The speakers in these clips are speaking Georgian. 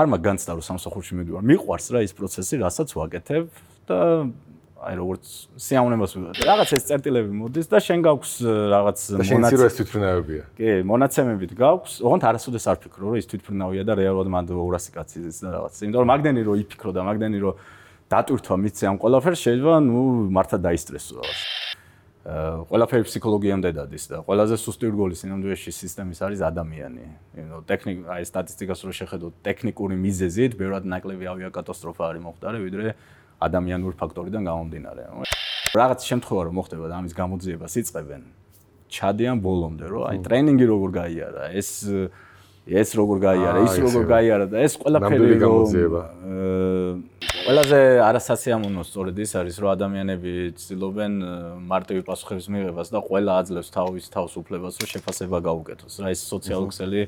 არ მაგ განცდა რომ სამსახურში მიდივარ. მიყვარს რა ის პროცესი, რასაც ვაკეთებ და აი როგორც სიამოვნებას ვიღებ. რაღაც ეს წერტილები მოდის და შენ გაქვს რაღაც მონაცემები. ეს თვითფრინავებია. კი, მონაცემებით გაქვს. ოღონდ არასოდეს არ ფიქრო რომ ის თვითფრინავია და რეალურად მანდ 200 კაცი ის და რაღაც. იმიტომ რომ მაგდენი რომ იფიქრო და მაგდენი რომ დატვირთვა მიცე ამ ყველაფერს შეიძლება ნუ მართლა დაისტრესო რაღაც. ყველაფერი ფსიქოლოგიამდე დადის და ყველაზე სუსტი რგოლი სინამდვილეში სისტემის არის ადამიანი. ნუ ტექნიკ აი სტატისტიკას რო შეხედოთ ტექნიკური მიზეზით, ბევრად ნაკლები ავიაკატასტროფა არის მოხდარი, ვიდრე ადამიანური ფაქტორიდან გამომდინარე. რაღაც შემთხვევა რომ მოხდება და ამის გამოძიებას იწყებენ, ჩადიან ბოლომდე, რომ აი ტრენინგი როგორ გაიარა, ეს ეს როგორ გაიარა, ის როგორ გაიარა და ეს ყველაფერი გამოძიება. ყველაზე არასასიამოვნო სწორედ ის არის, რომ ადამიანები ცდილობენ მარტივი პასუხების მიღებას და ყველა აძლევს თავის თავს უფლებას, რომ შეფასება გაუკეთოს. რა ეს სოციალური ქსელი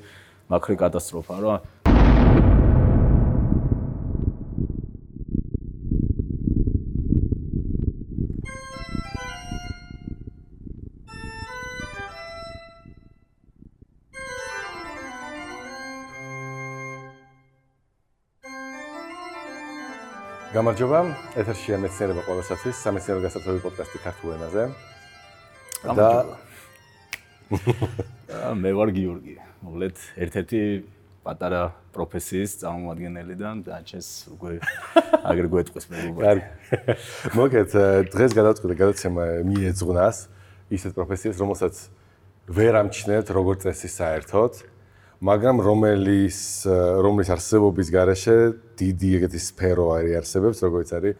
მაქრო კატასტროფა, რომ გამარჯობა, ეთერშია მეცნიერება ყოველსაცის სამეცნიერო გასართობი პოდკასტი ქართულ ენაზე. და მე ვარ გიორგი. მოკლედ ერთ-ერთი პატარა პროფესიის წარმომადგენელიდან და ჩეს უკვე აგერ გვეტყვის მე უკვე. მოკლედ დღეს გადავწყვიტე გადაცემა მიეძღვნას ისეთ პროფესიას, რომელსაც ვერ ამჩნევთ როგორც წესი საერთოდ. მაგრამ რომელიც რომლის არსებობის garaშე დიდი ეგეთი სფერო არის არსებობს, როგორც არის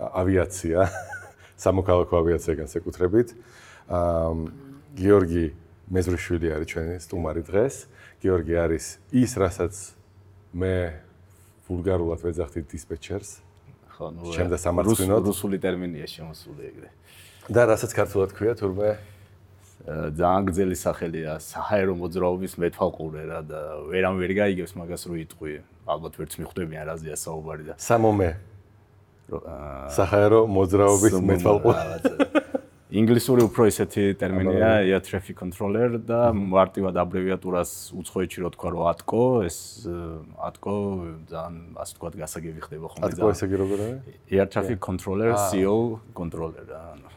ავიაცია, სამოქალაქო ავიაცია განსაკუთრებით. აა გიორგი მეზრიშვილი არის ჩვენი სტუმარი დღეს. გიორგი არის ის, რასაც მე ვულგარულად ვეძახთი დისპეჩერს. ხო, ნუ ჩემ და სამართლინოდ რუსული ტერმინია შემოსული ეგრე. და რასაც ქართულად ქვია თურმე ძალიან გძელი სახელია საჰაერო მოძრაობის მეთვალყურე რა და ვერამ ვერ გაიგებს მაგას რო იტყვი. ალბათ ვერც მიხვდებიან რაზეა საუბარი და სამომე. საჰაერო მოძრაობის მეთვალყურე. ინგლისური უფრო ისეთი ტერმინია air traffic controller და მარტივად აბრევიატურას უცხოეთში რო თქვა რომ ATCO ეს ATCO ძალიან ასე თქვა გასაგები ხდება ხოლმე ATCO ესე კი როგორ არის air traffic controller CO controller რა ანუ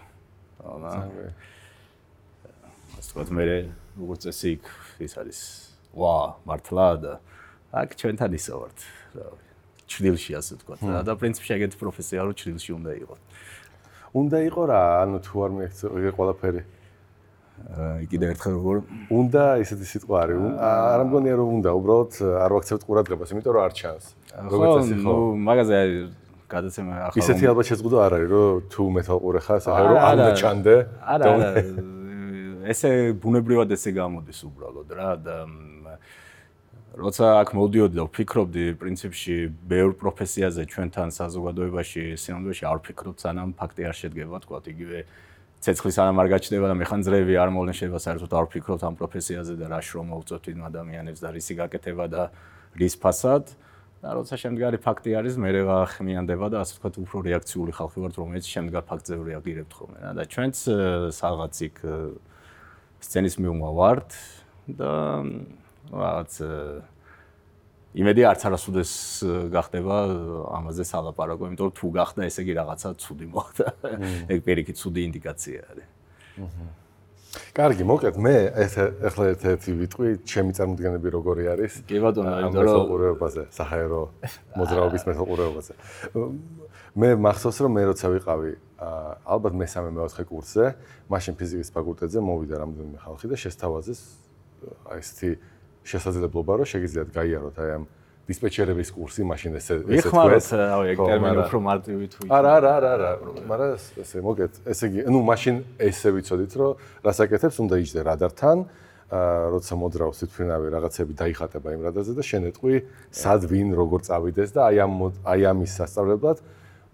ვთქვათ, მე როგორც წესი იქ ის არის ვა, მართლა და აქ ჩვენთან ისო ვართ. ჩრდილში ასე ვთქვათ. და პრინციპში ეგეთი პროფესია რო ჩრდილში უნდა იყოს. უნდა იყოს რა, ანუ თუ არ მიექცე ეგ ყველაფერი. აი კიდე ერთხელ როგორ უნდა ისეთი სიტყვა არის. არ მგონია რომ უნდა, უბრალოდ არ ვაქცევთ ყურადღებას, იმიტომ რომ არ ჩანს. როგორც წესი ხო, მაგაზე გადაცემა ახლა ისეთი ალბათ შეზღუდვა არ არის, რომ თუ მეთვალყურე ხარ, საერთოდ რომ არ დაჩანდე. არა, არა. ესე ბუნებრივად ესე გამოდის უბრალოდ რა და როცა აქ მოდიოდი და ვფიქრობდი პრინციპში ბევრ პროფესიაზე ჩვენთან საზოგადოებაში სინამდვილეში არ ვფიქრობ სანამ ფაქტი არ შედგება თქვა იგივე ცეცხლის არ გაჩნდება და მეხანძრეები არ მოვლენ შეიძლება საერთოდ არ ვფიქრობ ამ პროფესიაზე და რა შრომა უწევთ იმ ადამიანებს და რისი გაკეთება და რის ფასად. და როცა შემდგარი ფაქტი არის მე რა ხმიანდება და ასე ვთქვათ უფრო რეაქციული ხალხი ვართ რომელიც შემდგარ ფაქტზე რეაგირებთ ხოლმე და ჩვენც რაღაც იქ სცენის მიუმა ვართ და რაღაც იმედი არც არასოდეს გახდება ამაზე სალაპარაკო, იმიტომ რომ თუ გახდა, ესე იგი რაღაცა ცუდი მოხდა. ეგ პირიქით ცუდი ინდიკაცია არის. კარგი, მოკლედ მე ეს ახლა ერთ-ერთი ვიტყვი, ჩემი წარმოდგენები როგორი არის? კი ბატონო, იმიტომ რომ მეთვალყურეობაზე, საჰაერო მოძრაობის მეთვალყურეობაზე. მე მახსოვს რომ მე როცა ვიყავი ალბათ მესამე მეოთხე კურსზე, მაშინ ფიზიკის ფაკულტეტზე მოვიდა რამდენიმე ხალხი და შესთავაზეს აი ესეთი შესაძლებლობა რომ შეგიძლიათ გაიაროთ აი ამ დისპეჩერების კურსი, მაშინ ესე ესე თქვეს. რავი, ეგ ტერმინი უფრო მარტივი თუ არა, არა, არა, არა, მაგრამ ესე მოგეთ, ესე იგი, ну, მაშინ ესე ვიცოდით, რომ რასაკეთებს უნდა იჯდე რადართან, აა, როცა მოძრაობს თვითფრინავი რაღაცები დაიხატება იმ რადარზე და შენ ეტყვი, სად ვინ როგორ წავიდეს და აი ამ აი ამის სასწავლებლად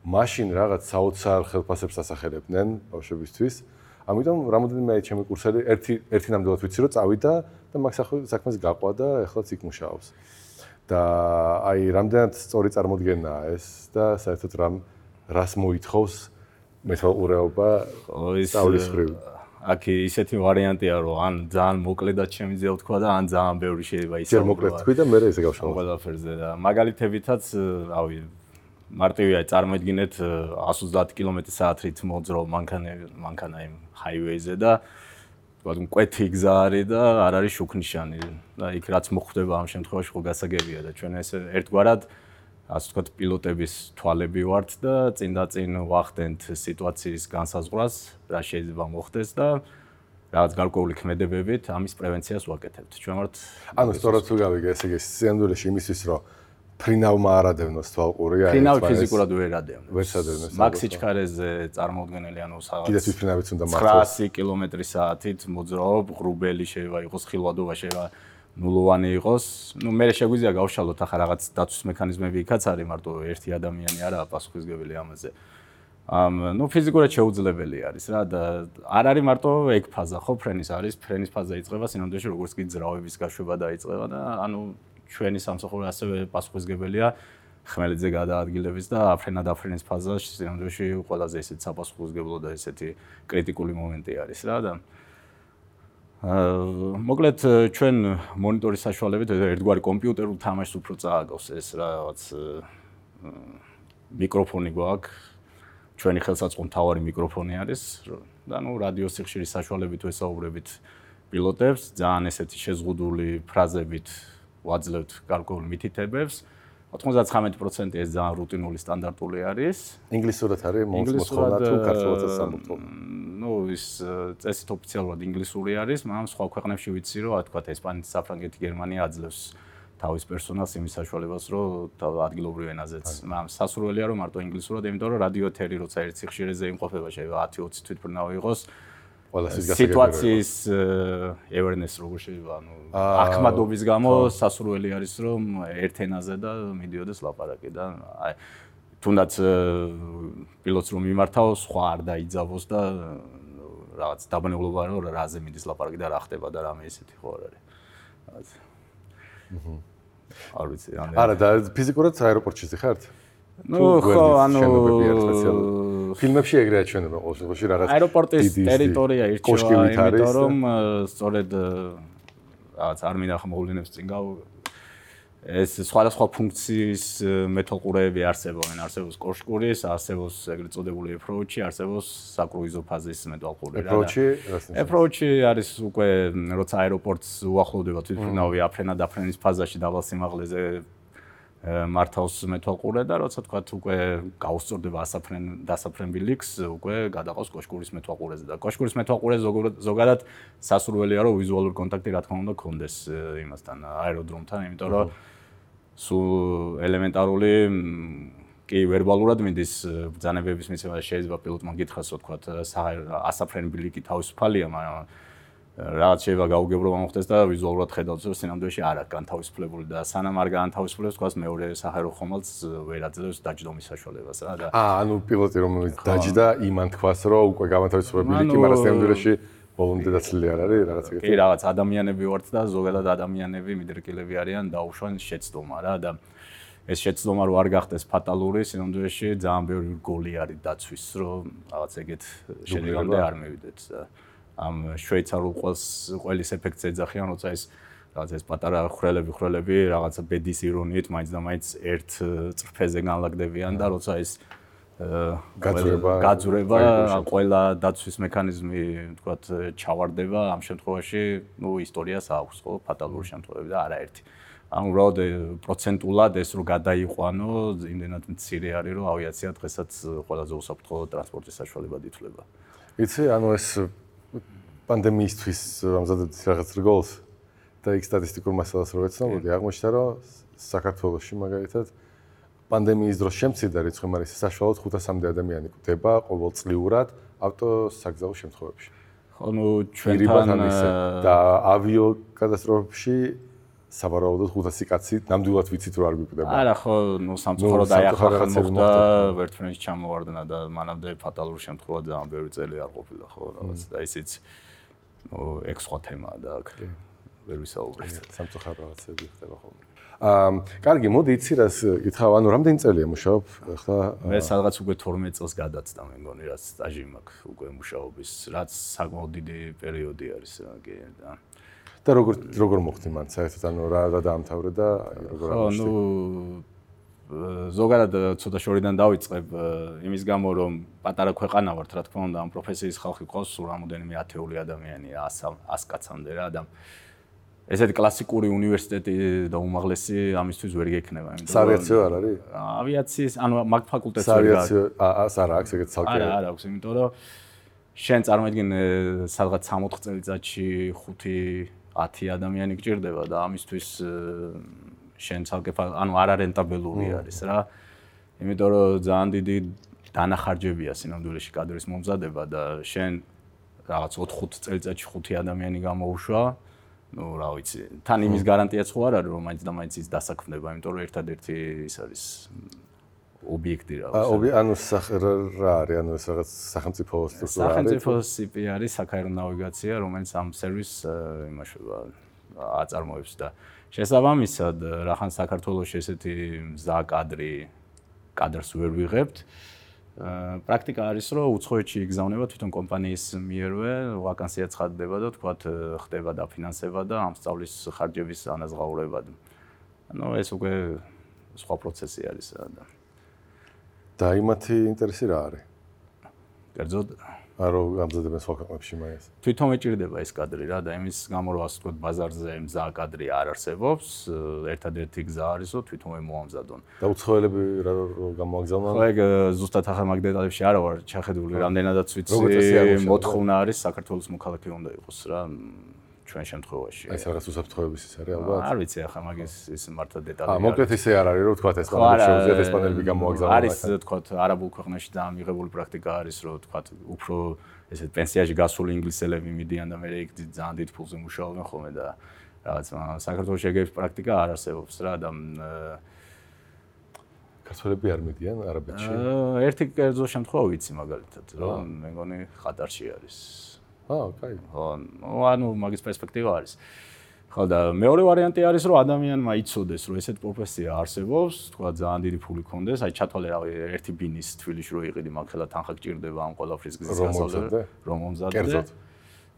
მაშინ რაღაც საოცარ ხელფასებს ასახელებდნენ ბავშვებისთვის. ამიტომ რამოდენიმე აი ჩემი კურსელი ერთი ერთი ნამდვილად ვიცი რომ წავიდა და მაგ საქმეს გაყვა და ეხლაც იქ მუშაობს. და აი რამდენად სწორი წარმოდგენაა ეს და საერთოდ რამ რას მოითხოვს მეთვალყურეობა ის სწავლის ხრივ. აქ ისეთი ვარიანტია, რომ ან ძალიან მოკლედაც შემიძლია თქვა და ან ძალიან ბევრი შეიძლება ისე. ჯერ მოკლედ თქვი და მე ესე გავშალო. ყველაფერზე და მაგალითებითაც, რავი, მარტივია წარმოიდგინეთ 130 კმ/სთ-ით მოძრო მანქანა მანქანა იმ ჰაივეიზე და თქვა მკვეთი გზა არის და არ არის შუქნიშანი და იქ რაც მოხდება ამ შემთხვევაში ხო გასაგებია და ჩვენ ეს ერთგვარად ასე ვთქვათ პილოტების თვალები ვართ და წინ და წინ ვახდენთ სიტუაციის განსაზღვრას რა შეიძლება მოხდეს და რაღაც გარკვეული ქმედებებით ამის პრევენციას ვაკეთებთ. ჩვენ ვართ ანუ სწორად თუ გავიგე ესე იგი სიანდულეში იმისთვის რომ ფრინავმა არადევნოს თვალყური აი ფრინავ ფიზიკურად ვერ ადევნოს ვერ სადევნოს მაქსი ჩქარეზე წარმოუდგენელი ანუ რაღაც კიდეც ფრინავიც უნდა მართოს. 900 კმ/სთ-ით მოძრაობ ღრუბელი შეიძლება იყოს ხილვადობა შეიძლება ნულოვანი იყოს. ნუ მე შეგვიძლია გავშალოთ ახლა რაღაც დაცვის მექანიზმები იქაც არის მარტო ერთი ადამიანი არაა პასუხისგებელი ამაზე. ამ ნუ ფიზიკურად შეუძლებელი არის რა და არ არის მარტო ეგ ფაზა ხო? ფრენის არის ფრენის ფაზა იწება სინამდვილეში როგორც კი ძრავების გაშვება დაიწყება და ანუ ჩვენი სამსახური ასევე პასუხისგებელია. ხმელიძე გადაადგილების და აფრენა დაფრენის ფაზაში სინამდვილეში ყველაზე ისეთ საპასუხისგებლო და ესეთი კრიტიკული მომენტი არის რა და აა მოკლედ ჩვენ მონიტორის საშუალებით ერთგვარი კომპიუტერულ თამაშს უფრო წააგავს ეს რაღაც მიკროფონი გვაქვს. ჩვენი ხელსაწყო მთავარი მიკროფონი არის და ნუ რადიო სიხშირის საშუალებით ვესაუბრებით პილოტებს ძალიან ესეთი შეზღუდული ფრაზებით ვაძლევთ გარკვეულ მითითებებს. 99% ეს ძალიან რუტინული სტანდარტული არის. ინგლისურად არის მოსხოვნა თუ ქართულადაც სამართო. ნუ ის წესით ოფიციალურად ინგლისური არის, მაგრამ სხვა ქვეყნებში ვიცი რომ თქვა ესპანეთი, საფრანგეთი, გერმანია აძლევს თავის პერსონალს იმის საშუალებას, რომ ადგილობრივ ენაზეც, მაგრამ სასურველია რომ მარტო ინგლისურად, იმიტომ რომ რადიო ეთერი როცა ერთ სიხშირეზე იმყოფება, შეიძლება 10-20 თვითმფრინავი იყოს. ყველას ის სიტუაციის awareness როგორ შეიძლება ანუ ახმადობის გამო სასურველი არის რომ ერთ ენაზე და მიდიოდეს ლაპარაკი და აი თუნდაც პილოტს რომ მიმართავ სხვა არ დაიძავოს და რაღაც დაბანებლობა რომ რაზე მიდის ლაპარაკი და რა ხდება და რამე ისეთი ხო არ არის. რაღაც. არ ვიცი არა და ფიზიკურად აეროპორტში ხართ ну ხო ანუ ფილმებში ეგრეა ჩვენება ყოველ შემთხვევაში რაღაც აეროპორტის ტერიტორია ირჩევა იმიტომ რომ სწორედ რაღაც არ მინდა ხმოვლინებს წინ გავ ეს სხვადასხვა ფუნქციის მეთოყურეები არსებობენ, არსებობს კოშკურის, არსებობს ეგრეთ წოდებული approach-ი, არსებობს საკრუიზო ფაზის რა. approach-ი, approach-ი არის უკვე როცა აეროპორტს უახლოვდება თვითმფრინავი აფრენა დაფრენის ფაზაში დაბალ სიმაღლეზე მართავს მეთვალყურე და როცა თქვა უკვე გაუსწორდება ასაფრენ დასაფრენბილიქს უკვე გადაყავს კოშკურის მეთვალყურეზე და კოშკურის მეთვალყურე ზოგადად სასურველია რომ ვიზუალური კონტაქტი რა თქმა უნდა გქონდეს იმასთან აეროდრომთან იმიტომ რომ სულ ელემენტარული კი ვერბალურად მინდის ბრძანებების მიცემა შეიძლება პილოტმა გითხრას თქვა ასაფრენბილიქი თავისუფალია მაგრამ რაც შეიძლება გაუგებრო მომხდეს და ვიზუალურად ხედავს რომ სინამდვილეში არ არის განთავისუფლებული და სანამ არ განთავისუფლებს თქვას მეორე სახერო ხომალდს ვერ აძლევს დაჯდომის საშუალებას რა და აა ანუ პილოტი რომელიც დაჯდა იმან თქვას რომ უკვე განთავისუფლებული კი მაგრამ სინამდვილეში ბოლომდე დაცლილი არ არის რაღაც ეგეთი. კი, რაღაც ადამიანები ვართ და ზოგადად ადამიანები მიდრკილები არიან დაუშვან შეცდომა რა და ეს შეცდომა რო არ გახდეს ფატალური, სინამდვილეში ძალიან ბევრი გოლი არის დაცვის, რომ რაღაც ეგეთ შედეგამდე არ მივიდეთ და ამ შვეიცარულ ყველს ყველის ეფექტს ეძახიან, როცა ეს რაღაც ეს პატარა ხრელები ხრელები რაღაცა ბედის ირონიით მაინც და მაინც ერთ წრფეზე განლაგდებიან და როცა ეს გაძრება გაძრება ყველა დაცვის მექანიზმი თქვათ ჩავარდება ამ შემთხვევაში ნუ ისტორიას აქვს ხო ფატალური შემთხვევები და არაერთი. ან უბრალოდ პროცენტულად ეს რო გადაიყვანო იმდენად მცირე არის რომ ავიაცია დღესაც ყველაზე უსაფრთხო ტრანსპორტის საშუალებად ითვლება იცი ანუ ეს პანდემიისთვის ამზადებდით რაღაც რგოლს და იქ სტატისტიკურ მასალას რო ეცნობოდი, აღმოჩნდა რომ საქართველოსში მაგალითად პანდემიის დროს შემცირდა რიცხვი, მაგრამ ეს საშუალოდ 500-მდე ადამიანი კვდება ყოველწლიურად ავტოსაგზაო შემთხვევებში. ანუ ჩვენთან და ავიო კატასტროფებში სავარაუდოდ 500 კაცი ნამდვილად ვიცით რომ არ გვიკვდება. არა ხო, ну სამწუხაროდ აი ახლა მოხდა ერთმანეთს ჩამოვარდნა და მანამდე ფატალურ შემთხვევად ძალიან ბევრი წელი არ ყოფილა ხო, რაღაც და ისიც ეგ სხვა თემაა და აქ ვერ ვისაუბრეთ. სამწუხარო რაღაცები ხდება ხოლმე. აა, კარგი, მოდი იცი რას გითხავ, ანუ რამდენი წელია მუშაობ ხა? მე სადღაც უკვე 12 წელს გადაცდა მე მგონი რაც სტაჟი მაქვს უკვე მუშაობის, რაც საკმაოდ დიდი პერიოდი არის კი და და როგორ როგორ მოხდი მან საერთოდ ანუ რა რა დაამთავრე და როგორ აღმოჩნდა? ხო, ნუ ზოგადად ცოტა შორიდან დავიწყებ იმის გამო რომ პატარა ქვეყანა ვართ რა თქმა უნდა ამ პროფესიის ხალხი ყავს სულ რამოდენიმე ათეული ადამიანია 100 100 კაცამდე რა და ესეთი კლასიკური უნივერსიტეტი და უმაღლესი ამისთვის ვერ გექნება იმიტომ რომ სავიაციო არ არის? ავიაციის ანუ მაგ ფაკულტეტს ვერ გაქვს. სავიაციო აა არა აქვს ეგეთ ცალკე. არა არა აქვს იმიტომ რომ შენ წარმოიდგინე სადღაც 60 წელიწადში 5 10 ადამიანი გჭირდება და ამისთვის შენ ცალკე ანუ არარენტაბელური არის რა. იმიტომ რომ ძალიან დიდი დანახარჯებია სინამდვილეში კადრის მომზადება და შენ რაღაც 4-5 წელიწადში 5 ადამიანი გამოუშვა ну, რა ვიცი, თან იმის გარანტიაც ხო არ არის, რომ მაინც და მაინც ის დასაქმდება, იმიტომ რომ ერთადერთი ის არის ობიექტი რა. აა, ანუ რა არის, ანუ ეს რაღაც სახელმწიფო სტრუქტურა არის. სახელმწიფო CP არის საქაერო ნავიგაცია, რომელიც ამ სერვისს იმაშობა აწარმოებს და შესაბამისად, რახან საქართველოს ესეთი მზა კადრი კადრს ვერ ვიღებთ. პრაქტიკა არის, რომ უცხოეთში იგზავნება თვითონ კომპანიის მიერვე, ვაკანსია ცხადდება და თქვა ხდება დაფინანსება და ამ სწავლის ხარჯების ანაზღაურება. ანუ ეს უკვე სხვა პროცესი არის და და იმათი ინტერესი რა არის? კერძოდ არო გამზადებენ სხვა ქვეყნებში მაინც. თვითონ მეჭirdება ეს კადრი რა და იმის გამო რომ ასე ვთქვათ ბაზარზე მზა კადრი არ არსებობს, ერთადერთი გზა არისო თვითონ მოამზადონ. და უცხოელები რა გამოაგზავნონ? ხო ეგ ზუსტად ახალ მაგ დეტალებში არა ვარ ჩახედული, რამდენადაც ვიცი მოთხოვნა არის საქართველოს მოქალაქე უნდა იყოს რა. ჩვენ შემთხვევაში. აი ეს რაღაც უსაფრთხოების ის არის ალბათ. არ ვიცი ახლა მაგის ის მართლა დეტალი. აა მოკლედ ისე არ არის რომ თქვა ესპანელები შეუძლიათ ესპანელები გამოაგზავნონ. არის თქვა არაბულ ქვეყნებში და მიღებული პრაქტიკა არის რომ თქვა უფრო ესე პენსიაში გასული ინგლისელები მიდიან და მე იქ ძალიან დიდ ფულზე მუშაობენ ხოლმე და რაღაც საქართველოს შეგების პრაქტიკა არ არსებობს რა და კაცოები არ მიდიან არაბეთში. ერთი კერძო შემთხვევა ვიცი მაგალითად რომ მე მგონი ხატარში არის. აა, კაი. ხო, ანუ მაგის პერსპექტივა არის. ხო და მეორე ვარიანტი არის რომ ადამიანმა იცოდეს რომ ესეთ პროფესია არსებობს, თქვა ძალიან დიდი ფული ქონდეს, აი ჩათვალე რავი ერთი ბინის თბილისში რო იყიდი, მაგხელა თანხა გჭირდება ამ ყოლაფრის გზის გასავლზე, რომ მომზადდე. კერძოდ.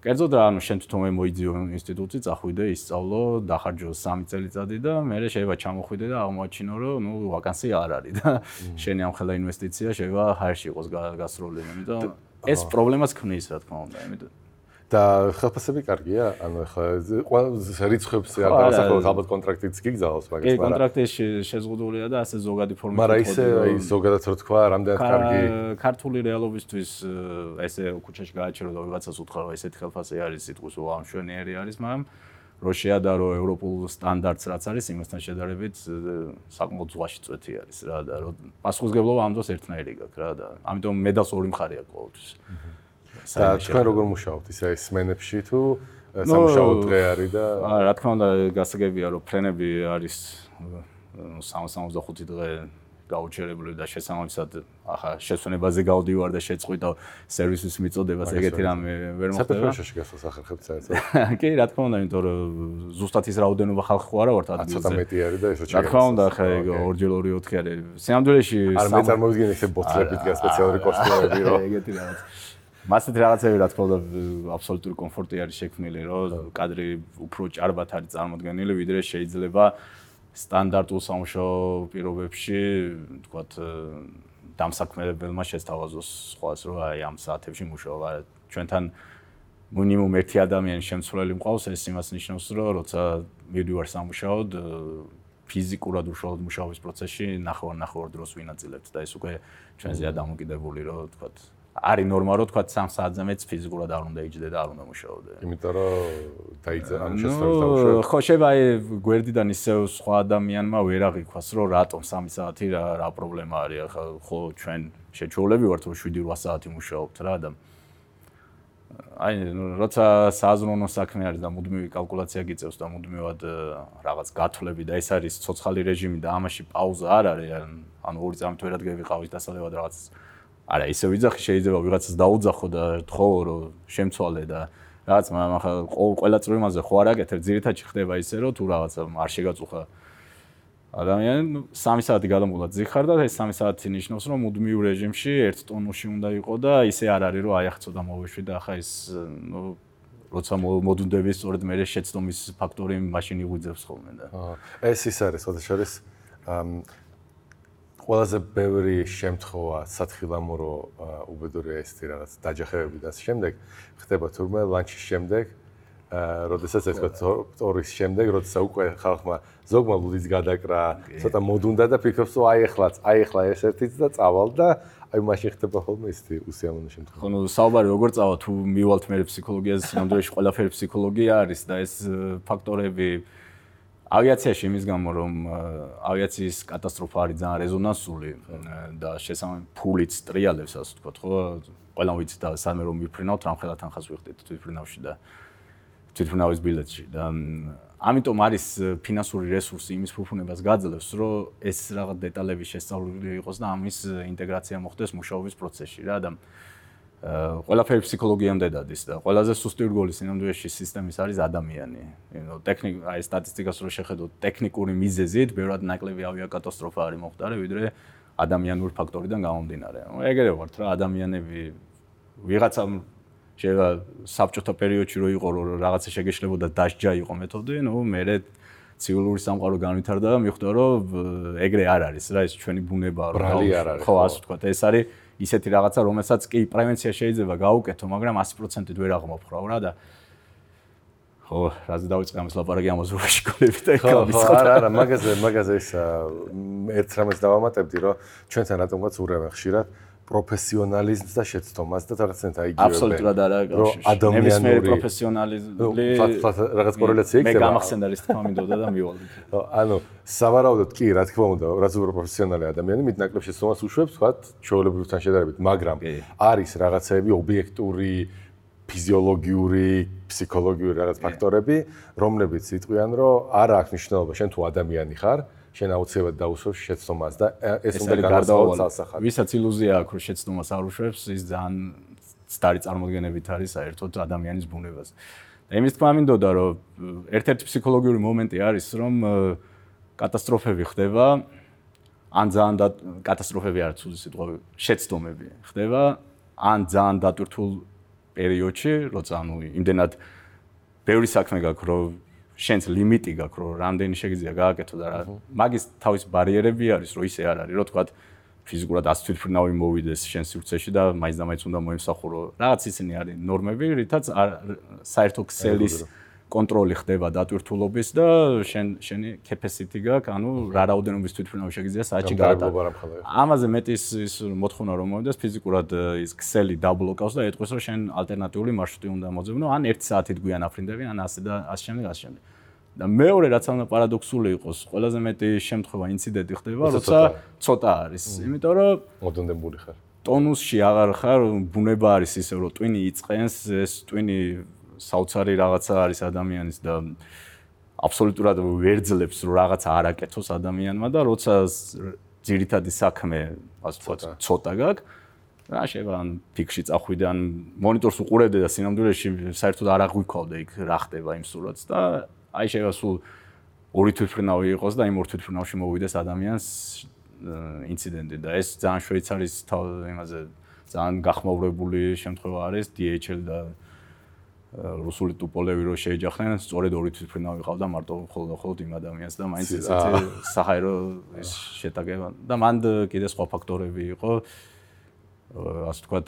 კერძოდ რა, ანუ შენ თვითონ მოიძიო ინსტიტუტში, წახვიდე, ისწავლო, დახარჯო 3 წელიწადი და მე შეიძლება ჩამოხვიდე და აღმოაჩინო რომ ნუ ვაკანსია არ არის და შენი ამ ხელა ინვესტიცია შეიძლება ჰაერში იყოს გასროლილი, იმიტომ ეს პრობლემას ქმნის, რა თქმა უნდა, იმიტომ და ხელფასები კარგია? ანუ ახლა ყველა რიცხვებს არ დავასახელოთ, ალბათ კონტრაქტიც გიგზავნოს მაგას, მაგრამ კი, კონტრაქტი შეზღუდულია და ასე ზოგადი ფორმით. მაგრამ ისე აი ზოგადად რო თქვა, რამდენად კარგი ქართული რეალობისთვის ესე ქუჩაში გააჩერო და ვიღაცას უთხრა, რომ ესეთი ხელფასი არის, სიტყვის უამშვენიერი არის, მაგრამ რო შეადარო ევროპულ სტანდარტს რაც არის, იმასთან შედარებით საკმაოდ ზღვაში წვეთი არის რა და პასუხისგებლობა ამ დროს ერთნაირი გაქვს რა და ამიტომ მედალს ორი მხარე აქვს ყოველთვის. აჰა და თქვენ როგორ მუშაობთ ისე სმენებში თუ სამუშაო დღე არის და რა თქმა უნდა გასაგებია რომ ფრენები არის 365 დღე გაუჩერებული და შესაძლებლად ახლა შესვენებაზე გავდივარ და შეწყვი და სერვისის მიწოდებას ეგეთი რამე ვერ მოხდება. საფრთხეში გასულს ახერხებთ საერთოდ. კი, რა თქმა უნდა, იმიტომ რომ ზუსტად ის რაოდენობა ხალხი ხო არა ვართ ადგილზე. ცოტა მეტი არის და ესო ჩაგე. რა თქმა უნდა, ხა ეგ ორჯერ ორი ოთხი არის. სიამდვილეში არ მე წარმოვიდგენ ესე ბოთლებით გა სპეციალური კოსტუმები რო ეგეთი რაღაც. მასეთ რაღაცები რა თქმა უნდა აბსოლუტური კომფორტი არის შექმნილი, რომ კადრი უფრო ჭარბად არის წარმოდგენილი, ვიდრე შეიძლება სტანდარტულ სამუშაო პირობებში, თქვათ, დამსაქმებელმა შესთავაზოს სხვას, რომ აი ამ საათებში მუშაობა ჩვენთან მინიმუმ ერთი ადამიანი შემცვლელი მყავს, ეს იმას ნიშნავს, რომ როცა მივდივარ სამუშაოდ ფიზიკურად უშუალოდ მუშაობის პროცესში ნახევარ-ნახევარ დროს ვინაწილებთ და ეს უკვე ჩვენზეა დამოკიდებული, რომ თქვათ არის ნორმა რომ თქვა 3 საათზე მეც ფიზიკურად არ უნდა იჯდე და არ უნდა მუშაოდე. იმიტომ რომ დაიძა ამ დაუშვა. ხო შეიძლება აი გვერდიდან ისე სხვა ადამიანმა ვერ აღიქვას რომ რატომ 3 საათი რა რა პრობლემა არის ახლა ხო ჩვენ შეჩოვლები ვართ რომ 7-8 საათი მუშაობთ რა და აი როცა საზრუნო საქმე არის და მუდმივი კალკულაცია გიწევს და მუდმივად რაღაც გათვლები და ეს არის ცოცხალი რეჟიმი და ამაში პაუზა არ არის ანუ ორი წამით ვერად გევიყავით დასადებად რაღაც არა ისე ვიძახი შეიძლება ვიღაცას დაუძახო და თხოვო რომ შემცვალე და რაღაც მაგრამ ახლა ყველა წრომაზე ხო არ აკეთებ, ძირითადად ხდება ისე, რომ თუ რაღაცა არ შეგაწუხა ადამიანი 3 საათი გადამულა ძიხარ და ეს 3 საათი ნიშნავს, რომ მუდმივ რეჟიმში ერთ ტონუსში უნდა იყო და ისე არ არის, რომ აი ახ ცოტა მოვეშვი და ახლა ეს ნუ როცა მოდუნდები სწორედ მე შეცდომის ფაქტორი მაშინ იღვიძებს ხოლმე და. აა ეს ის არის, ხოდა შორის ყველაზე ბევრი შემთხვევა სათხილამურო უბედურია ეს თი რაღაც დაჯახებები და შემდეგ. ხდება თურმე ლანჩის შემდეგ როდესაც ეს თორის შემდეგ როდესაც უკვე ხალხმა ზოგმა ლუდიც გადაკრა ცოტა მოდუნდა და ფიქრობს რომ აი ეხლაც აი ეხლა ეს ერთიც და წავალ და აი მაშინ ხდება ხოლმე ის თი უსიამოვნო შემთხვევა ხო ნუ საუბარი როგორ წავა? თუ მივალთ მე ფსიქოლოგიაზე სამდროში ყველაფერი ფსიქოლოგია არის და ეს ფაქტორები ავიაციაში იმის გამო რომ ავიაციის კატასტროფა არის ძალიან რეზონანსული და შესაძლოა ფულიც ტრიალებს ასე ვთქვათ ხო? ყველამ ვიცით და სამე რომ ვიფრინავთ რამხელა თანხას ვიხდით თვითფრინავში და თვითფრინავის ბილეთში და ამიტომ არის ფინანსური რესურსი იმის ფუფუნებას გაძლევს რომ ეს რაღაც დეტალები შესწავლილი იყოს და ამის ინტეგრაცია მოხდეს მუშაობის პროცესში რა და ყველაფერი ფსიქოლოგიამდე დადის და ყველაზე სუსტი რგოლი სინამდვილეში სისტემის არის ადამიანი. ნუ ტექნიკ აი სტატისტიკას რო შეხედოთ, ტექნიკური მიზეზით ბევრად ნაკლები ავიაკატასტროფა არის მოხდარი, ვიდრე ადამიანური ფაქტორიდან გამომდინარე. ნუ ეგრე ვართ რა ადამიანები ვიღაცა შეიძლება საბჭოთა პერიოდში რო იყო რომ რაღაცა შეგეშლებოდა დასჯა იყო მეთოდი, ნუ მე ცივილური სამყარო განვითარდა და მიხვდა რომ ეგრე არ არის რა ეს ჩვენი ბუნება რა ხო ასე ვთქვა ეს არის ისეთი რაღაცა, რომელსაც კი პრევენცია შეიძლება გაუკეთო, მაგრამ 100%-ით ვერ აღმოფხრავ რა და ხო, რაც დავიწყე ამას ლაპარაკი ამოზურაში კოლები და ხო, არა, არა, მაგაზე, მაგაზე ის ერთ რამეს დავამატებდი, რომ ჩვენთან რატომღაც ურევენ ხშირად პროფესიონალიზმს და შეცდომას და რაღაცნაირად აიგივებენ. აბსოლუტურად არა კავშირი. ადამიანური პროფესიონალიზმი რაღაც კორელაცია იქნება. მე გამახსენდა ის თქმა მინდოდა და მივალდი. ანუ სავარაუდოდ კი, რა თქმა უნდა, რაც უფრო პროფესიონალი ადამიანი, მით ნაკლებ შეცდომას უშვებს, თქვა, ჩვეულებრივთან შედარებით, მაგრამ არის რაღაცეები ობიექტური ფიზიოლოგიური, ფსიქოლოგიური რაღაც ფაქტორები, რომლებიც იტყვიან, რომ არა აქვს მნიშვნელობა, შენ თუ ადამიანი ხარ, შენ აუცილებლად დაუსვებს შეცდომას და ეს უნდა გარდავალ სასახად. ვისაც ილუზია აქვს, რომ შეცდომას არ უშვებს, ის ძალიან სტარი წარმოდგენებით არის საერთოდ ადამიანის ბუნებაზე. და იმის თქმა მინდოდა, რომ ერთ-ერთი ფსიქოლოგიური მომენტი არის, რომ კატასტროფები ხდება, ან ძალიან და კატასტროფები არც უზი სიტყვა, შეცდომები ხდება, ან ძალიან დატვირთულ პერიოდში, როცა ანუ იმდენად ბევრი საქმე გაქვს, რომ შენს ლიმიტი გაქვს რომ რამდენი შეგიძლია გააკეთო და რა. მაგის თავის ბარიერები არის რომ ისე არ არის რომ თქვა ფიზიკურად ას თვითფრინავი მოვიდეს შენ სივრცეში და მაინც და მაინც უნდა მოიმსახურო რაღაც ისინი არის ნორმები რითაც საერთო ქსელის კონტროლი ხდება დატვირთულობის და შენ შენი capacity გაქვს, ანუ რა რაოდენობის თვითფრინავი შეგიძლია საათში გაატარო. ამაზე მეტის ის მოთხოვნა რომ მოვიდეს ფიზიკურად ის ქსელი დაბლოკავს და ეტყვის რომ შენ ალტერნატიული მარშრუტი უნდა მოძებნო, ან 1 საათით გვიან აფრინდები, ან ასე და ასე შემდეგ, ასე შემდეგ. და მეორე რაც უნდა პარადოქსული იყოს, ყველაზე მეტი შემთხვევა ინციდენტი ხდება, როცა ცოტა არის, იმიტომ რომ მოდონდებული ხარ. ტონუსში აღარ ხარ, ბუნება არის ისე რომ ტვინი იწყენს, ეს ტვინი საოცარი რაღაცა არის ადამიანის და აბსოლუტურად ვერძლებს რომ რაღაცა არ აკეთოს ადამიანმა და როცა ძირითადი საქმე ასე ვთქვათ ცოტა. გაქვს რა შეიძლება ან ფიქში წახვიდე ან მონიტორს უყურებდე და სინამდვილეში საერთოდ არ აღვიქავდე იქ რა ხდება იმ სურათს და აი შეიძლება სულ ორი თვითფრინავი იყოს და იმ ორ თვითფრინავში მოვიდეს ადამიანს ინციდენტი და ეს ძალიან შვეიცარიის იმაზე ძალიან გახმაურებული შემთხვევა არის DHL და რუსული ტუპოლევი რო შეეჯახნენ, სწორედ ორი თვითფრინავი ყავდა მარტო ხოლმე ხოლმე იმ ადამიანს და მაინც ესეთი საჰაერო ის შეტაკება და მანდ კიდე სხვა ფაქტორები იყო. ასე ვთქვათ,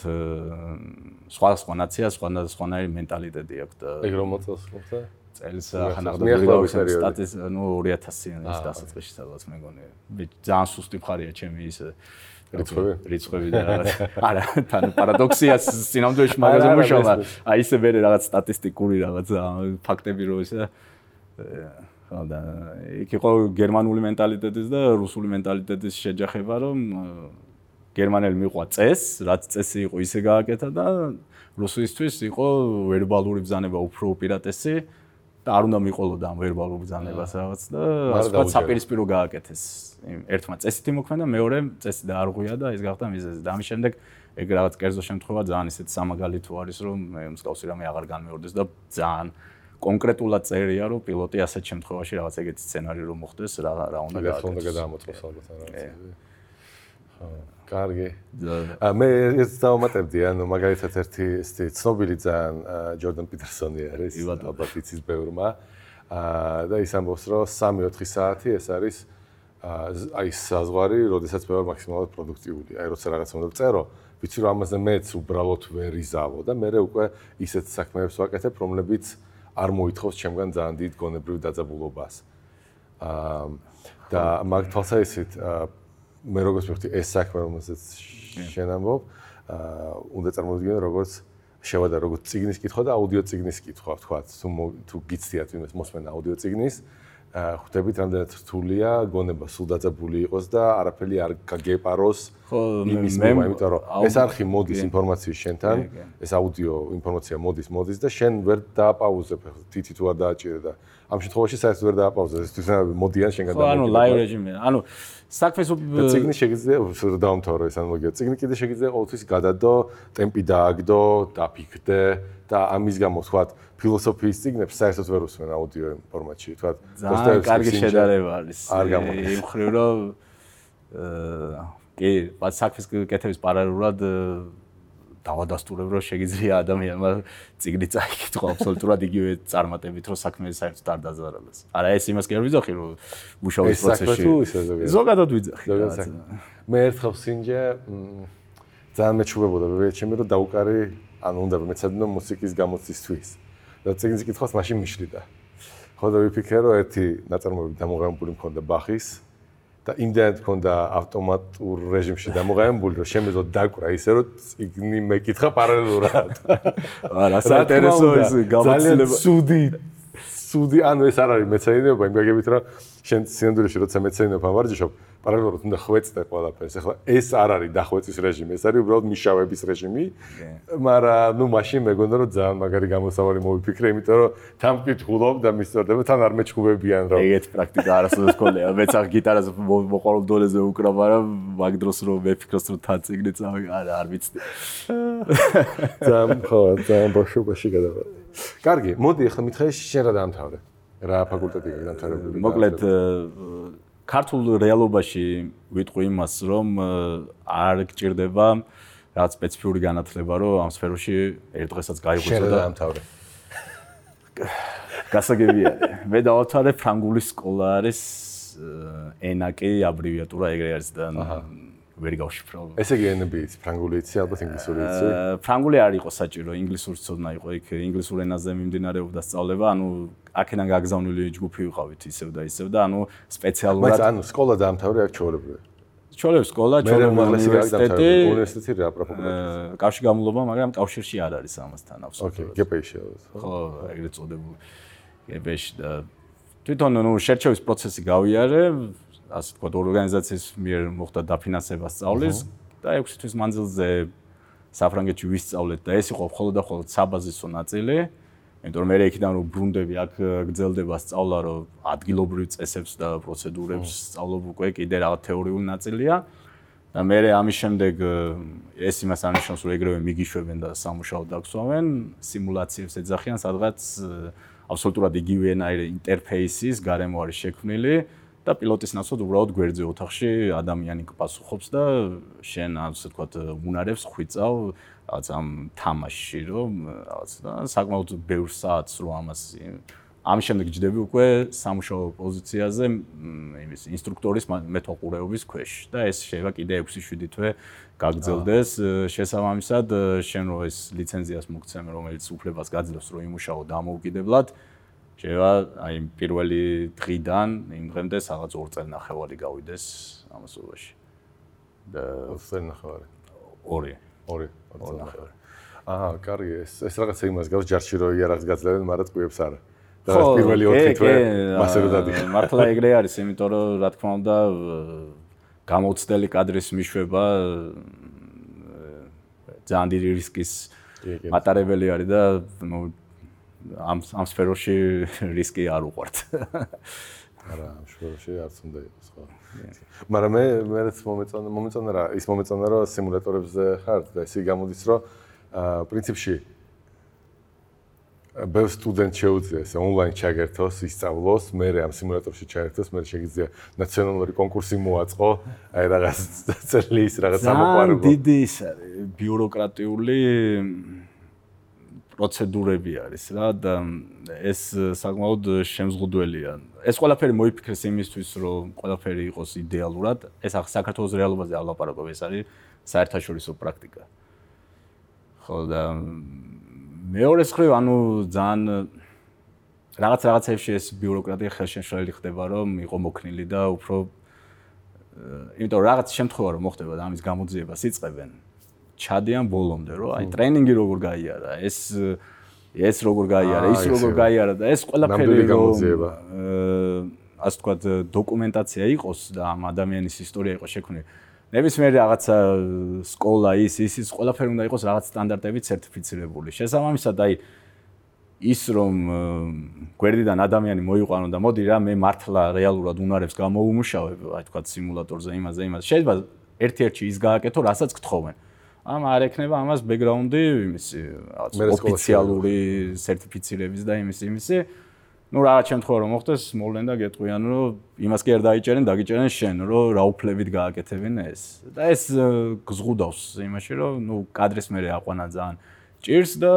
სხვა სხვა ნაცია, სხვა სხვანაირი მენტალიტეტი აქვს და ეგ რომ მოწელს ხოთა? წელს ახანაგდა სტატის ნუ 2000-იან ის დასაწყისში სადაც მეგონი. ძალიან სუსტი მხარეა ჩემი ის რიცხვები? რიცხვები და არა თან პარადოქსია სინამდვილეში მაგაზე მუშაობა. აი ესე მე რაღაც სტატისტიკური რაღაც ფაქტები რო ხო და იქ იყო გერმანული მენტალიტეტის და რუსული მენტალიტეტის შეჯახება რომ გერმანელი მიყვა წეს რაც წესი იყო ისე გააკეთა და რუსისთვის იყო ვერბალური ბზანება უფრო უპირატესი და არ უნდა მიყოლოდა ამ ვერბალურ ბრძანებას რაღაც და ასე საპირისპირო გააკეთეს იმ ერთმა წესითი მოქმედა მეორე წესი დაარღვია და ეს გახდა მიზეზი და ამის შემდეგ ეგ რაღაც კერძო შემთხვევა ძალიან ისეთ სამაგალითო არის რომ მსკავსი რამე აღარ განმეორდეს და ძალიან კონკრეტულად წერია რომ პილოტი ასეთ შემთხვევაში რაღაც ეგეთი სცენარი რომ მოხდეს რა რა უნდა გააკეთოს. უნდა გადაამოწმოს ალბათ რაღაც. ხო, კარგი. ა მე ეს დავამატებდი, ანუ მაგალითად ერთი ესეთი ცნობილი ძალიან ჯორდან პიტერსონი არის, ალბათ იცის ბევრმა. აა და ის ამბობს რომ 3-4 საათი ეს არის აი საზღვარი, როდესაც მე ვარ მაქსიმალურად პროდუქტიული. აი როცა რაღაც უნდა წერო, ვიცი რომ ამაზე მეც უბრალოდ ვერ იზავო და მე უკვე ისეთ საქმეებს ვაკეთებ, რომლებიც არ მოითხოვს ჩემგან ძალიან დიდ გონებრივ დაძაბულობას. აა და მაგ თვალსაჩინოდ მე როგორც ვიხდი ეს საქმე რომელსაც შენ ამბობ, აა უნდა წარმოვიდგინო როგორც შევადა როგორც ციგნის კითხვა და აუდიო ციგნის კითხვა, თქვა თუ თუ გიცდიათ იმას მოსმენა აუდიო ციგნის, ხვდებით რამდენად რთულია გონება სულ დაძაბული იყოს და არაფერი არ გაგეპაროს იმის მე იმიტომ რომ ეს არხი მოდის ინფორმაციის შენთან ეს აუდიო ინფორმაცია მოდის მოდის და შენ ვერ დააპაუზებ თითი თუ არ დააჭირე და ამ შემთხვევაში საერთოდ ვერ დააპაუზებ ეს თვითონ მოდიან შენგან და ანუ ლაივ რეჟიმი ანუ საქმეს ციგნი შეგიძლია დაამთავრო ეს ანალოგია ციგნი კიდე შეგიძლია ყოველთვის გადადო ტემპი დააგდო დაფიქდე და ამის გამო თქვა ფილოსოფიის ციგნებს საერთოდ ვერ უსმენ აუდიო ფორმატში. თქვა ძალიან კარგი შედარება არის არ გამოდის იმ ხრივ რომ აა კი საქმის კეთების პარალელურად დავადასტურებ რომ შეგიძლია ადამიანმა ციგნი წაიკითხო აბსოლუტურად იგივე წარმატებით რომ საქმე საერთოდ არ დაზარალოს. არა ეს იმას კი არ ვიძახი რომ მუშაობის პროცესში. ზოგადად ვიძახი. მე ერთხელ სინჯე ძალიან მეჩუბებოდა მე ჩემი რომ დაუკარი ანუ უნდა მეცადინო მუსიკის გამოცდისთვის. და ციგნის კითხავს მაშინ მიშლიდა. ხო და ვიფიქრე რომ ერთი ნაწარმოები დამოღებული მქონდა ბახის და იმდენად მქონდა ავტომატურ რეჟიმში დამოღებული რომ შემეძლო დაკვრა ისე რომ ციგნი მეკითხა პარალელურად. არა, საინტერესო ის გამოცდილება. ძალიან ცუდი ცუდი ანუ ეს არ არის მეცადინეობა იმ გაგებით რომ შენ სინამდვილეში როცა მეცადინეობა ვარჯიშობ პარალელურად უნდა ხვეწდე ყველაფერს. ახლა ეს არ არის დახვეწის რეჟიმი, ეს არის უბრალოდ მიშავების რეჟიმი. მაგრამ ნუ მაშინ მეგონა რომ ძალიან მაგარი გამოსავალი მოვიფიქრე, იმიტომ რომ თან მკითხულობ და მისწორდება, თან არ მეჩხუბებიან რომ ეგეთ პრაქტიკა არასოდეს ქონია. მეც ახ გიტარაზე მოყოლობ დოლეზე უკრავ, მაგრამ მაგ დროს რომ ვეფიქროს რომ თან წიგნე წავი, არა არ ვიცი. ძალიან ხო, ძალიან ბოშობაში გადავა. კარგი, მოდი ახლა მითხე შენ რა დაამთავრე? რა ფაკულტეტი გადამთავრებული? მოკლედ ქართულ რეალობაში ვიტყვი იმას, რომ არ გჭირდება რაც სპეციფიური განათლება, რომ ამ სფეროში ერთ დღესაც გაიღვიძო და ამთავრე. გასაგებია. მე დავათავრე ფრანგული სკოლა არის ენაკი აბრევიატურა ეგრე არის და ვერ გავშიფრო. ესე იგი NB-იც ფრანგული იცი, ალბათ ინგლისური იცი. ფრანგული არ იყო საჭირო, ინგლისური ცოდნა იყო იქ, ინგლისურ ენაზე მიმდინარეობდა სწავლება, ანუ აქედან გაგზავნილი ჯგუფი ვიყავით ისევ და ისევ და ანუ სპეციალურად მაგრამ ანუ სკოლა დაამთავრე აქ ჩაოლებრივი. ჩაოლებ სკოლა, ჩაოლებ უნივერსიტეტი. უნივერსიტეტი რა პროფესია? კავშირი გამულობა, მაგრამ კავშირში არ არის ამასთან აბსოლუტურად. ოკეი, გპ-ში. ხო, ეგრეთ წოდებული. გპ-ში და თვითონ ნუ შერჩევის პროცესი გავიარე, ასე ვთქვათ, ორგანიზაციის მიერ მოხდა დაფინანსება სწავლის და 6 თვის მანძილზე საფრანგეთში ვისწავლეთ და ეს იყო მხოლოდ და მხოლოდ საბაზისო ნაწილი. იმიტომ რომ მე იქიდან რომ ბრუნდები აქ გძელდება სწავლა რომ ადგილობრივ წესებს და პროცედურებს სწავლობ უკვე კიდე რაღაც თეორიული ნაწილია. და მე ამის შემდეგ ეს იმას ანიშნავს რომ ეგრევე მიგიშვებენ და სამუშაო დაგსვავენ სიმულაციებს ეძახიან სადღაც აბსოლუტურად იგივენაირი ინტერფეისის გარემო არის შექმნილი და პილოტის ნაცვლად უბრალოდ გვერდზე ოთახში ადამიანი პასუხობს და შენ ასე ვთქვათ უნარებს ხვიწავ რაღაც ამ თამაშში რომ რაღაც და საკმაოდ ბევრ საათს რო ამას ამ შემდეგ ჯდები უკვე სამუშაო პოზიციაზე იმის ინსტრუქტორის მეთვალყურეობის ქვეშ. და ეს შეიძლება კიდე 6-7 თვე გაგრძელდეს. შესაბამისად შენ რო ეს ლიცენზიას მოგცემ რომელიც უფლებას გაძლევს რომ იმუშაო დამოუკიდებლად შეიძლება აი პირველი დღიდან იმ დღემდე რაღაც 2 წელი ნახევარი გავიდეს ამასობაში. და 2 წელი ნახევარი? 2 2 აა, კარგი, ეს ეს რაღაცა იმას გავს ჯარში რო იარაღს გაძლევენ, მაგრამ წვიებს არა. და ეს პირველი 4 თვე მასე რო დადიხარ. მართლა ეგრე არის, იმიტომ რომ რა თქმა უნდა გამოცდელი კადრის მიშვება ძალიან დიდი რისკის მატარებელი არის და ნუ ამ ამ სფეროში რისკი არ უყვართ. არა, ამ სფეროში არც უნდა იყოს, ხო. მაგრამ მე მეც მომეწონა, მომეწონა რა, ის მომეწონა რომ სიმულატორებზე ხარ და ისე გამოდის რომ აა პრინციპში ბევრ სტუდენტ შეუძლია ეს ონლაინ ჩაგერთოს, ისწავლოს, მე ამ სიმულატორში ჩაერთოს, მე შეგიძლია ნაციონალური კონკურსი მოაწყო, აი რაღაც წელს რაღაც ამოყარებო. დიდი ის ბიუროკრატიული პროცედურები არის რა და ეს საკმაოდ შემზღუდველია. ეს ყველაფერი მოიფიქრეს იმისთვის, რომ ყველაფერი იყოს იდეალურად. ეს ახ საქართველოს რეალობაზე ალაპარაკობ, ეს არის საერთაშორისო პრაქტიკა. ხო და მეორე მხრივ, ანუ ძალიან რაღაც რაღაცებში ეს ბიუროკრატია ხელშემშლელი ხდება, რომ იყო მოქნილი და უფრო იმიტომ რაღაც შემთხვევა რომ მოხდება და ამის გამოძიებას იწყებენ. ჩადიან ბოლომდე, რომ აი ტრენინგი როგორ გაიარა, ეს ეს როგორ გაიარა, ის როგორ გაიარა და ეს ყველაფერი გამოძიება. ასე თქვა დოკუმენტაცია იყოს და ამ ადამიანის ისტორია იყოს შექმნილი. ნებისმიერი რაღაცა სკოლა ის ის ის ყველაფერი უნდა იყოს რაღაც სტანდარტებით სერტიფიცირებული. შესაბამისად აი ის რომ გვერდიდან ადამიანი მოიყვანო და მოდი რა მე მართლა რეალურად უნარებს გამოუმუშავებ, აი თქვა სიმულატორზე იმაზე იმაზე. შეიძლება ერთ-ერთი ის გააკეთო, რასაც გთხოვენ. ამ არ ექნება ამას ბექგრაუნდი იმის რაღაც ოფიციალური სერტიფიცირების და იმის იმისი. ну რაღაც შემთხვევა რომ მოხდეს მოვლენ და გეტყვიან რომ იმას კი არ დაიჭერენ დაგიჭერენ შენ რომ რა უფლებით გააკეთებინ ეს და ეს გზღუდავს იმაში რომ ну კადრის მე აყვანა ძალიან ჭირს და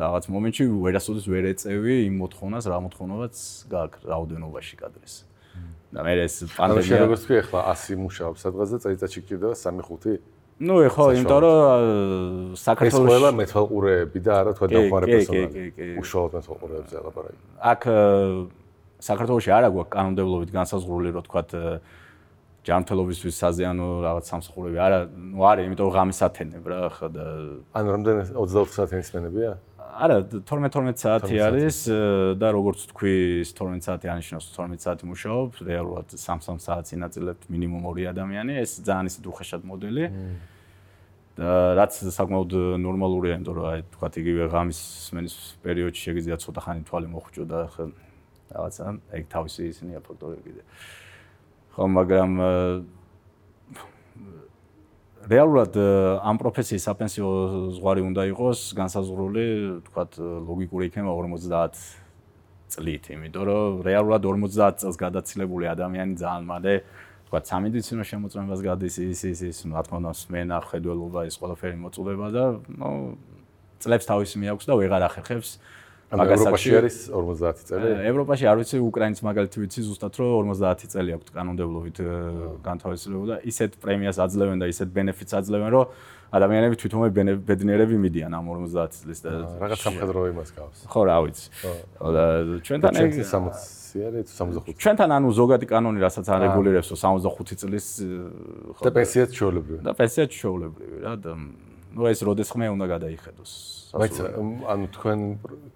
რაღაც მომენტში ვერასოდეს ვერ ეწევი იმ მოთხოვნას რა მოთხოვნაც გაქვს რაოდენობაში კადრის და მე ეს პანდემია ანუ შეგოს თქვი ახლა 100 მუშაობს სადღაც და წელიწადში კიდევ 3-5 ну ეხო იმიტომ რომ საქართველოს ყველა მეთვალყურეები და არა თქვა დახმარე პერსონალი უშუალოდ მეთვალყურეებზე ლაპარაკი აქ საქართველოსში არა გვაქვს კანონმდებლობით განსაზღვრული რომ თქვა ჯანმრთელობისთვის საზიანო რაღაც სამსახურები არა ну არის იმიტომ ღამის ათენებ რა ხა და ანუ რამდენი 24 საათის მენებია არა 12-12 საათი არის და როგორც თქვი 12 საათი ანიშნავს 12 საათი მუშაობ რეალურად 3-3 საათი ინაწილებთ მინიმუმ ორი ადამიანი ეს ძალიან ისე უხეშად მოდელი და რაც საკმაოდ ნორმალურია იმიტომ რომ აი თქვა იგივე ღამის სმენის პერიოდში შეგიძლია ცოტა ხანი თვალი მოხვჭო და რაღაცა ეგ თავისი ისინია ფაქტორები კიდე. ხო მაგრამ რეალურად ამ პროფესიის საპენსიო ზღვარი უნდა იყოს განსაზღვრული, თქვათ, ლოგიკური იქნება 50 წლით, იმიტომ რომ რეალურად 50 წელს გადაცილებული ადამიანი ძალიან მალე თქვა სამედიცინო შემოწმებას გადის ის ის ის რა თქმა უნდა სმენა ხედველობა ეს ყველაფერი მოწუდება და ნუ წლებს თავისი მიაქვს და ვეღარ ახერხებს მაგასაკში არის 50 წელი. ევროპაში არ ვიცი, უკრაინის მაგალითი ვიცი ზუსტად რომ 50 წელი აქვს კანონმდებლობით განთავისუფლება და ისეთ პრემიას აძლევენ და ისეთ ბენეფიტს აძლევენ, რომ ადამიანები თვითონვე ბედნიერები მიდიან ამ 50 წლის და რაღაც სამხედრო იმას გავს. ხო, რა ვიცი. და ჩვენთან ეგ 60 არის 65. ჩვენთან ანუ ზოგადი კანონი რასაც არეგულირებს 65 წლის ხო და პენსიაც ჩვეულებრივი. და პენსიაც ჩვეულებრივი რა და ну ეს როდესმე უნდა გადაიხედოს. բայց ანუ თქვენ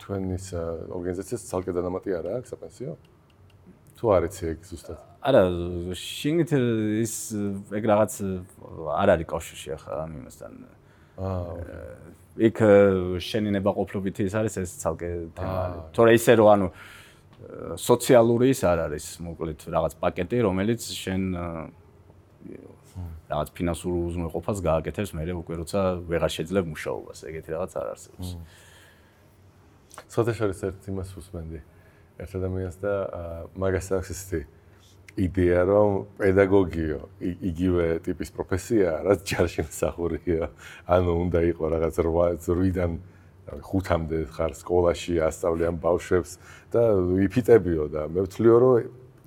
თქვენის ორგანიზაციას ცალკე დანამატი არა აქვს საპენსიო? თუ არის ეგ ზუსტად? არა, შინით ის ეგ რაღაც არ არის კავშირში ახლა ამ იმასთან. აა იქ შენი ნებაყოფლობითი ის არის ეს ცალკე თემა არის. თორე ისე რომ ანუ სოციალური ის არ არის, მოკლედ რაღაც პაკეტი, რომელიც შენ რაღაც ფინანსურ უზრუნველყოფას გააკეთებს მე უკვე როცა ვეღარ შეძლებ მუშაობას. ეგეთი რაღაც არ არსებობს. სოთა შორის ერთ იმას უსმენდი. ერთ ადამიანს და მაგას აქვს ისეთი იდეა რომ პედაგოგიო იგივე ტიპის პროფესია რაც ჯარში მსახურია. ანუ უნდა იყოს რაღაც 8-დან 5-მდე ხარ სკოლაში ასწავლიან ბავშვებს და იფიტებიო და მე ვთვლიო რომ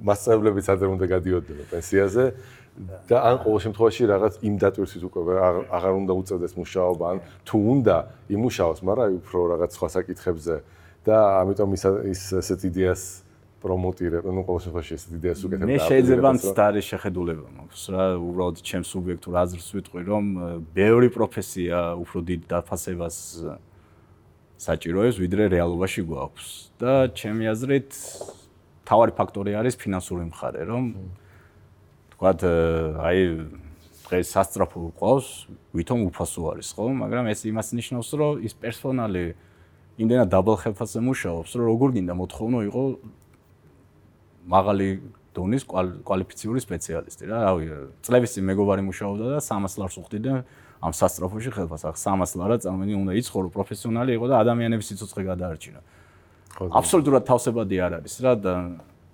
მასწავლებლებიც ადრე უნდა გადიოდნენ პენსიაზე და ან ყოველ შემთხვევაში რაღაც იმ დატვირთვით უკვე აღარ უნდა უწევდეს მუშაობა ან თუ უნდა იმუშაოს, მაგრამ უფრო რაღაც სხვა საკითხებზე და ამიტომ ის ის ესეთ იდეას პრომოტირებ, ну ყოველ შემთხვევაში ესეთ იდეას უკეთებ და მე შეიძლება მცდარი შეხედულება მაქვს რა, უბრალოდ ჩემ სუბიექტურ აზრს ვიტყვი, რომ ბევრი პროფესია უფრო დიდ დაფასებას საჭიროებს, ვიდრე რეალობაში გვაქვს. და ჩემი აზრით თავარი ფაქტორი არის ფინანსური მხარე, რომ ვთქვათ, აი დღეს სასწრაფო ყავს, ვითომ უფასო არის, ხო? მაგრამ ეს იმას ნიშნავს, რომ ის პერსონალი იმდენად დაბალ ხელფასზე მუშაობს, რომ როგორ გინდა მოთხოვნო იყო მაღალი დონის კვალიფიციური სპეციალისტი რა. რავი, წლების წინ მეგობარი მუშაობდა და 300 ლარს უხდიდა ამ სასტრაფოში ხელფასს. ახ 300 ლარა წამენი უნდა იცხოვრო პროფესიონალი იყო და ადამიანების სიცოცხლე გადაარჩინა. აბსოლუტურად თავსებადი არ არის რა და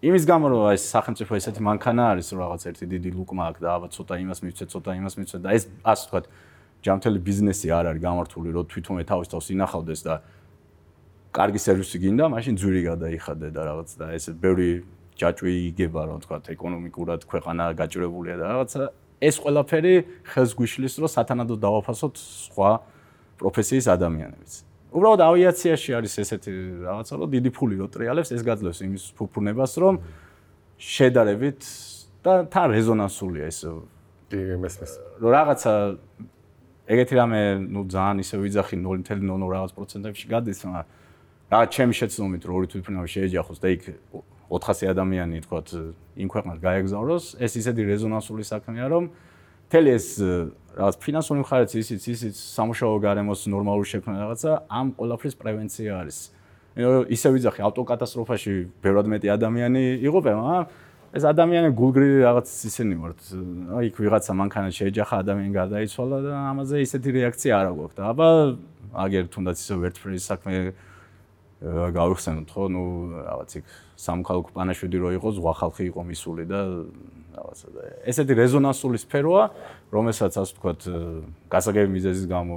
იმის გამო რომ ეს სახელმწიფო ესეთი მანქანა არის რომ რაღაც ერთი დიდი ლუკმა აქვს და აბა ცოტა იმას მივცე, ცოტა იმას მივცე და ეს ასე ვთქვათ ჯამთელი ბიზნესი არ არის გამართული რომ თვითონ თავის თავს ინახავდეს და კარგი სერვისი გინდა, მაშინ ძვირი გადაიხადე და რაღაც და ეს ბევრი ჯაჭვი იგება რომ თქვა ეკონომიკურად ქვეყანა გაჭირებულია და რაღაცა ეს ყველაფერი ხელს გვიშლის რომ სათანადო დავაფასოთ სხვა პროფესიის ადამიანებიც. უბრალოდ ავიაციაში არის ესეთი რაღაცა რომ დიდი ფული რო ტრიალებს ეს გაძლევს იმის ფუფუნებას რომ შედარებით და თან რეზონანსულია ეს მესმის რომ რაღაცა ეგეთი რამე ნუ ძალიან ისე ვიძახი 0.0 რაღაც პროცენტებში გადის მაგრამ რაღაც ჩემი შეცდომით რომ ორი თვითმფრინავი შეეჯახოს და იქ 400 ადამიანი თქოთ იმ ქვეყნად გაეგზავნოს, ეს ისეთი რეზონანსული საქმეა, რომ თელი ეს რაღაც ფინანსური მხარეც ისიც ისიც სამუშაო გარემოს ნორმალური შექმნა რაღაცა ამ ყოლაფრის პრევენცია არის. ისე ვიძახი ავტოკატასტროფაში ბევრად მეტი ადამიანი იღუპება, მაგრამ ეს ადამიანი გულგრილი რაღაც ისინი ვართ. აი იქ ვიღაცა მანქანა შეეჯახა, ადამიანი გარდაიცვალა და ამაზე ისეთი რეაქცია არ აქვს და აბა აგერ თუნდაც ისე ვერტფრიზ საქმე გავიხსენოთ ხო? ნუ რაღაც იქ სამხალხო პანაშვიდი რო იყო ზღვა ხალხი იყო მისული და რაღაცა და ესეთი რეზონანსული სფეროა რომელსაც ასე ვთქვათ გასაგები მიზეზის გამო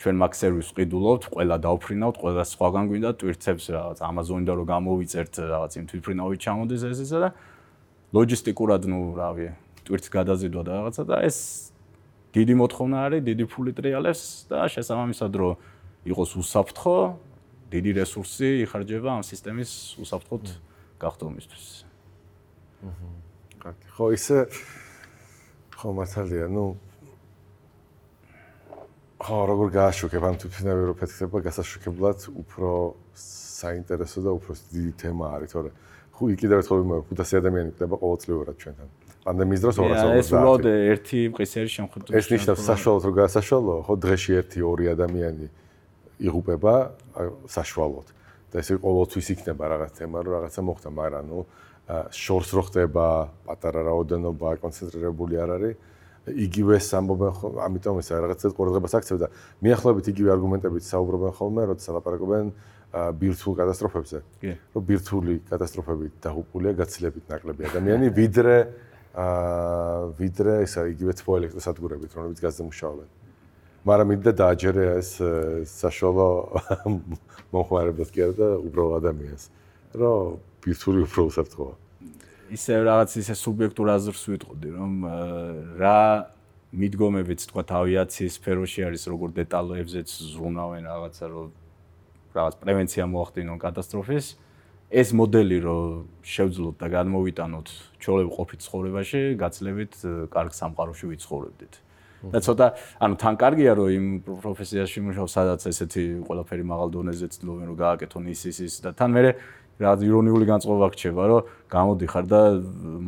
ჩვენ მაგ სერვისს ყიდულობთ ყველა დაუფრინავთ ყველა სხვაგან გვინდა ტვირთებს რაღაც ამაზონიდან რო გამოვიწერთ რაღაც იმ თვითფრინავით ჩამოდის ეს ესა და ლოჯისტიკურად ნუ რავი ტვირთს გადაზიდვა და რაღაცა და ეს დიდი მოთხოვნა არის დიდი ფული ტრიალებს და შესაბამისად რო იყოს უსაფრთხო დიდი რესურსი იხარჯება ამ სისტემის უსაფრთხოდ გახდომისთვის. აჰა. ხო, ისე ხო მართალია, ну ხო, როგორ გააშუქებ ამ თვითმფრინავი ევროპეთება გასაშუქებლად უფრო საინტერესო და უფრო დიდი თემა არის, თორე ხო, კიდევ ერთხელ ვიმეორებ, 500 ადამიანი ხდება ყოველწლიურად ჩვენთან. პანდემიის დროს 250. ეს უბრალოდ ერთი მყისერი შემოხვდა. ეს ნიშნავს საშუალოდ რომ გასაშუალო, ხო, დღეში 1-2 ადამიანი იღუპება საშუალოდ. და ესე ყოველთვის იქნება რაღაც თემა რომ რაღაცა მოხდა მაგრამ ნუ შორს რო ხდება პატარა რაოდენობა კონცენტრირებული არ არის. იგივე სამბობენ ამიტომ ეს რაღაცა ყურადღებას აქცევ და მიახლოებით იგივე არგუმენტებით საუბრობენ ხოლმე როცა ლაპარაკობენ ბირთვულ კატასტროფებზე. რომ ბირთვული კატასტროფებით დაღუპულია გაცილებით ნაკლები ადამიანი ვიდრე აა ვიდრე ესა იგივე თბოელექტროსადგურებით რომლებიც გაზზე მუშაობენ მაგრამ მინდა დააჯერე ეს საშუალო მომხმარებლად კი არა და უბრალოდ ადამიანს. რომ ვირტუალური უფრო უსაფრთხოა. ისე რაღაც ისე სუბიექტურ აზრს ვიტყოდი რომ რა მიდგომებით თქვა ავიაციის სფეროში არის როგორ დეტალოებზეც ზრუნავენ რაღაცა რომ რაღაც პრევენცია მოახდინონ კატასტროფის. ეს მოდელი რომ შევძლოთ და გადმოვიტანოთ ჩოლებ ყოფით ცხოვრებაში გაცლებით კარგ სამყაროში ვიცხოვრებდით. და ცოტა ანუ თან კარგია რომ იმ პროფესიაში მუშაობ სადაც ესეთი ყველაფერი მაღალ დონეზე ცდილობენ რომ გააკეთონ ის ის ის და თან მე რა ირონიული განწყობა გქჩება რომ გამოდიხარ და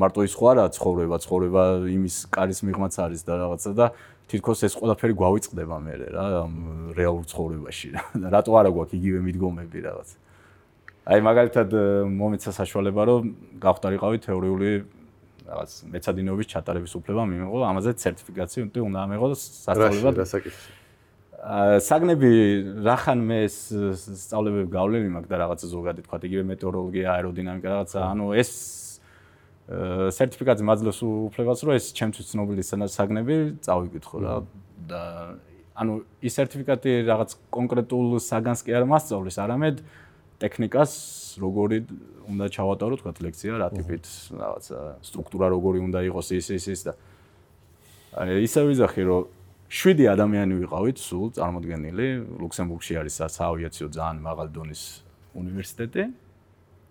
მარტო ის ხო არა ცხოვრება ცხოვრება იმის კარის მიღმაც არის და რაღაცა და თითქოს ეს ყველაფერი გვავიწყდება მე რა რეალურ ცხოვრებაში. და რატო არა გვაქვს იგივე მიდგომები რაღაც? აი მაგალითად მომეცა საშუალება რომ გავხდარიყავი თეორიული რაღაც მეცადინეობის ჩატარების უფლება მიიღო, ამაზე სერტიფიკაცია უნდა ამეღო სასწავლებად. აა საგნები რახან მე სწავლებები გავლენი მაქვს და რაღაცა ზოგადად თქვა იგივე მეტეოროლოგია, აეროდინამიკა რაღაცა, ანუ ეს სერტიფიკაცია მაძლევს უფლებას, რომ ეს ჩემთვის ცნობილი საგნები წავიკითხო რა და ანუ ის სერტიფიკატი რაღაც კონკრეტულ საგანს კი არ მასწავლის, არამედ ტექნიკას როგორი უნდა ჩავატარო თქვა ლექცია რა ტიპით რაღაც სტრუქტურა როგორი უნდა იყოს ის ის ის და აი ისე ვიზახი რომ 7 ადამიანი ვიყავით სულ წარმოდგენილი ლუქსემბურგში არის საავიაციო ძალიან მაღალი დონის უნივერსიტეტი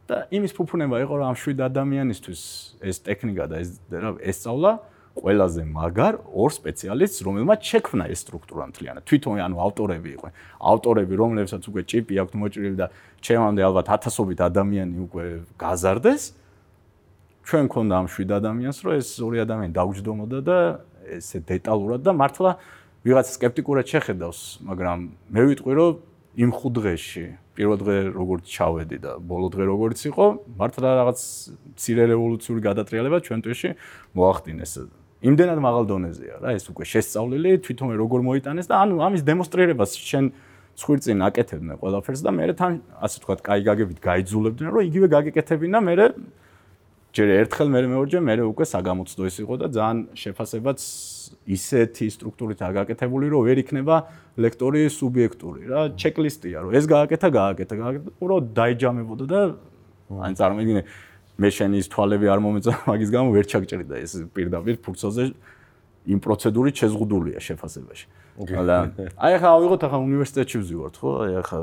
და იმის ფუფუნება იყო რომ ამ 7 ადამიანისთვის ეს ტექნიკა და ეს რა ესწავლა ყველაზე მაგარ ორ სპეციალისტს, რომელმაც შექმნა ეს სტრუქტურა მთლიანად. თვითონ ანუ ავტორები იყვნენ. ავტორები, რომლებსაც უკვე ჭიპი აქვთ მოჭრილი და ჩემამდე ალბათ ათასობით ადამიანი უკვე გაზარდეს. ჩვენ ქონდა ამ შვიდ ადამიანს, რომ ეს ორი ადამიანი დაუჯდომოდა და ესე დეტალურად და მართლა ვიღაც სკეპტიკურად შეხედავს, მაგრამ მე ვიტყვი, რომ იმ ხუთ დღეში, პირველ დღე როგორც ჩავედი და ბოლო დღე როგორც იყო, მართლა რაღაც ცირე რევოლუციური გადატრიალება ჩვენ თვეში მოახდინეს. იმდენად მაღალ დონეზეა რა ეს უკვე შესწავლილი თვითონ როგორ მოიტანეს და ანუ ამის დემონსტრირებას შენ ცხვირწინ აკეთებდნენ ყველაფერს და მე თან ასე თქვა კაი გაგებით გაიძულებდნენ რომ იგივე გაგეკეთებინა მე ჯერ ერთხელ მე მეორჯერ მე უკვე საგამოცდო ის იყო და ძალიან შეფასებაც ისეთი სტრუქტურით აგაკეთებული რომ ვერ იქნება ლექტორი სუბიექტური რა ჩეკლისტია რომ ეს გააკეთა გააკეთა გააკეთა უბრალოდ დაიჯამებოდა და ან წარმოიდგინე მე შენი ის თვალები არ მომეწონა მაგის გამო ვერ ჩაგჭრიდა ეს პირდაპირ ფურცოზე იმ პროცედურით შეზღუდულია შეფასებაში. და აი ახლა ავიღოთ ახლა უნივერსიტეტში ვზივართ ხო? აი ახლა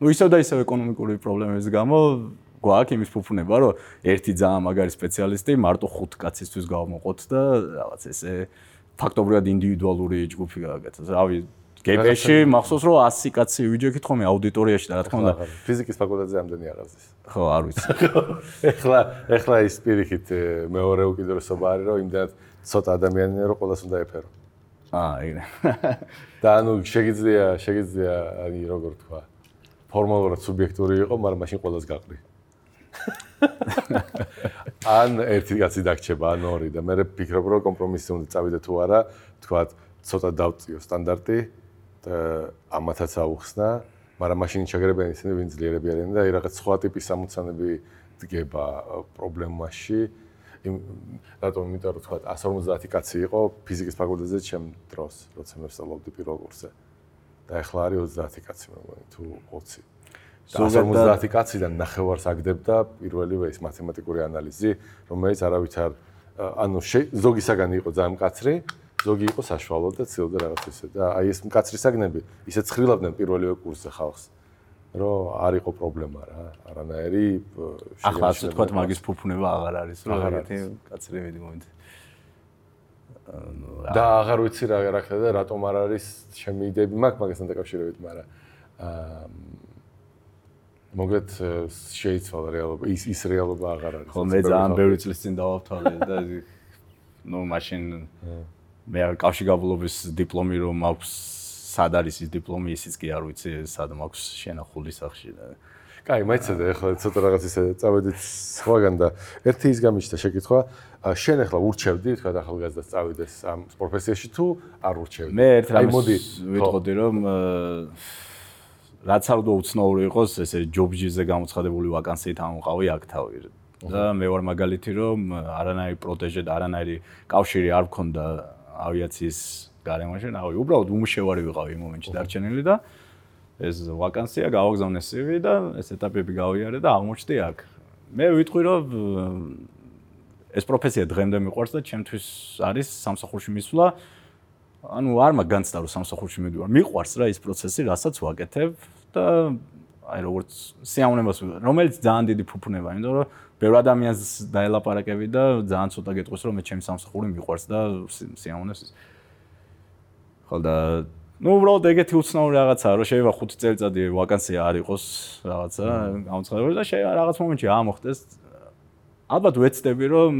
ну ისევ და ისევ ეკონომიკური პრობლემების გამო გვაქვს იმის ფუფუნება რომ ერთი ძალიან მაგარი სპეციალისტი მარტო ხუთ კაცისთვის გავმოყოთ და რაღაც ესე ფაქტობრივად ინდივიდუალური ჯგუფი გააკეთოს. რავი გეპეში მახსოვს რომ 100 კაცი ვიჯექით ხოლმე აუდიტორიაში და რა თქმა უნდა ფიზიკის ფაკულტეტზე ამდენი აღაზის. ხო, არ ვიცი. ეხლა ეხლა ის პირიქით მეორე უკიდურესობა არის რომ იმდანაც ცოტა ადამიანია რომ ყოველას უნდა ეფერო. აა, იგივე. და ანუ შეგიძლია, შეგიძლია, აი როგორ თქვა, ფორმალურად სუბიექტური იყო, მაგრამ მაშინ ყოველას გაყრი. ან ერთი კაცი დაგჭება, ან ორი და მე ვფიქრობ, რომ კომპრომისი უნდა წავიდე თუ არა, თქვა, ცოტა დავწიო სტანდარტი და ამათაც აუხსნა, მაგრამ მაშინ ჩაგერებენ ისინი, ვინ ძლიერები არიან და აი რაღაც სხვა ტიპის სამოცანები დგება პრობლემაში. იმ რატომ იმიტომ რომ თქვა 150 კაცი იყო ფიზიკის ფაკულტეტზე ჩემ დროს, როცა მე ვსწავლობდი პირველ კურსზე. და ახლა არის 30 კაცი მეგონი თუ 20. ზოგადად 50 კაციდან ნახევარს აგდებდა პირველივე ეს მათემატიკური ანალიზი, რომელიც არავითარ ანუ ზოგისაგან იყო ძალიან მკაცრი, ზოგი იყო საშუალო და ცდილობდა რაღაც ისე და აი ეს მკაცრი საგნები ისე ცხრილებდნენ პირველივე კურსზე ხალხს. რომ არ იყო პრობლემა რა, არანაირი ახლა ასე თქვა მაგის ფუფუნება აღარ არის, რომ ერთი კაცრები მომენტი. და აღარ ვიცი რა რა ხდება და რატომ არ არის ჩემი იდეები მაქვს მაგასთან დაკავშირებით, მაგრამ აა მოგეთ შეიცვალა რეალობა ის ის რეალობა აღარ არის ხო მე ძალიან ბევრი წლის წინ დავავთვალე და ნუ მაშინ მე კავშირ გაბულობის დიპლომი რომ მაქვს სად არის ის დიპლომი ისიც კი არ ვიცი სად მაქვს შენახული სახში და კაი მაიცადე ახლა ცოტა რაღაც ისე წავედით სხვაგან და ერთი ის გამიჩნდა შეკითხვა შენ ახლა ურჩევდი თქვა ახალგაზრდას წავიდეს ამ პროფესიაში თუ არ ურჩევდი? მე ერთ რამეს ვიტყოდი რომ რაც არ უნდა უცნაური იყოს, ესე ჯობჯიზე გამოცხადებული ვაკანსიით ამოყავი აქ თავი. და მე ვარ მაგალითი, რომ არანაირი პროტეჟე და არანაირი კავშირი არ მქონდა ავიაციის გარემოში, რავი, უბრალოდ უმშევარი ვიყავი იმ მომენტში დარჩენილი და ეს ვაკანსია გავაგზავნე CV და ეს ეტაპები გავიარე და აღმოჩნდი აქ. მე ვიტყვი, რომ ეს პროფესია დღემდე მიყვარს და ჩემთვის არის სამსახურში მისვლა. ანუ არ მაგ განცდა რომ სამსახურში მიდივარ. მიყვარს რა ის პროცესი, რასაც ვაკეთებ და აი როგორც სიამოვნებას რომელიც ძალიან დიდი ფუფუნება, იმიტომ რომ ბევრ ადამიანს დაელაპარაკები და ძალიან ცოტა გეტყვის რომ მე ჩემი სამსახური მიყვარს და სიამოვნებს ის. ხო და ну უბრალოდ ეგეთი უცნაური რაღაცაა რომ შეიძლება 5 წელიწადი ვაკანსია არ იყოს რაღაცა გამოცხადებული და შეიძლება რაღაც მომენტში ამოხდეს. ალბათ ვეცდები რომ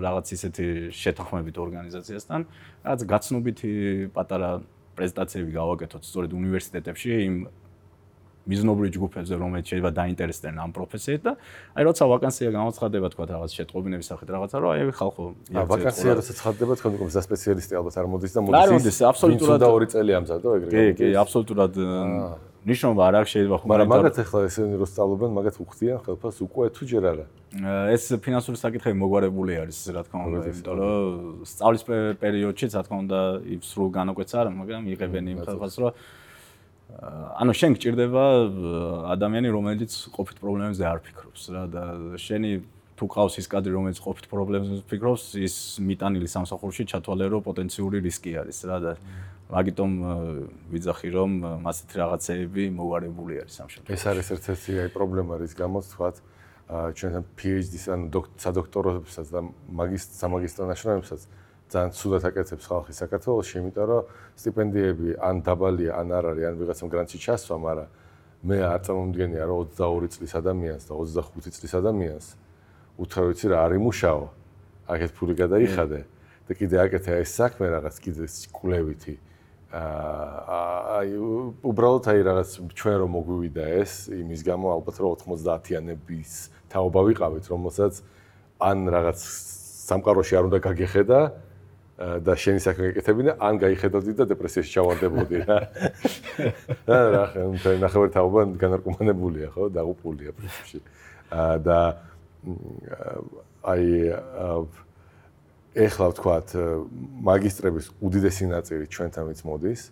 რაღაც ისეთი შეთანხმებით ორგანიზაციასთან რაღაც გაცნობითი პატარა პრეზენტაციები გავაკეთოთ სწორედ უნივერსიტეტებში იმ მიზნობრივ ჯგუფებზე რომელიც შეიძლება დაინტერესდნენ ამ პროფესიით და აი როცა ვაკანსია გამოცხადება თქვა რაღაც შეტყობინების სახით რაღაცა რომ აი ხალხო ვაკანსია როცა ცხადდება თქვენ უკვე ზა სპეციალისტი ალბათ არ მოდის და მოდის არ მოდის აბსოლუტურად და ორი წელი ამზადო ეგრე კი კი აბსოლუტურად ნიშნობა არ აქვს შეიძლება ხომ მაგრამ მაგათ ახლა ესენი რო სწავლობენ მაგათ უხდიან ხელფას უკვე თუ ჯერ არა? ეს ფინანსური საკითხები მოგვარებული არის რა თქმა უნდა იმიტომ რომ სწავლის პერიოდში რა თქმა უნდა ის სრულ განაკვეთს არა მაგრამ იღებენ იმ ხელფას რომ ანუ შენ გჭირდება ადამიანი, რომელიც ყოფით პრობლემებზე არ ფიქრობს რა და შენი თუ ყავს ის კადრი, რომელიც ყოფით პრობლემებზე ფიქრობს, ის მიტანილი სამსახურში ჩათვალე რომ პოტენციური რისკი არის რა და მაგიტომ ვიძახი რომ მასეთ რაღაცეები მოუარებული არის ამ შემთხვევაში. ეს არის ერთ-ერთი აი პრობლემა, რის გამოც თქვათ ჩვენთან PhD-ს ან სადოქტოროებსაც და მაგისტ სამაგისტრო ნაშრომებსაც ძალიან ცუდად აკეთებს ხალხი საქართველოს, იმიტომ რომ სტიპენდიები ან დაბალია, ან არ არის, ან ვიღაცამ გრანტში ჩასვა, მაგრამ მე არ წარმომდგენია რომ 22 წლის ადამიანს და 25 წლის ადამიანს უთხრა ვიცი რა არ იმუშაო. აქეთ ფული გადაიხადე და კიდე აკეთე ეს საქმე რაღაც კიდე კულევითი. აი უბრალოდ აი რაღაც ჩვენ რომ მოგვივიდა ეს იმის გამო ალბათ რომ 90-იანების თაობა ვიყავით რომელსაც ან რაღაც სამყაროში არ უნდა გაგეხედა და შენი საქმე გეკეთებინა, ან გაიხედავდი და დეპრესიაში ჩავარდებოდი რა. რა ხე, ნახევარი თაობა განარკომანებულია, ხო, დაღუპულია პრინციპში. აა და აი ეხლა ვთქვათ, მაგისტრების უდიდესი ნაწილი ჩვენთან ვიც მოდის.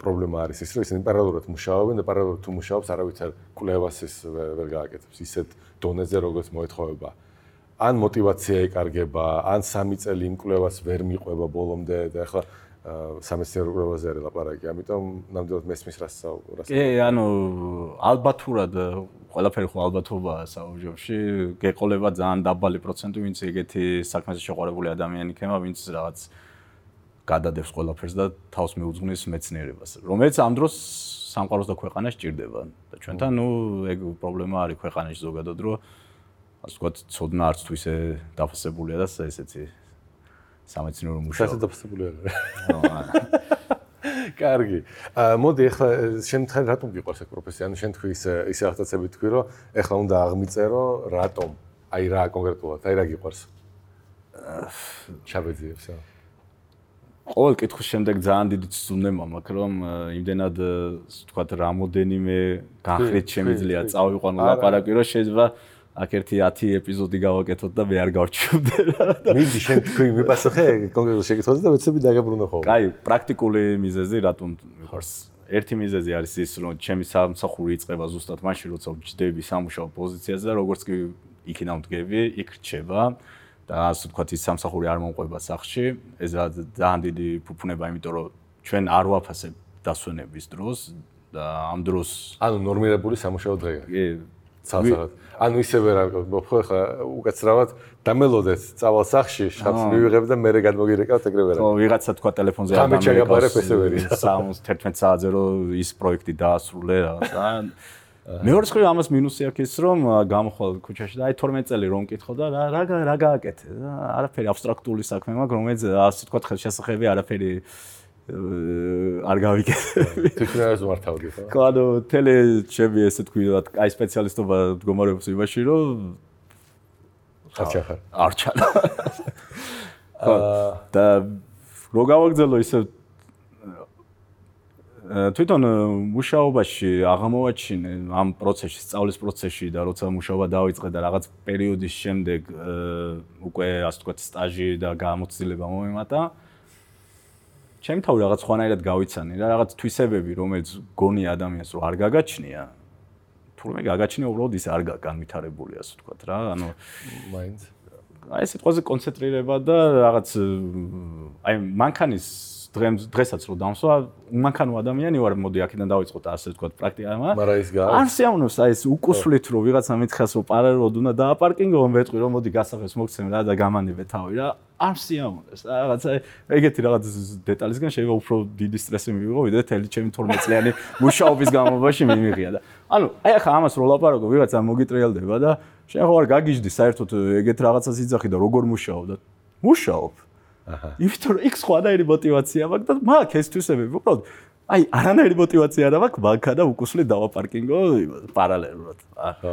პრობლემა არის ის, რომ ისინი პარალელურად მუშაობენ და პარალელურად თუ მუშაობს, არავის არ კვლევას ის ვერ გააკეთებს ისეთ დონეზე, როგორც მოეთხოვება. ან мотивация ეკარგება, ან სამი წელი იმ კვლევას ვერ მიყვება ბოლომდე და ახლა სამეცნიერო კვლევაზე არის ლაპარაკი, ამიტომ ნამდვილად მესმის რა საუბარს. კი, ანუ ალბათურად ყველაფერი ხო ალბათობაა საუბრებში. გეყოლება ძალიან დაბალი პროცენტი, ვინც ეგეთი საქმეზე შეყვარებული ადამიანი ქემა, ვინც რაღაც გადადებს ყველაფერს და თავს მიუძღვნის მეცნიერებას, რომელიც ამ დროს სამყაროს და ქვეყანას ჭირდება. და ჩვენთან, ну, ეგ პრობლემა არის ქვეყანაში ზოგადად, რომ ასე ვთქვათ, ცოდნა არც თუ ისე დაფასებულია და ესეთი სამეცნიერო მუშაობა. ასე დაფასებულია. კარგი. აა მოდი ახლა შენ რატომ გიყვარს ეს პროფესია? ანუ შენ თქვი ის ისე აღწაცებით თქვი, რომ ახლა უნდა აღმიწერო რატომ? აი რა კონკრეტულად, აი რა გიყვარს? ჩაბეძიებს რა. ყოველ კითხვის შემდეგ ძალიან დიდი ცუნება მაქვს, რომ იმდენად ვთქვათ, რამოდენიმე განხრით შემიძლია წავიყვანო ლაპარაკი, რომ შეიძლება აქ ერთი 10 ეპიზოდი გავაკეთოთ და მე არ გავჩვენდე რა. მიდი შენ თქვი მიპასუხე კონკრეტულ შეკითხვაზე და ვეცები დაგებრუნო ხოლმე. კაი, პრაქტიკული მიზეზი რატომ მიხარს? ერთი მიზეზი არის ის, რომ ჩემი სამსახური იწყება ზუსტად მაშინ, როცა ვჯდები სამუშაო პოზიციაზე და როგორც კი იქიდან ვდგები, იქ რჩება და ასე ვთქვათ, ის სამსახური არ მომყვება სახში. ეს ძალიან დიდი ფუფუნება, იმიტომ რომ ჩვენ არ ვაფასებ დასვენების დროს და ამ დროს ანუ ნორმირებული სამუშაო დღეა. კი, ცალსაღად. ანუ ისევე რა ხო ხა უკაცრავად დამელოდეთ წავალ სახში, შხაც მივიღებ და მე გადმოგირეკავთ ეგრევე რა. ხო, ვიღაცა თქვა ტელეფონზე ესე ვერი. 11 საათზე რომ ის პროექტი დაასრულე რა. მეორე მხრივ ამას მინუსი აქვს ის რომ გამოხვალ ქუჩაში და აი 12 წელი რომ მკითხო და რა რა რა გააკეთე. არაფერი აბსტრაქტული საქმე მაქვს, რომელიც ასე თქვა ხელშესახები არაფერი არ გავიკეთე. თვითონაც მართავდი ხო? ხო, ანუ თელე ჩემი ესე თქვი რა, აი სპეციალისტობა მდგომარეობს იმაში, რომ ხარჩახარ. არჩან. აა და რო გავაგზავნო ისე თვითონ მუშაობაში აღმოვაჩინე ამ პროცესში, სწავლის პროცესში და როცა მუშაობა დაიწყე და რაღაც პერიოდის შემდეგ უკვე ასე ვთქვათ სტაჟი და გამოცდილება მომემატა. აა ჩემ თავი რაღაც ხვანაირად გავიცანი რა რაღაც თვისებები რომელიც გონი ადამიანს რომ არ გაგაჩნია თურმე გაგაჩნია უბრალოდ ის არ განვითარებული ასე ვთქვათ რა ანუ მაინც აი სიტყვაზე კონცენტრირება და რაღაც აი მანქანის დღემ დღესაც რო დამსვა უმანქანო ადამიანი ვარ მოდი აქედან დავიწყოთ ასე ვთქვათ პრაქტიკამა მაგრამ ის გა არ შეამნოს აი ეს უკუსვლით რო ვიღაცა მითხას რომ პარალელოდ უნდა დააპარკინგო მეტყვი რომ მოდი გასახეს მოგცემ რა და გამანებე თავი რა. არ შეამონეს რაღაცა ეგეთი რაღაც დეტალისგან შეიძლება უფრო დიდი სტრესი მივიღო ვიდრე თელი ჩემი 12 წლიანი მუშაობის განმავლობაში მიმიღია და ანუ აი ახლა ამას რო ლაპარაკო ვიღაცა მოგიტრიალდება და შენ ხო არ გაგიჟდი საერთოდ ეგეთ რაღაცას იძახი და როგორ მუშაობ და მუშაობ იმიტომ რომ იქ სხვადაირი мотивация მაქვს და მაქვს ეს თვისებები უბრალოდ აი არანაირი мотивация არა მაქვს მანქანა უკუსლი დავაპარკინგო პარალელურად აჰა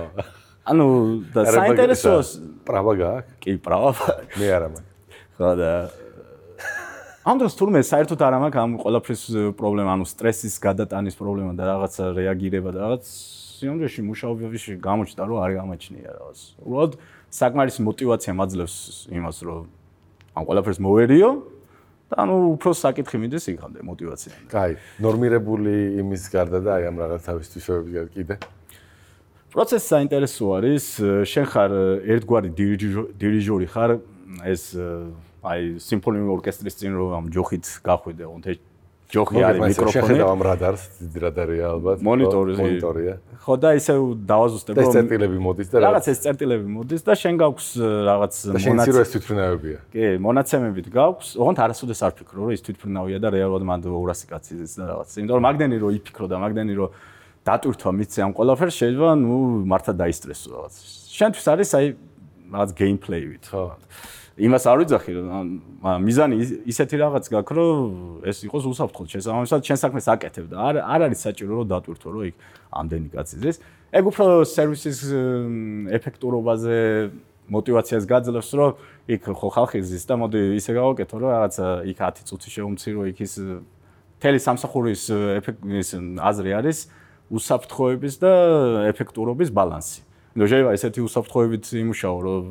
ანუ და საინტერესოა право გაქვს? კი, право. მე არა მაქვს. ხო და ამ დროს თურმე საერთოდ არ მაქვს ამ ყველაფრის პრობლემა, ანუ სტრესის გადატანის პრობლემა და რაღაცა რეაგირება და რაღაც სიამდეში მუშაობების გამოჩნდა რომ არ გამაჩნია რაღაც. უბრალოდ საკმარისი мотивация მაძლევს იმას, რომ ამ ყველაფერს მოვერიო და ანუ უფრო საკითხი მინდის იქამდე мотиваცია. კაი, ნორმირებული იმის გარდა და აი ამ რაღაც თავის თვისებების გარდა კიდე პროცესი საინტერესო არის. შენ ხარ ერთგვარი დირიჟორი ხარ ეს აი სიმფონიური ორკესტრის წინ რომ ამ ჯოხით გახვიდე, თუნდაც ჯოხი არის მიკროფონი. შეხედავ ამ რადარს დიდი რადარია ალბათ მონიტორი მონიტორია. ხო და ისე დავაზუსტებ რომ ეს წერტილები მოდის და რაღაც ეს წერტილები მოდის და შენ გაქვს რაღაც მონაცემები ეს თვითმფრინავებია. კი მონაცემებით გაქვს. ოღონდ არასოდეს არ ფიქრო რომ ის თვითმფრინავია და რეალურად მანდ 200 კაცი ის და რაღაც. იმიტომ რომ მაგდენი რომ იფიქრო და მაგდენი რომ დატვირთვა მიცე ამ ყველაფერს შეიძლება ნუ მართლა დაისტრესო რაღაც. შენთვის არის აი რაღაც გეიმპლეივით ხო იმას არ ვიძახი მიზანი ისეთი რაღაც გაქვს რომ ეს იყოს უსაფრთხო. შენს ამასთან შენ საქმეს აკეთებ და არ არ არის საჭირო რომ დატვირთო რომ იქ ამდენი კაცი ზის ეგ უფრო სერვისის ეფექტურობაზე мотиваციას გაძლევს რომ იქ ხო ხალხი ზის და მოდი ისე გავაკეთო რომ რაღაც იქ 10 წუთი შეუმცირო იქ ის э, მთელი სამსახურის э, ეფექტის აზრი არის უსაფრთხოების და э, ეფექტურობის ბალანსი. ნუ შეიძლება ესეთი უსაფრთხოებით იმუშაო რომ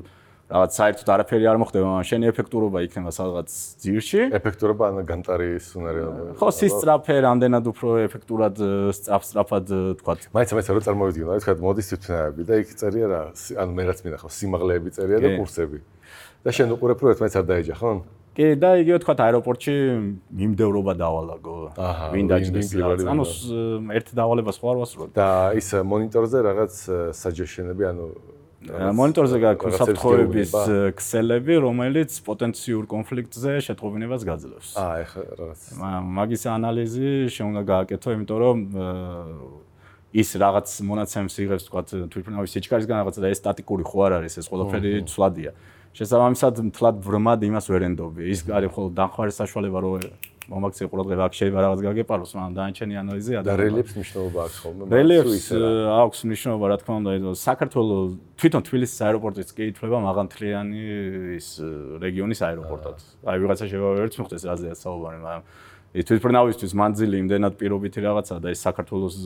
რაღაც საერთოდ არაფერი არ მოხდება, მაგრამ შენი ეფექტურობა იქნება სადღაც ძირში. ეფექტურობა ან განტარის უნარიანობა. ხო, სისწრაფე, რამდენად უფრო ეფექტურად სწრაფად თქვა. მაინც მაინც რო წარმოვიდგინო, თქვა მოდის თვითნაები და იქ წერია რა, ანუ მე რაც მინახავ, სიმაღლეები წერია და კურსები. და შენ უყურებ რო ერთმანეთს არ დაეჯახ, ხო? კი, და იგივე თქვა აეროპორტში მიმდევრობა დავალაგო. ვინ დაჭდეს რაღაც. ანუ ერთი დავალება სხვა არ ვასრულებ. და ის მონიტორზე რაღაც suggestion-ები, ანუ მონიტორზე გაქვს საფრთხოების ქსელები, რომელიც პოტენციურ კონფლიქტზე შეტყობინებას გაძლევს. აა, ეხლა რაღაც. მაგის ანალიზი შეუნდა გააკეთო, იმიტომ რომ ის რაღაც მონაცემს იღებს, თქვა თვითმფრინავის სიჩქარისგან რაღაც და ეს სტატიკური ხო არ არის, ეს ყველაფერი ცვლადია. შესაბამისად, თლად ბრმად იმას ვერ ენდობი. ის არის ხოლმე დახმარის საშუალება, რომ მომაქცე ყურადღება აქ შეიძლება რაღაც გაგეპაროს, მაგრამ დაანჩენი ანალიზი და რელიეფს მნიშვნელობა აქვს ხოლმე. რელიეფს აქვს მნიშვნელობა, რა თქმა უნდა, საქართველოს თვითონ თბილისის აეროპორტიც კი ითვლება მაღალმთლიანი ის რეგიონის აეროპორტად. აი ვიღაცა შეიძლება ვერც მოხდეს რაზეა საუბარი, მაგრამ ეს თვითფრნავისთვის მანძილი იმდენად პირობითი რაღაცა და ეს საქართველოს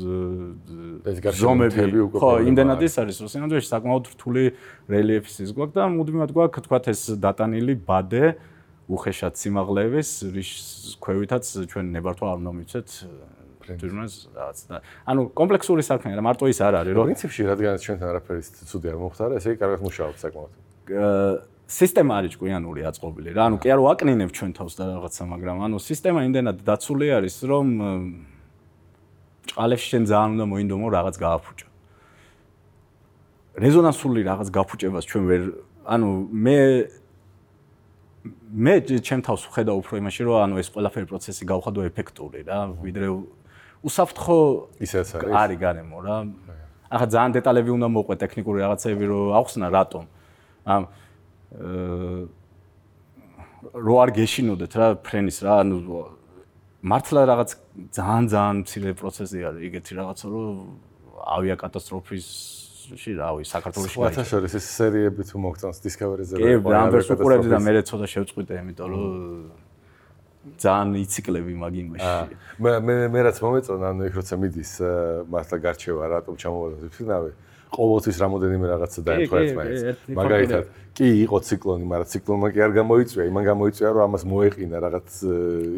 ზომები ხო იმდენად ის არის რომ სინამდვილეში საკმაოდ რთული რელიეფის ის გვაქვს და მუდმივად გვაქვს თქვათ ეს დატანილი ბადე უხეშად სიმაღლეების რის ქვევითაც ჩვენ ნებართვა არ მომიცეთ თურმეს რაღაც და ანუ კომპლექსური საქმეა რა მარტო ის არ არის რომ პრინციპში რადგან ჩვენთან არაფერი ცუდი არ მომხდარა ესე იგი კარგად მუშაობთ საკმაოდ. სისტემა არის ჭკვიანური აწყობილი რა. ანუ კი არ ვაკნინებ ჩვენ თავს და რაღაცა მაგრამ ანუ სისტემა იმდენად დაცული არის რომ ჭყალებში შენ ძალიან უნდა მოინდომო რაღაც გააფუჭო. რეზონანსული რაღაც გაფუჭებას ჩვენ ვერ ანუ მე მე ჩემ თავს ვხედავ უფრო იმაში, რომ ანუ ეს ყველაფერი პროცესი გავხადო ეფექტური რა, ვიდრე უსაფრთხო ისეც არის. არის გარემო რა. ახლა ძალიან დეტალები უნდა მოყვე ტექნიკური რაღაცები, რომ ახსნა რატომ. ამ რო არ გეშინოდეთ რა ფრენის რა, ანუ მართლა რაღაც ძალიან ძალიან მცირე პროცესი არის იგეთი რაღაცა, რომ ავიაკატასტროფის ში რავი საქართველოსში სხვა შორის ეს სერიები თუ მოგწონს Discovery-ზე კი ამბერს უყურებდი და მე ცოტა შევწყვიტე იმიტომ რომ ძალიან იციკლები მაგ იმაში. მე მე მე რაც მომეწონა ანუ იქ როცა მიდის მართლა გარჩევა რატომ ჩამოვადა ფინავე ყოველთვის რამოდენიმე რაღაცა დაემთხვა ერთმანეთს. მაგალითად, კი იყო ციკლონი, მაგრამ ციკლონმა კი არ გამოიწვია, იმან გამოიწვია, რომ ამას მოეყინა რაღაც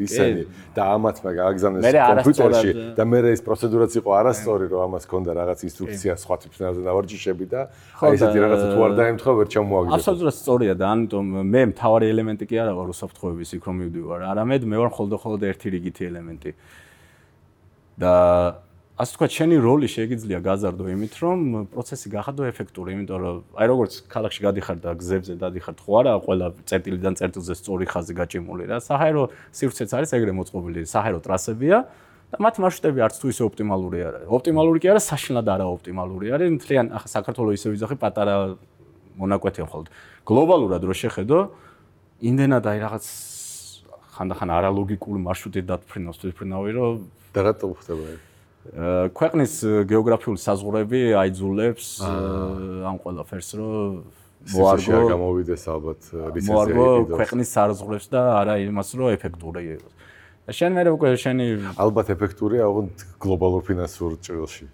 ისენი და ამათ მაგ აგზავნეს კომპიუტერში და მე ეს პროცედურაც იყო არასწორი, რომ ამას ჰქონდა რაღაც ინსტრუქცია სხვა თვითნაზე დავარჯიშები და აი ესეთი რაღაცა თუ არ დაემთხვა, ვერ ჩამოაგდო. აბსოლუტურად სწორია და ამიტომ მე მთავარი ელემენტი კი არა ვარ უსაფრთხოების იქ რომ მივდივარ, არამედ მე ვარ ხოლმე ხოლმე ერთი რიგითი ელემენტი. და ასე თქვა, შენი როლი შეიძლება გაზარდო იმით, რომ პროცესი გახადო ეფექტური, იმიტომ რომ აი როგორც ქალაქში გადიხარ და გზებზე დადიხარ, ხო არა, ყველა წერტილიდან წერტილზე სწორი ხაზი გაჭიმული რა. საჰაერო სივრცეც არის ეგრე მოწყობილი, საჰაერო ტრასებია და მათ მარშრუტები არც თუ ისე ოპტიმალური არ არის. ოპტიმალური კი არა, საშინლად არა ოპტიმალური არის. მთლიან ახლა საქართველოს ისე ვიზახი პატარა მონაკვეთი მხოლოდ. გლობალურად რო შეხედო, იმდენად აი რაღაც ხანდახან არალოგიკური მარშრუტი დათფრინავს თვითფრინავი, რომ და რატომ ხდება ეს? ქვეყნის გეოგრაფიული საზღვრები აიძულებს ამ ყველაფერს რომ მოარგო გამოვიდეს ალბათ ლიცენზია მოარგო ქვეყნის საზღვრებს და არა იმას რომ ეფექტური იყოს. შენ მე უკვე შენი ალბათ ეფექტურია ოღონდ გლობალურ ფინანსურ ჭრილში.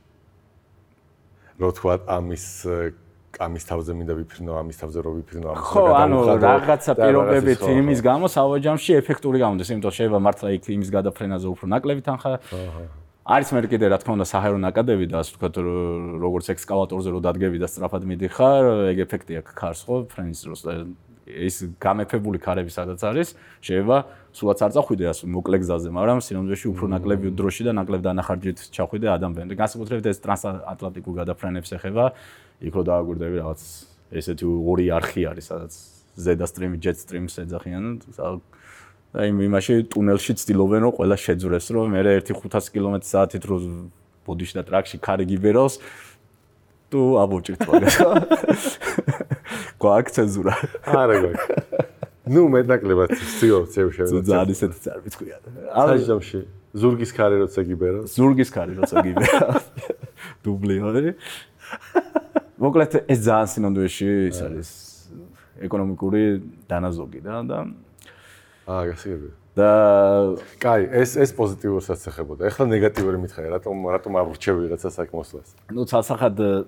რო თქვა ამის ამის თავზე მინდა ვიფრინო, ამის თავზე რო ვიფრინო, ამის ხო, ანუ რაღაცა პირობებით იმის გამო სავაჯამში ეფექტური გამოდის, იმიტომ შეიძლება მართლა იქ იმის გადაფრენაზე უფრო ნაკლები თანხა. არის მე კიდე რა თქმა უნდა საჰაერო ნაკადები და ასე ვთქვათ როგორც ექსკავატორზე რო დადგები და სწრაფად მიდიხარ, ეგ ეფექტი აქვს ქარს ხო, ფრენის დროს ეს გამეფებული ქარები სადაც არის, შეიძლება სულაც არ წახვიდე ასე მოკლე გზაზე, მაგრამ სინამდვილეში უფრო ნაკლები დროში და ნაკლებ დანახარჯით ჩახვიდე ადამიანზე. განსაკუთრებით ეს ტრანსატლანტიკურ გადაფრენებს ეხება, იქ რო დააგვირდები რაღაც ესეთი ორი არხი არის, სადაც ზედა სტრიმი, ჯეტ სტრიმს ეძახიან, და იმ იმაში ტუნელში ცდილობენ რომ ყველა შეძვრეს რომ მე 1-500 კმ/სთ-ით რო ბოდიში და ტრაქში ქარი გიბეროს თუ აბოჭირთ მაგას. გვაქვს ცენზურა. არა გვაქვს. ნუ მეტნაკლებად ცევ თუ შევიდა. ძალიან ისეთი არ მithქვია. საჯდომში ზურგის ქარი როცა გიბერო. ზურგის ქარი როცა გიბერა. დუბლი ორი. მოკლედ ეს ძალიან სინამდვილეში ის არის ეკონომიკური დანაზოგი და და აა, გასაგებია. და კაი, ეს ეს პოზიტიურსაც ეხებოდა. ეხლა ნეგატიური მითხარი, რატომ რატომ აბრჩევი რაღაცას აქ მოსვლას? ну, ცალსახად э,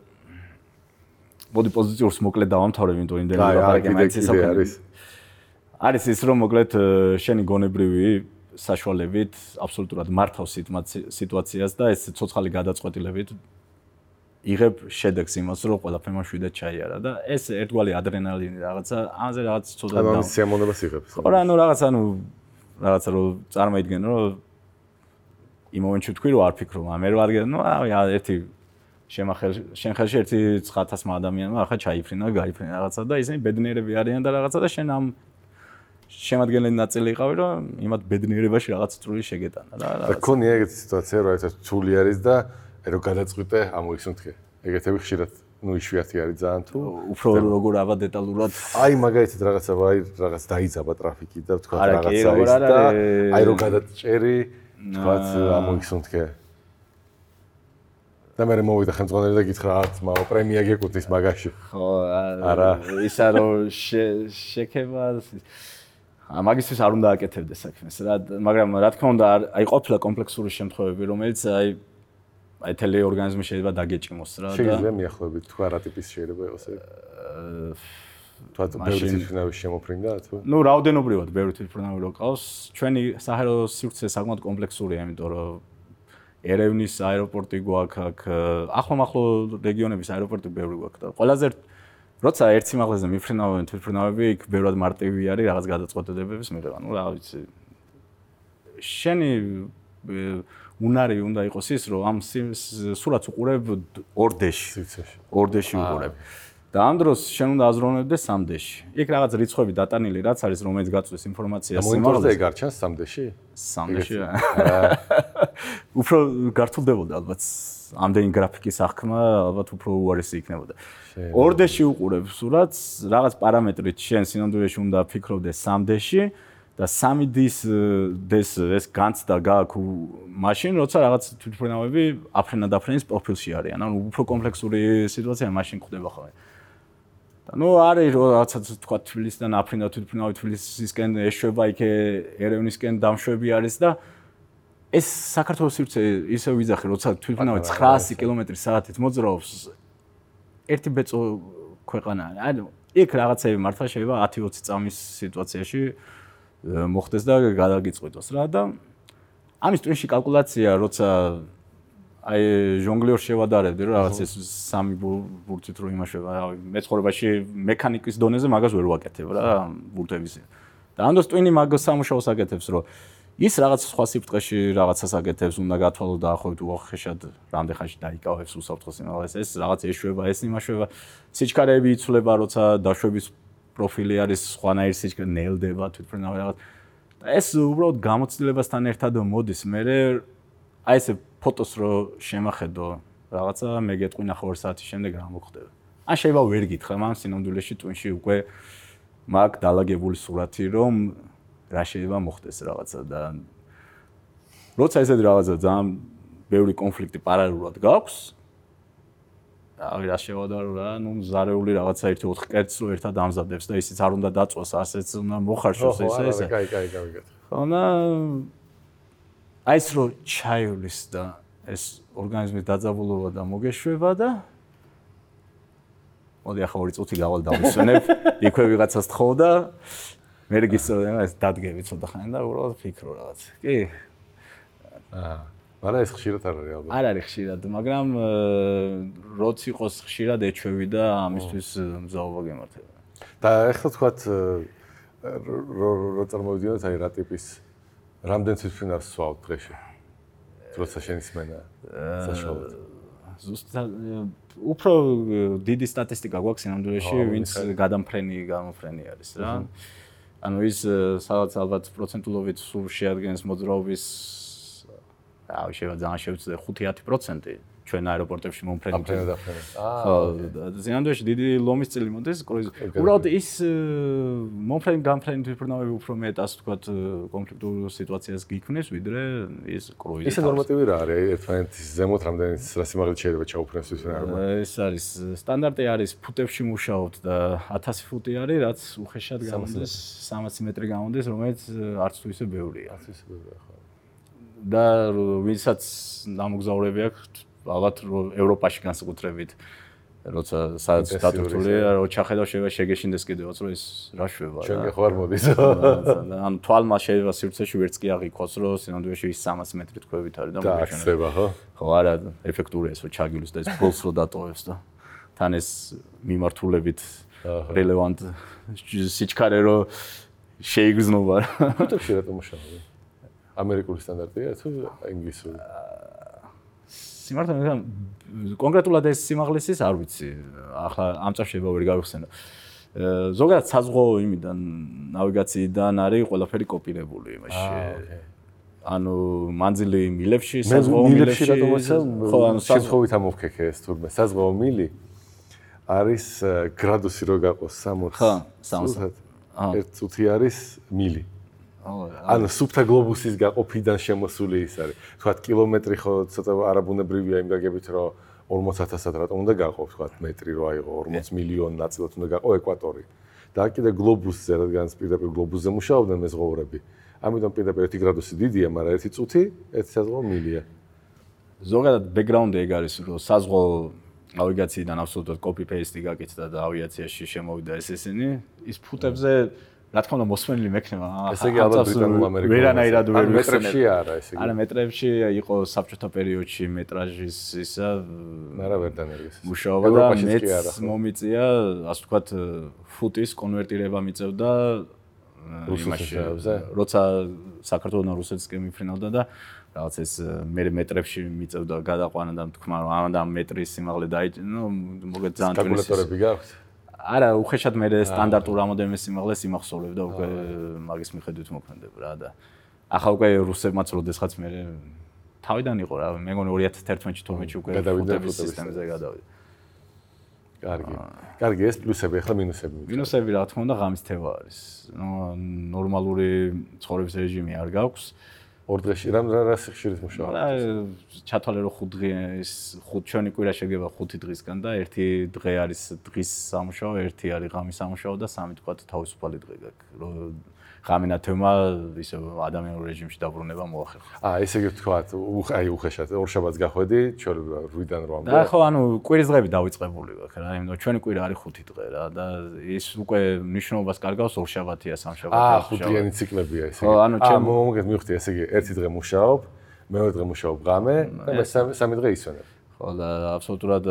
მოდი პოზიტიურს მოკლედ დავამთავრე, ვინდო იმდენი ლაპარაკი მაინც ეს არის. არის ის რომ მოკლედ э, შენი გონებრივი საშუალებით აბსოლუტურად მართავს სიტუაციას და ეს ცოცხალი გადაწყვეტილებით იღებ შედეგს იმას რომ ყველაფერმა შვიდად ჩაიარა და ეს ერთგვარი ადრენალინი რაღაცა ამაზე რაღაც ცოტა ანუ და ამის სიამოვნებას იღებს. ხო რა ნუ რაღაცა ნუ რაღაცა რომ წარმოიდგენ რომ იმ მომენტში თქვი რომ არ ფიქრობ ამ ვერ ვარგე ნუ რა ერთი შემახელ შენ ხელში ერთი 9000 ადამიანმა ახლა ჩაიფრინა გაიფრინა რაღაცა და ისინი ბედნიერები არიან და რაღაცა და შენ ამ შემადგენელი ნაწილი იყავი რომ იმათ ბედნიერებაში რაღაც წვრილი შეგეტანა რა და რაღაც ქონია ეგეთი სიტუაცია, რომ ეს ცული არის და აი რომ გადაწყვიტე ამოიხსნთქე. ეგეთები ხშირად ნუ იშვიათი არის ძალიან თუ უფრო როგორ აბა დეტალურად აი მაგალითად რაღაცა ვაი რაღაც დაიძაბა ტრაფიკი და თქვა რაღაცა ის და აი რომ გადაჭერი თქვა ამოიხსნთქე. და მე მოვიდა ხელმძღვანელი და გითხრა არც მაო პრემია გეკუთვნის მაგაში. ხო არა. ისა რომ შე- შექება ა მაგისთვის არ უნდა აკეთებდეს საქმეს რა მაგრამ რა თქმა უნდა აი ყოფილა კომპლექსური შემთხვევები რომელიც აი ეთელი ორგანიზმი შეიძლება დაგეჭიმოს რა და შეიძლება მიახლოებით თუ არა ტიპის შეიძლება იყოს თვათ ბევრი თვითმფრინავი შემოფრინდა თუ ნუ რაოდენობრივად ბევრი თვითმფრინავი როყავს ჩვენი საჰაერო სივრცე საკმაოდ კომპლექსურია იმიტომ რომ ერევნის აეროპორტი გვაქვს აქ ახლომახლო რეგიონების აეროპორტი ბევრი გვაქვს და ყველაზე როცა ერთი მაღლაზე მიფრინავენ თვითმფრინავები იქ ბევრად მარტივი არის რაღაც გადაწყვეტილებების მიღება. ну რა ვიცი. შენი უნარი უნდა იყოს ის რომ ამ სურათს უყურებ ორდეში სივრცეში. ორდეში უყურებ. და ამ დროს შენ უნდა აზროვნებდეს სამდეში. იქ რაღაც რიცხვები დატანილი რაც არის რომელიც გაწვდის ინფორმაციას მონიტორზე ეგ არ ჩანს სამდეში? სამდეში. უფრო გართულდებოდა ალბათ ამდენი გრაფიკის აღქმა ალბათ უფრო უარესი იქნებოდა. ორდეში უყურებ სურათს, რაღაც პარამეტრით შენ სინამდვილეში უნდა ფიქრობდე სამდეში და 3D-ს დეს ეს განცდა გააქვს მაშინ როცა რაღაც თვითმფრინავები აფრენა დაფრენის პროფილში არიან. ანუ უფრო კომპლექსური სიტუაცია მაშინ ხდება ხოლმე. და ნუ არის რომ რაღაცა თქვა თბილისიდან აფრინა თვითმფრინავი თბილისისკენ ეშვება იქე ერევნისკენ დამშვები არის და ეს საქართველოს სივრცე ისე ვიძახი როცა თვითმფრინავი 900 კმ/სთ-ით მოძრაობს ერთი ბეწო ქვეყანა ანუ იქ რაღაცები მართლა შეიძლება 10-20 წამის სიტუაციაში მოხდეს და გადაგიწყვიტოს რა და ამის ტვინში კალკულაცია როცა აი ჟონგლიორ შევადარებდი რომ რაღაც ეს სამი ბურ- ბურთით რო იმაშება რავი მე ცხოვრებაში მექანიკის დონეზე მაგას ვერ ვაკეთებ რა ბურთების. და ამ დროს ტვინი მაგ სამუშაოს აკეთებს რომ ის რაღაც სხვა სიფრთხეში რაღაცას აკეთებს უნდა გათვალო დაახლოებით უახეშად რამდენ ხანში დაიკავებს უსაფრთხო სიმაღლეს ეს რაღაც ეშვება ეს იმაშება. სიჩქარეები იცვლება როცა დაშვების პროფილი არის სხვანაირი სიჩქარე ნელდება თვითმფრინავი რაღაც. ეს უბრალოდ გამოცდილებასთან ერთად მოდის. მე აი ესე ფოტოს რო შემახედო რაღაცა მე გეტყვი ნახევარ საათის შემდეგ რა მოხდება ან შეიძლება ვერ გითხრა მამ სინამდვილეში ტვინში უკვე მაგ დალაგებული სურათი რომ რა შეიძლება მოხდეს რაღაცა და როცა ესეთი რაღაცა ძალიან ბევრი კონფლიქტი პარალელურად გაქვს აი რა შევადარო რა ნუ ზარეული რაღაცა ერთი 4 კერტს რო ერთად ამზადებს და ისიც არ უნდა დაწვას ასეც უნდა მოხარშოს ხო, ეს არა, ესე კაი, კაი, გავიგეთ. ხო და აი ეს რო ჩაივლის და ეს ორგანიზმის დაძაბულობა და მოგეშვება და მოდი ახლა ორი წუთი გავალ დავისვენებ. იქვე ვიღაცას თხოვ და მე რეგისტრირებ ეს დადგები ცოტა ხანი და უბრალოდ ფიქრო რაღაც. კი. აა არა ეს ხშირად არ არის ალბათ. არ არის ხშირად, მაგრამ როც იყოს ხშირად ეჩვევი და ამისთვის მზაობა გემართება. და ახლა თქვათ რო წარმოვიდიოთ აი რა ტიპის რამდენ ციფრინას სვავთ დღეში? როცა შენი სმენა საშუალოდ. ზუსტად უფრო დიდი სტატისტიკა გვაქვს ნამდვილში, ვინც გადამფრენი გამოფრენი არის რა. ანუ ის სადაც ალბათ პროცენტულობით სულ შეადგენს მოძრაობის რა შეიძლება ძალიან შევწდე 5-10%. ჩვენ აეროპორტებში მომფრენი აფრენა აფრენა. აა ზიანდოში დიდი ლომის წილი მოდის კრუიზ. უბრალოდ ის მომფრენი გამფრენი თვითმფრინავები უფრო მეტ ასე ვთქვათ კონფლიქტურ სიტუაციას გიქმნის, ვიდრე ის კრუიზი. ისე ნორმატივი რა არის? ერთმანეთის ზემოთ რამდენი რა სიმაღლე შეიძლება ჩაუფრენს არის? ეს არის სტანდარტი არის ფუტებში მუშაობთ და 1000 ფუტი არის, რაც უხეშად გამოდის 300 მეტრი გამოდის, რომელიც არც თუ ისე ბევრია. არც ისე ბევრია ხო. და ვისაც დამოგზაურები აქვს ალბათ ევროპაში განსაკუთრებით როცა სადაც დატვირთულია რო ჩახედავ შეიძლება შეგეშინდეს კიდევაც რომ ეს რა შვება ჩვენ კი ხარ მოდის. ანუ თვალმა შეიძლება სივრცეში ვერც კი აღიქოს რომ სინამდვილეში ის 300 მეტრი თქვებით არის და მოგვიჩვენა ხო? ხო არა ეფექტურია ეს რო ჩაგილოს და ეს ფულს რო დატოვებს და თან ეს მიმართულებით რელევანტ სიჩქარე რო შეიგრძნობა ფუტებში რატომ მუშაობ ამერიკული სტანდარტია თუ ინგლისური სიმართლე კონკრეტულად ეს სიმაღლესის არ ვიცი. ახლა ამ წამს შეიძლება ვერ გავიხსენო. ზოგადად საზღვაო იმიდან ნავიგაციიდან არის ყველაფერი კოპირებული იმაში. ანუ მანძილი მილებში, საზღვაო მილებში რატომ ასე? ხო, ანუ საზღვაოით ამოვქექე ეს თურმე. საზღვაო მილი არის გრადუსი რო გაყოს 60. ხო, 60. ერთ წუთი არის მილი. ანუ სუფთა გლობუსის გაყოფიდან შემოსული ის არის. თქვათ კილომეტრი ხო ცოტა არაბუნებრივია იმ გაგებით რომ 40000-ად რატომ უნდა გაყო თქვათ მეტრი რო აიღო 40 მილიონი ნაწილად უნდა გაყო ეკვატორი. და კიდე გლობუსზე რადგან პირდაპირ გლობუსზე მუშაობდნენ მეზღვაურები. ამიტომ პირდაპირ 1 გრადუსი დიდია, მაგრამ 1 წუთი 1 საზღვაო მილია. ზოგადად ბექგრაუნდი ეგ არის რომ საზღვაო ნავიგაციიდან აბსოლუტურად paste გაკეთდა და ავიაციაში შემოვიდა ეს ისინი ის ფუტებზე რა თქმა უნდა მოსმენილი მექნება ესე იგი ალბათ ბრიტანულ ამერიკაში ვერანაირად ვერ მეტრებში არა ესე იგი. არა მეტრებში იყო საბჭოთა პერიოდში მეტრაჟის ისა არა ვერ დანერგეს მუშაობა და მეც მომიწია ასე ვთქვათ ფუტის კონვერტირება მიწევდა იმაში როცა საქართველოს რუსეთს კი მიფრინავდა და რაღაც ეს მე მეტრებში მიწევდა გადაყვანა და თქვა რომ ამ და მეტრის სიმაღლე დაიჭი ნუ მოგეთ ძალიან თბილი კალკულატორები გაქვთ არა, უხეშად მე სტანდარტულ რამოდენიმე სიმაღლეს იმახსოვრებ და უკვე მაგის მიხედვით მოქმედებ რა და ახლა უკვე რუსებმაც როდესღაც მე თავიდან იყო რა, მე მგონი 2011-ში 12-ში უკვე ფუტების სისტემაზე გადავიდა. კარგი. კარგი, ეს პლუსები, ახლა მინუსები. მინუსები რა თქმა უნდა ღამის თევა არის. ნუ ნორმალური ცხოვრების რეჟიმი არ გაქვს. ორ დღეში რამ რა სიხშირით მუშაობ? რა ჩათვალე რომ 5 დღე ის 5 ჩვენი კვირა შეგება 5 დღისგან და ერთი დღე არის დღის სამუშაო, ერთი არის ღამის სამუშაო და სამი თქვა თავისუფალი დღე გაქვს. რომ ღამენათემა ისე ადამიანურ რეჟიმში დაბრუნება მოახერხა. აა ესე იგი თქვა, აი უხეშად ორ შაბათს გახვედი, ჩვენ 8-დან 8-მდე. და ხო, ანუ კვირის დღეები დავიწყებული ვაქვს რა, იმიტომ ჩვენი კვირა არის 5 დღე რა და ის უკვე მნიშვნელობას კარგავს ორ შაბათია, სამ შაბათია. აა ხუთიანი ციკლებია ესე იგი. ხო, ანუ ჩვენ მომგეთ მივხვდი ესე იგი ერთი დღე მუშაობ, მეორე დღე მუშაობ ღამე და მესამე სამი დღე ისვენებ. ხო და აბსოლუტურად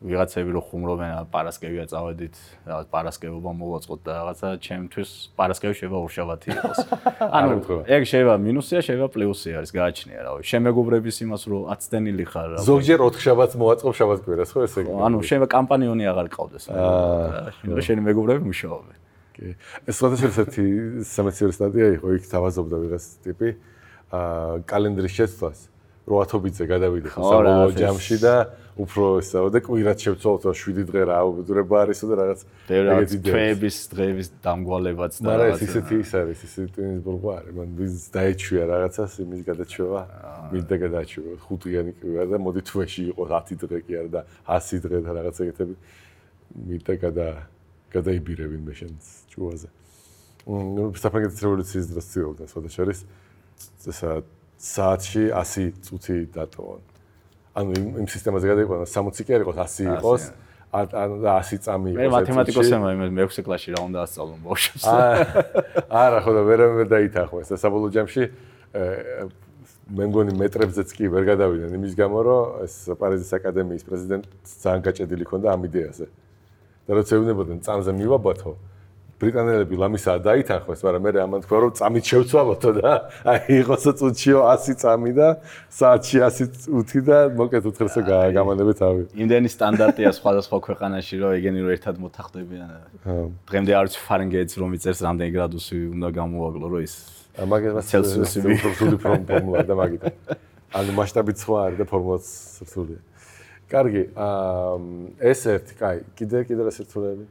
ვიღაცები რო ხუმრობენ პარასკევია წავედით რაღაც პარასკევობა მოვაწყოთ და რაღაცა ჩემთვის პარასკევი შეიძლება ორშაბათი იყოს. ანუ ეგ შეიძლება მინუსია, შეიძლება პლუსია არის გააჩნია რავი. შემეგობრების იმას რო აცდენილი ხარ რავი. ზოგჯერ 4 შაბათს მოვაწყობ შაბათ კვირას ხო ესე იგი. ანუ შეიძლება კამპანიონი აღარ ყავდეს. აა შენი მეგობრები მუშაობენ. კი. ეს სხვადასხვა ერთი სამეცნიერო სტატია იყო, იქ თავაზობდა ვიღაც ტიპი აა კალენდრის შეცვლას. რო ათობიძე გადავიდე ხო საბოლოო ჯამში და უფრო ესაო და კვირად შევცვალოთ რა 7 დღე რა უბედურება არისო და რაღაც ეგეთი დღეების დღეების დამგვალებაც და რაღაც ისეთი ის არის ისეთი ტვინის ბურღვა არის. მან ვის დაეჩვია რაღაცას იმის გადაჩვევა მინდა გადაჩვევა ხუთიანი კვირა და მოდი თვეში იყოს 10 დღე კი არა და 100 დღე და რაღაც ეგეთები. მინდა გადა გადაიბირებინ მე შენს ჭუაზე. ნუ საფრანგეთის რევოლუციის დროს ცდილობდა სხვადასხვა არის ესა საათში 100 წუთი დატოვონ. ანუ იმ სისტემაზე გადაიყვანა 60 კი არ იყოს 100 იყოს. ან და 100 წამი იყოს. მე მათემატიკოსი მე მე-6 კლასში რა უნდა ასწავლო ბავშვებს. არა, ხო და ვერ ვერ დაითანხმეს და საბოლოო ჯამში მე მგონი მეტრებზეც კი ვერ გადავიდნენ იმის გამო რომ ეს პარიზის აკადემიის პრეზიდენტი ძალიან გაჭედილი ქონდა ამ იდეაზე. და როცა ეუბნებოდნენ წამზე მივაბათო, ბრიტანელები ლამისაა დაითანხმეს, მაგრამ მე ამან თქვა რომ წამით შევცვალოთო და აი იყოსო წუთშიო 100 წამი და საათში 100 წუთი და მოკეთ უთხრესო გამანები თავი. იმდენი სტანდარტია სხვადასხვა ქვეყანაში რომ ეგენი რომ ერთად მოთახდებიან. დღემდე არც ფარენგეიტს რომ იწერს რამდენი გრადუსი უნდა გამოაკლო რომ ის მაგას ცელსიუსი უფრო სული ფორმულა და მაგით. ანუ მასშტაბით სხვა არის და ფორმულაც სრთულია. კარგი, აა ეს ერთი, კაი, კიდე კიდე რა სრთულები?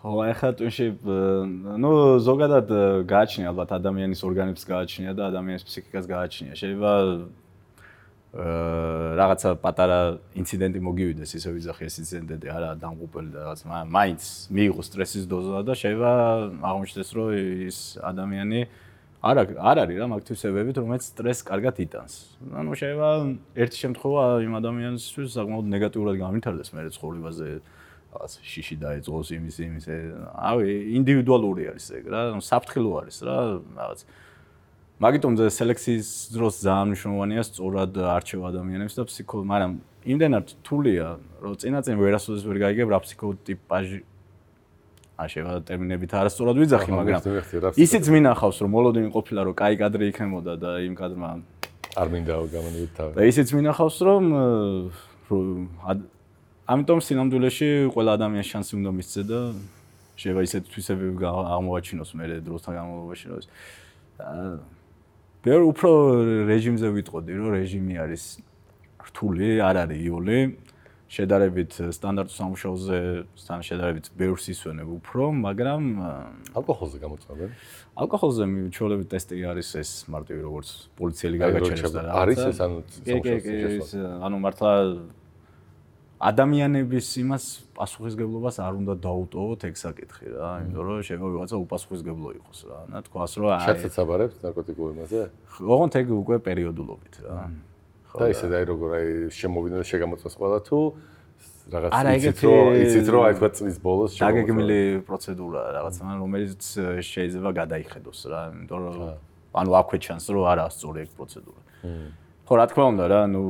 ხო, ახლა თუნში ნუ ზოგადად გააჩნია ალბათ ადამიანის ორგანიზმს გააჩნია და ადამიანის ფსიქიკას გააჩნია. შეიძლება აა რაღაცა პატარა ინციდენტი მოგივიდეს, ისე ვიზახი ეს ინციდენტი არა დამღუპელი და რაღაც მაინც მიიღო სტრესის დოზა და შეიძლება აღმოჩნდეს რომ ის ადამიანი არ არ არის რა მაგთვისებებით რომელიც სტრესს კარგად იტანს. ანუ შეიძლება ერთი შემთხვევა იმ ადამიანისთვის საკმაოდ ნეგატიურად გამითარდეს მე ცხოვრებაზე რაღაც შიში დაეწყოს იმის იმის ავი ინდივიდუალური არის ეგ რა საფრთხილო არის რა რაღაც. მაგიტომ სელექციის დროს ძალიან მნიშვნელოვანია სწორად არჩევ ადამიანებს და ფსიქო მაგრამ იმდენად რთულია რომ წინაწინ ვერასოდეს ვერ გაიგებ რა ფსიქოტიპაჟი. აშევა ტერმინებით არასწორად ვიძახი მაგრამ ისიც მინახავს რომ მოლოდინი ყოფილა რომ კაი კადრი იქნებოდა და იმ კადრმა არ მინდაო გამანებით თავი. და ისიც მინახავს რომ ამიტომ სინამდვილეში ყველა ადამიანს შანსი უნდა მისცე და შეიძლება ისეთ თვისებები აღმოაჩინოს მე დროსთან განმავლობაში რომ აა ბევრ უფრო რეჟიმზე ვიტყოდი რომ რეჟიმი არის რთული, არ არის იული. შედარებით სტანდარტ სამუშაოზე სთან შედარებით ბევრს ისვენებ უფრო, მაგრამ ალკოჰოლზე გამოწვევენ. ალკოჰოლზე მიჩოლები ტესტი არის ეს მარტივი როგორც პოლიციელი გაგაჩერებს და არის ეს ანუ სამუშაოზე. ანუ მართლა ადამიანების იმას პასუხისგებლობას არ უნდა დაუტოვოთ ეგ საკითხი რა, იმიტომ რომ შეიძლება ვიღაცა უპასუხისგებლო იყოს რა. და თქვას რომ აი შეცეც აბარებს ნარკოტიკულ იმაზე? ოღონდ ეგ უკვე პერიოდულობით რა. და ისე და აი როგორ აი შემოვიდა და შეგამოწმეს ყველა თუ რაღაც იცით რომ იცით რომ აი თქვა წლის ბოლოს შემოვიდა. დაგეგმილი პროცედურა რაღაცა, რომელიც შეიძლება გადაიხედოს რა, იმიტომ რომ ანუ აქვე ჩანს რომ არაა სწორი ეგ პროცედურა. ხო რა თქმა უნდა რა, ნუ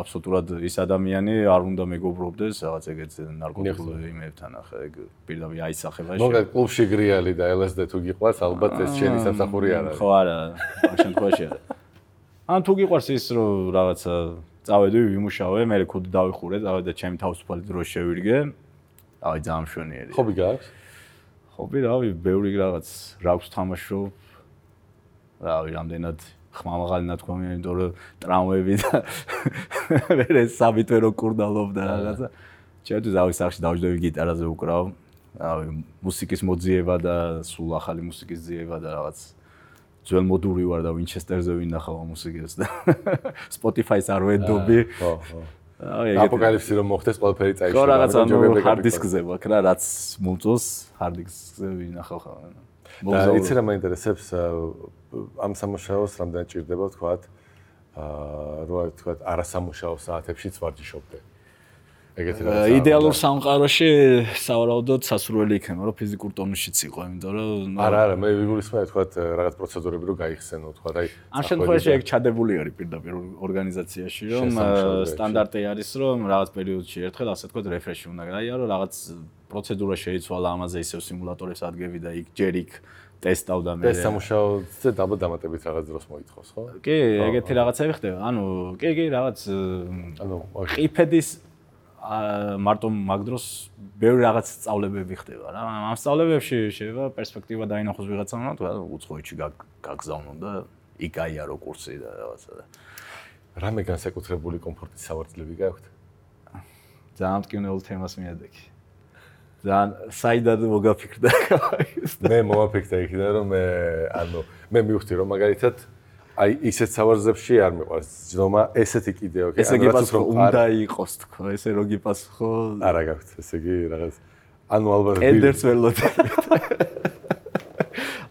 აბსოლუტურად ის ადამიანი არ უნდა მეგობრობდეს რაღაც ეგეთ ნარკოტიკულ იმებთან ახლა ეგ პირდაპირ აისახება შეიძლება. მოგა კლუბში გრიალი და LSD თუ გიყვარს, ალბათ ეს შენი სამსახური არ არის. ხო არა, ამ შემთხვევაში არა. ან თუ გიყვარს ის რომ რაღაცა წავედი ვიმუშავე, მე კოდი დავიხურე, წავედი და ჩემი თავისუფალი დრო შევირგე. აი ძალიან მშვენიერი. ხობი გაქვს? ხობი რავი, ბევრი რაღაც რავს თამაშობ. რავი, რამდენად ხმამაღალი ნათქვამია, იმიტომ რომ ტრამვები და მე საბიტვე რო კურდალობ და რაღაცა. ჩემთვის ავი სახში დავждები გიტარაზე უკრავ. ავი მუსიკის მოძიება და სულ ახალი მუსიკის ძიება და რაღაც ძველ მოდური ვარ და ვინჩესტერზე ვინახავ მუსიკას და Spotify-ს არ ვედობი. ხო, ხო. აი ეგ აპოკალიფსი რომ მოხდეს ყველაფერი წაიშვა. ხო რაღაც ანუ hard disk-ზე ვაკ რა რაც მომწოს hard disk-ზე ვინახავ ხა. და იცი რა მაინტერესებს ამ სამუშაოს რამდენი ჭირდება თქვათ აა რა თქვათ არასამუშაო საათებშიც ვარჯიშობდე. ეგეთი რა. იდეალურ სამყაროში სავარაუდოდ სასურველი იქნება, რომ ფიზიკურ ტონუსშიც იყო, იმიტომ რომ არა, არა, მე ვიგულისხმე თქვათ რაღაც პროცედურები რო გაიხსენო, თქვათ აი ამ შემთხვევაში ეგ ჩადებული არის პირდაპირ ორგანიზაციაში, რომ სტანდარტი არის, რომ რაღაც პერიოდში ერთხელ ასე თქვათ რეფრეში უნდა გაიარო, რაღაც პროცედურა შეიცვალა ამაზე ისევ სიმულატორებს ადგები და იქ ჯერ იქ ტესტავდა მე. ეს სამუშაოზე დაბა დამატებით რაღაც დროს მოითხოვს, ხო? კი, ეგეთი რაღაცები ხდება. ანუ, კი, კი, რაღაც ანუ ყიფედის მარტო მაგ დროს ბევრი რაღაც სწავლებები ხდება რა. ამ სწავლებებში შეიძლება პერსპექტივა დაინახოს ვიღაცამ, რა უნდა, უცხოეთში გაგზავნონ და იქ აიარო კურსი და რაღაცა და რამე განსაკუთრებული კომფორტის სავარძლები გაქვთ? ძალიან მტკივნეულ თემას მიადექი. ძალიან საიდან მოგაფიქრდა ეს? მე მოვაფიქრდა იქიდან რომ მე ანუ მე მივხვდი რომ მაგალითად აი ისეთ სავარძებში არ მიყვარს ძნომა ესეთი კიდეო კი ესე იგი პასუხო უნდა იყოს თქო ესე როგი პასუხო არა გაქვთ ესე იგი რაღაც ანუ ალბათ ედერს ველოდებით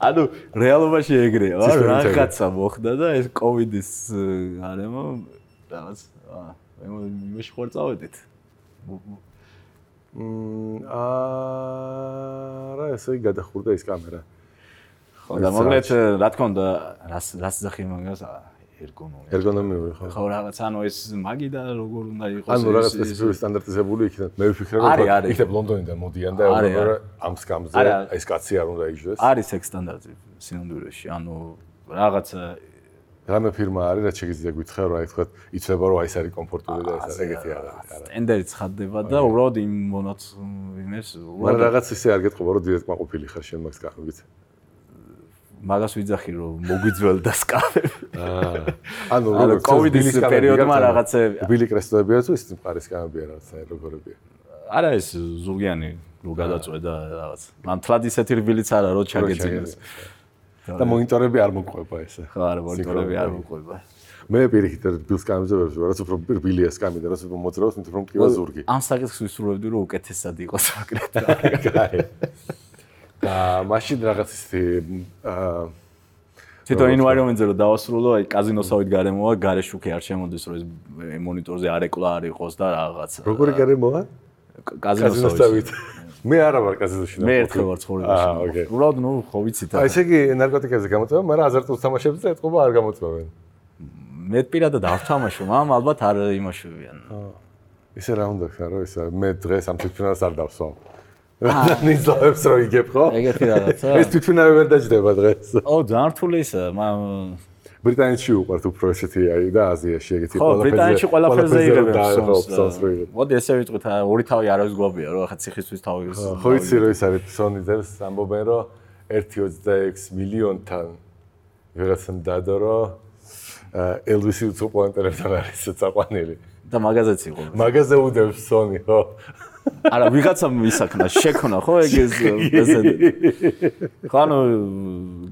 ანუ რეალობაში ეგრეა რაღაცა მოხდა და ეს კოვიდის გარემო რაღაც აა მე მიშხორწავედით არა ესე იგი გადახურდა ის კამერა. ხო და მოკლედ რა თქმა უნდა რას რას ზახი მაგას ერგონომია ერგონომიური ხო. ხო რაღაც ანუ ეს მაგი და როგორ უნდა იყოს ანუ რაღაც სპეციფიკური სტანდარტიზებული იქნება. მე ვფიქრე რომ იქნებ ლონდონიდან მოდიან და ამ სკამზე ეს კაცი არ უნდა იჯდეს არის ეგ სტანდარტი სინამდვილეში. ანუ რაღაც რამე ფირმა არის რაც შეიძლება გითხრა რომ აი თქვა იცნება რომ აი ეს არის კომფორტული და ეს ეგეთი არა ტენდერიც ხდება და უბრალოდ იმ მონოც იმეს უბრალოდ რაღაც ისე არ გეტყობა რომ დირექტ მაყოფილი ხარ შენ მაგს კახმით მაგას ვიძახი რომ მოგვიძველდა სკაფები. აა ანუ COVID-ის ბილის პერიოდმა რაღაცები- ბილი კრესტოებია თუ ის მყარის სკამებია რაღაცა როგორებია. არა ეს ზურგიანი რო გადაწვედა რაღაც. მან თლად ისეთი რბილიც არა რო ჩაგეძინოს. და მონიტორები არ მოყვება ესე. ხო არა მონიტორები არ მოყვება. მე პირიქით ბილს სკამებზე ვერ ვსვარ, რაც უფრო ბილია სკამი და რაც უფრო მოძრაობს, მით უფრო მტკივა ზურგი. ამ საკითხს ვისურვებდი რომ უკეთესად იყოს აკრეთა. და მაშინ რაღაც ისეთი აა თვითონ environment-ზე რომ დავასრულო, აი კაზინოსავით გარემოა, გარე შუქი არ შემოდის, რომ ეს მონიტორზე არ ეკლა არ იყოს და რაღაცა. როგორი გარემოა? კაზინოსავით. კაზინოსავით. მე არა ვარ კაზინოში. მე ერთხელ ვარ ცხოვრებაში. აა, ოკეი. უბრალოდ ნუ ხო ვიცით. აი ესე იგი ნარკოტიკებზე გამოწვევა, მაგრამ აზარტულ თამაშებზე ეთყობა არ გამოწვევენ. მე პირადად არ ვთამაშო, მაგრამ ალბათ არ იმაშოვიან. ისე რა უნდა ხარ, რომ ისა მე დღეს ამ თვითმფრინავს არ დავსვამ. ნიზლავებს რო იგებ ხო? ეგეთი რაღაცა. ეს თვითმფრინავი ვერ დაждდება დღეს. ო, ძალიან რთული ისაა, მაგრამ ბრიტანეთში უყვართ უფრო ესეთი აი და აზიაში ეგეთი ხო, ბრიტანეთში ყველაფერზე იღებენ ფსონს. მოდი ესე ვიტყვით, ორი თავი არავის გვაბია, რომ ახლა ციხისთვის თავი ხო იცი რომ ის არის ფსონი ძებს ამბობენ რომ 1.26 მილიონთან ვიღაცამ დადო რომ ელვისი უცოპლანტელებთან არის წაყვანილი. და მაგაზეც იყო. მაგაზე უდევს ფსონი ხო? არა, ვიღაცამ ისაქნა, შექმნა ხო ეგ ეს პრეზიდენტი. ხო, ანუ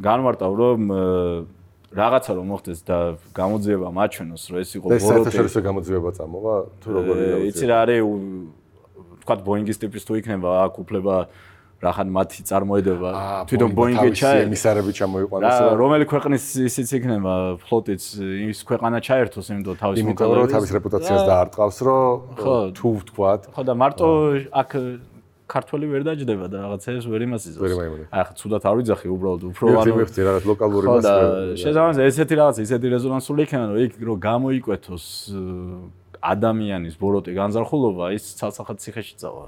განმარტავ რომ რაღაცა რომ მოხდეს და გამოძიება მაჩვენოს, რომ ეს იყო და ეს ბოროტი. საერთაშორისო გამოძიება წამოვა თუ როგორი იცი გამოძიება? რა არის თქვა ბოინგის ტიპის თუ იქნება აქ უფლება რახან მათი წარმოედება? თვითონ ბოინგი ჩაე ემისარები ჩამოიყვანოს რა რომელი ქვეყნის ისიც იქნება ფლოტიც ის ქვეყანა ჩაერთოს იმიტომ თავის იმიტომ რომ თავის რეპუტაციას დაარტყავს რომ თუ ვთქვათ ხო და მარტო აქ ქართველი ვერ დაждდება და რაღაცებს ვერ იმასიზოს. ვერ მაიმუნე. აი ხა ცუდად არ ვიძახი უბრალოდ უფრო ანუ ვიხდი რაღაც ლოკალური მასალები. ხო და შესაძლოა ესეთი რაღაც ისეთი რეზონანსული იქნება რომ იქ რომ გამოიკვეთოს ადამიანის ბოროტი განზარხულობა ის ცალსახად ციხეში წავა.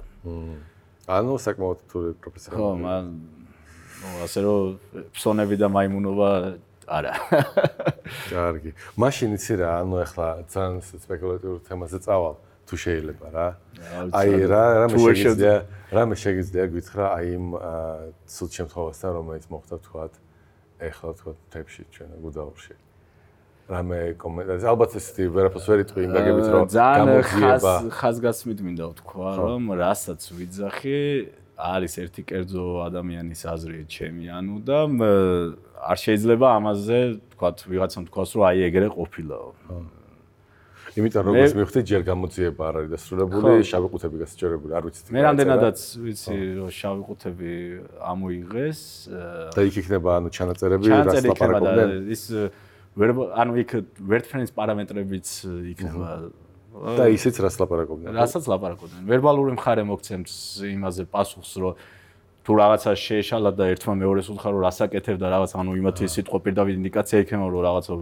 ანუ საკმაოდ რთული პროფესია. ხო, მან ну ასე რომ ფსონები და მაიმუნობა არა. კარგი. მაშინ იცი რა, ანუ ახლა ძალიან სპეკულატიურ თემაზე წავალ. თუ შეიძლება რა. აი რა რა მე თუ ვერ შეგიძლია რა მე შეგიძლია გითხრა აი იმ ცუდ შემთხვევასთან რომელიც მოხდა თქვათ ეხლა თქვათ თებში ჩვენ გუდაურში. რამე კომენტარი ალბათ ესეთი ვერაფერს ვერ იტყვი იმ გაგებით რომ გამოძიება ხას ხასგასმით მინდა ვთქვა, რომ რასაც ვიძახი არის ერთი კერძო ადამიანის აზრი ჩემი, ანუ და არ შეიძლება ამაზე თქვათ ვიღაცამ თქვას რომ აი ეგრე ყოფილაო. იმიტომ რომ როგორც მივხვდი ჯერ გამოძიება არ არის დასრულებული შავი ყუთები გასაჭერებული არ ვიცი მე რამდენადაც ვიცი რომ შავი ყუთები ამოიღეს, და იქ იქნება ანუ ჩანაწერები რას ჩანაწერი იქნება და ლაპარაკობდნენ? ის ვერ ანუ იქ ვერტფრენს პარამეტრებიც იქნება. და ისიც რას ლაპარაკობდნენ? რასაც ლაპარაკობდნენ. ვერბალური მხარე მოგცემს იმაზე პასუხს, რომ თუ რაღაცა შეეშალა და ერთმა მეორეს უთხრა რომ რასაკეთებ და რაღაც ანუ იმათი სიტყვა პირდაპირ ინდიკაცია იქნება რომ რაღაცა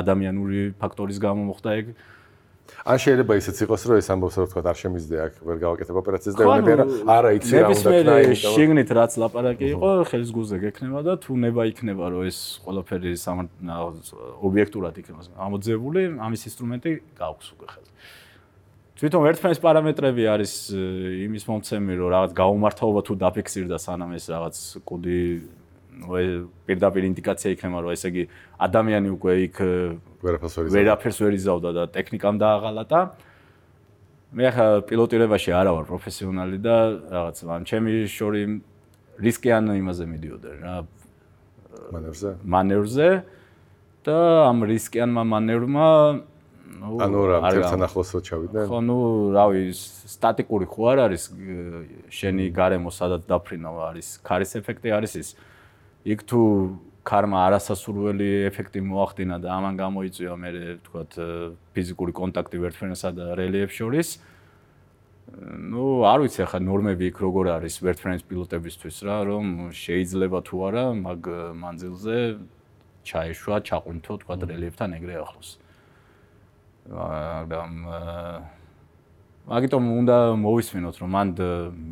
ადამიანური ფაქტორის გამო მოხდა ეგ. ან შეიძლება ისიც იყოს რომ ეს ამბობს რომ თქვა არ შემიძლია აქ ვერ გავაკეთებ ოპერაციას და ხო, ეუბნები რა ანუ არა იცი რა უნდა ნებისმიერ ქნა იმიტომ შიგნით რაც ლაპარაკი იყო, ხელის გულზე გექნება და თუ ნება იქნება რომ ეს ყველაფერი ობიექტურად იქნება ამოძებული, ამის ინსტრუმენტი გაქვს უკვე ხელს. თვითონ ერთფერს პარამეტრები არის იმის მომცემი, რომ რაღაც გაუმართაობა თუ დაფიქსირდა სანამ ეს რაღაც კუდი პირდაპირ ინდიკაცია იქნება, რომ ესე იგი ადამიანი უკვე იქ ვერაფერს ვერ ვერაფერს ვერ იზავდა და ტექნიკამ დააღალატა. მე ახლა პილოტირებაში არა ვარ პროფესიონალი და რაღაც ამ ჩემი შორი რისკიან იმაზე მიდიოდა რა. მანევრზე მანევრზე და ამ რისკიანმა მანევრმა ნუ ანუ რა გამ- ახლოსო ჩავიდნენ? ხო ნუ რავი სტატიკური ხო არ არის შენი გარემო სადაც დაფრინავ არის ქარის ეფექტი არის ის იქ თუ ქარმა არასასურველი ეფექტი მოახდინა და ამან გამოიწვია მე ვთქვათ ე, ფიზიკური კონტაქტი ვერტფრენსა და რელიეფ შორის ну, არ ვიცი ახლა ნორმები იქ როგორ არის ვერტფრენს პილოტებისთვის რა, რომ შეიძლება თუ არა მაგ მანძილზე ჩაეშვა, ჩაყუნთო, თქვა რელიეფთან ეგრე ახლოს. აა, მაგიტომ უნდა მოვისმინოთ, რომ მანდ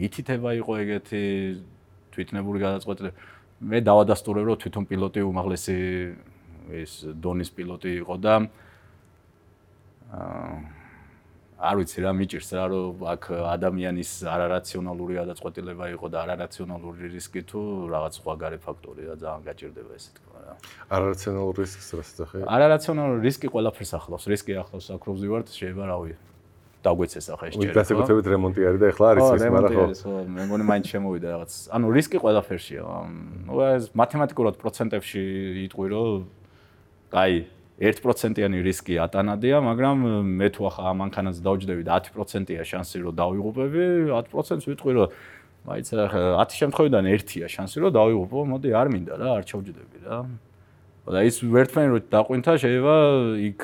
მითითება იყო ეგეთი თვითნებური გადაწყვეტილება. მე დავადასტურებ, რომ თვითონ პილოტი უმაღლესი ეს დონის პილოტი იყო და აა არ ვიცი რა მიჭირს რა რომ აქ ადამიანის არარაციონალური გადაწყვეტილება იყო და არარაციონალური რისკი თუ რაღაც სხვა გარე ფაქტორია ძალიან გაჭირდება ესე თქმა რა. არარაციონალური რისკს რა საერთოდ? არარაციონალური რისკი ყველაფერს ახლავს. რისკი ახლავს აკროვზი ვარ, შეიძლება რავი. დაგვეცეს ახლა ეს ჯერ. განსაკუთრებით რემონტი არის და ახლა არის ეს, მაგრამ ხო. მე მგონი მაინც შემოვიდა რაღაც. ანუ რისკი ყველაფერშია. ნუ ეს მათემატიკურად პროცენტებში იტყვი რომ აი 1%-იანი რისკი ატანადია, მაგრამ მე თუ ახლა ამანქანას დავჯდები და 10%-ია შანსი რომ დავიღუპები, 10%-ს ვიტყვი რომ მაინც 10 შემთხვევიდან 1-ია შანსი რომ დავიღუპო, მოდი არ მინდა რა, არ ჩავჯდები რა. და ის ვერთმენ რო დაყვინთა შეიძლება იქ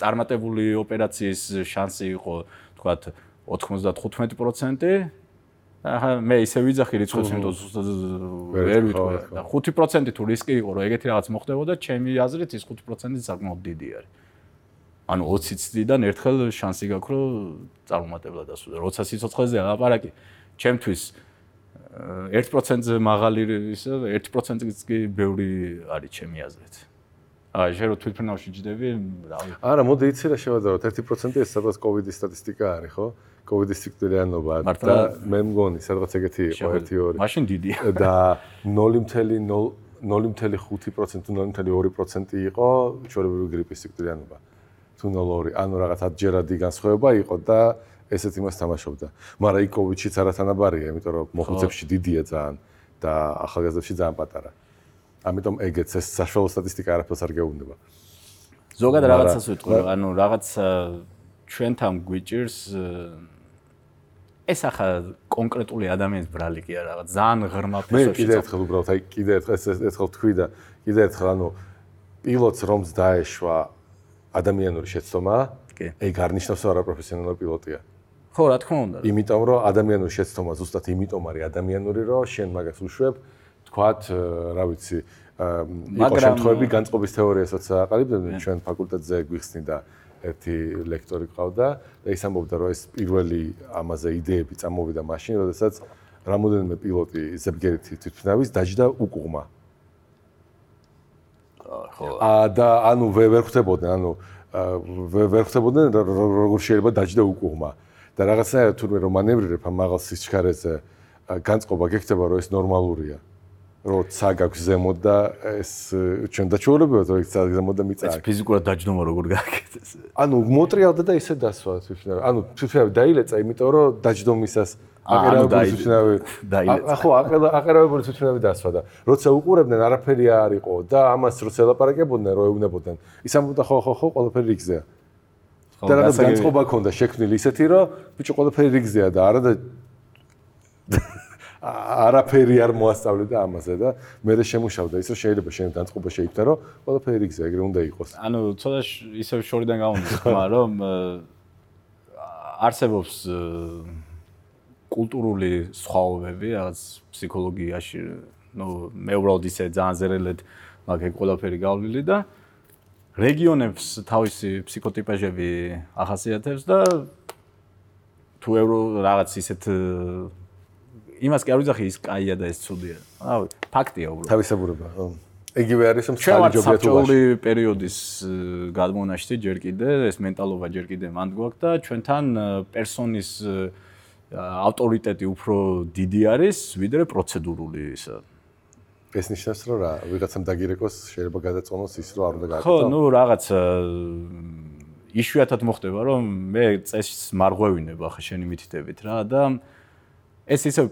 წარმატებული ოპერაციის შანსი იყო, თქვათ 95% აჰა მე ისე ვიძახი რიცხვს იმიტომ ვერ ვიტყვი. და 5% თუ რისკი იყო რომ ეგეთი რაღაც მოხდებოდა ჩემი აზრით ის 5% საკმაოდ დიდი არის. ანუ 20 წლიდან ერთხელ შანსი გაქვს რომ წარმატებულად დასრულდა როცა სიცოცხლეზე ლაპარაკი ჩემთვის 1%-ზე მაღალი ის 1%-იც კი ბევრი არის ჩემი აზრით აი შენ რო თვითფრინავში ჯდები რავი არა მოდი იცი რა შევადაროთ 1% ეს სადღაც კოვიდის სტატისტიკა არის ხო? კოვიდის სიკვდილიანობა და მე მგონი სადღაც ეგეთი იყო 1-2 მაშინ დიდია და 0.0.5% 0.2% იყო ჩვეულებრივი გრიპის სიკვდილიანობა თუ 0.2 ანუ რაღაც 10 ჯერადი განსხვავება იყო და ესეც იმას თამაშობდა. მაგრამ იქ კოვიდშიც არათანაბარია იმიტომ რომ მოხუცებში დიდია ძალიან და ახალგაზრდებში ძალიან პატარა ამიტომ ეგეც ეს საშუალო სტატისტიკა არაფერს არ გეუბნება ზოგადად რაღაცას ვიტყვი ანუ რაღაც ჩვენთან გვიჭირს ეს ახლა კონკრეტული ადამიანის ბრალი კი არა, რაღაც ძალიან ღრმა ფესოში. მე კიდე ერთხელ უბრალოდ აი კიდე ერთხელ ეს ერთხელ თქვი და კიდე ერთხელ ანუ პილოტს რომს დაეშვა ადამიანური შეცდომა, კი. ეგ არნიშნავს რომ არაპროფესიონალური პილოტია. ხო, რა თქმა უნდა. იმიტომ რომ ადამიანური შეცდომა ზუსტად იმიტომ არის ადამიანური, რომ შენ მაგას უშვებ, თქვათ, რა ვიცი, იყო შემთხვევები განწყობის თეორიასაც აყალიბებდნენ ჩვენ ფაკულტეტზე გვიხსნი და ერთი ლექტორი ყავდა და ის ამბობდა რომ ეს პირველი ამაზე იდეები წამოვიდა მაშინ, როდესაც რამოდენიმე პილოტი ზებგერითი თვითმფრინავის დაჯდა უკუღმა. ხო. აა და ანუ ვერ ხვდებოდნენ, ანუ ვერ ხვდებოდნენ როგორ შეიძლება დაჯდა უკუღმა. და რაღაცნაირად თურმე რომ მანევრირებ ამ მაღალ სიჩქარეზე განწყობა გექცება რომ ეს ნორმალურია. როცა გაქვს ზემოთ და ეს ჩვენ დაჩვეულებია რომ ეს ზემოთ და მიწა. ეს ფიზიკურად დაჯდომა როგორ გააკეთეს? ანუ მოტრიალდა და ისე დასვა თვითონ. ანუ თვითონ დაილეცა, იმიტომ რომ დაჯდომისას აყერავებული თვითონ დაილეცა. ხო, აყერავებული თვითონ დასვა და როცა უყურებდნენ არაფერი არ იყო და ამას როცა ელაპარაკებოდნენ, რო ეუბნებოდნენ, ის ამბობდა ხო ხო ხო ყველაფერი რიგზეა. და რაღაც განწყობა ქონდა შექმნილი ისეთი რომ ბიჭო ყველაფერი რიგზეა და არა და არაფერი არ მოასწავლე და ამაზე და მე რე შემუშავდა ის რომ შეიძლება შენ განწყობა შეიქმნა რომ ყველაფერი გზა ეგრე უნდა იყოს. ანუ ცოტა ისევ შორიდან გამომდის ხმა რომ არსებობს კულტურული სხვაობები რაღაც ფსიქოლოგიაში ნუ მე უბრალოდ ისე ძალიან ზერელად მაგ ეგ ყველაფერი გავლილი და რეგიონებს თავისი ფსიქოტიპაჟები ახასიათებს და თუ ევრო რაღაც ისეთ იმას კი არ ვიძახი ის კაია და ეს ცუდია. რავი, ფაქტია უბრალოდ. თავისებურება, ხო. იგივე არის რომ საჯობია თუ ბაში. პერიოდის გადმონაშთი ჯერ კიდე ეს მენტალობა ჯერ კიდე მანდ გვაქვს და ჩვენთან პერსონის ავტორიტეტი უფრო დიდი არის ვიდრე პროცედურული ისა. ეს ნიშნავს რომ რა, ვიღაცამ დაგირეკოს შეიძლება გადაწონოს ის რომ არ უნდა გააკეთო. ხო, ნუ რაღაც იშვიათად მოხდება რომ მე წესს მარღვევინებ ახლა შენი მითითებით რა და ეს ისე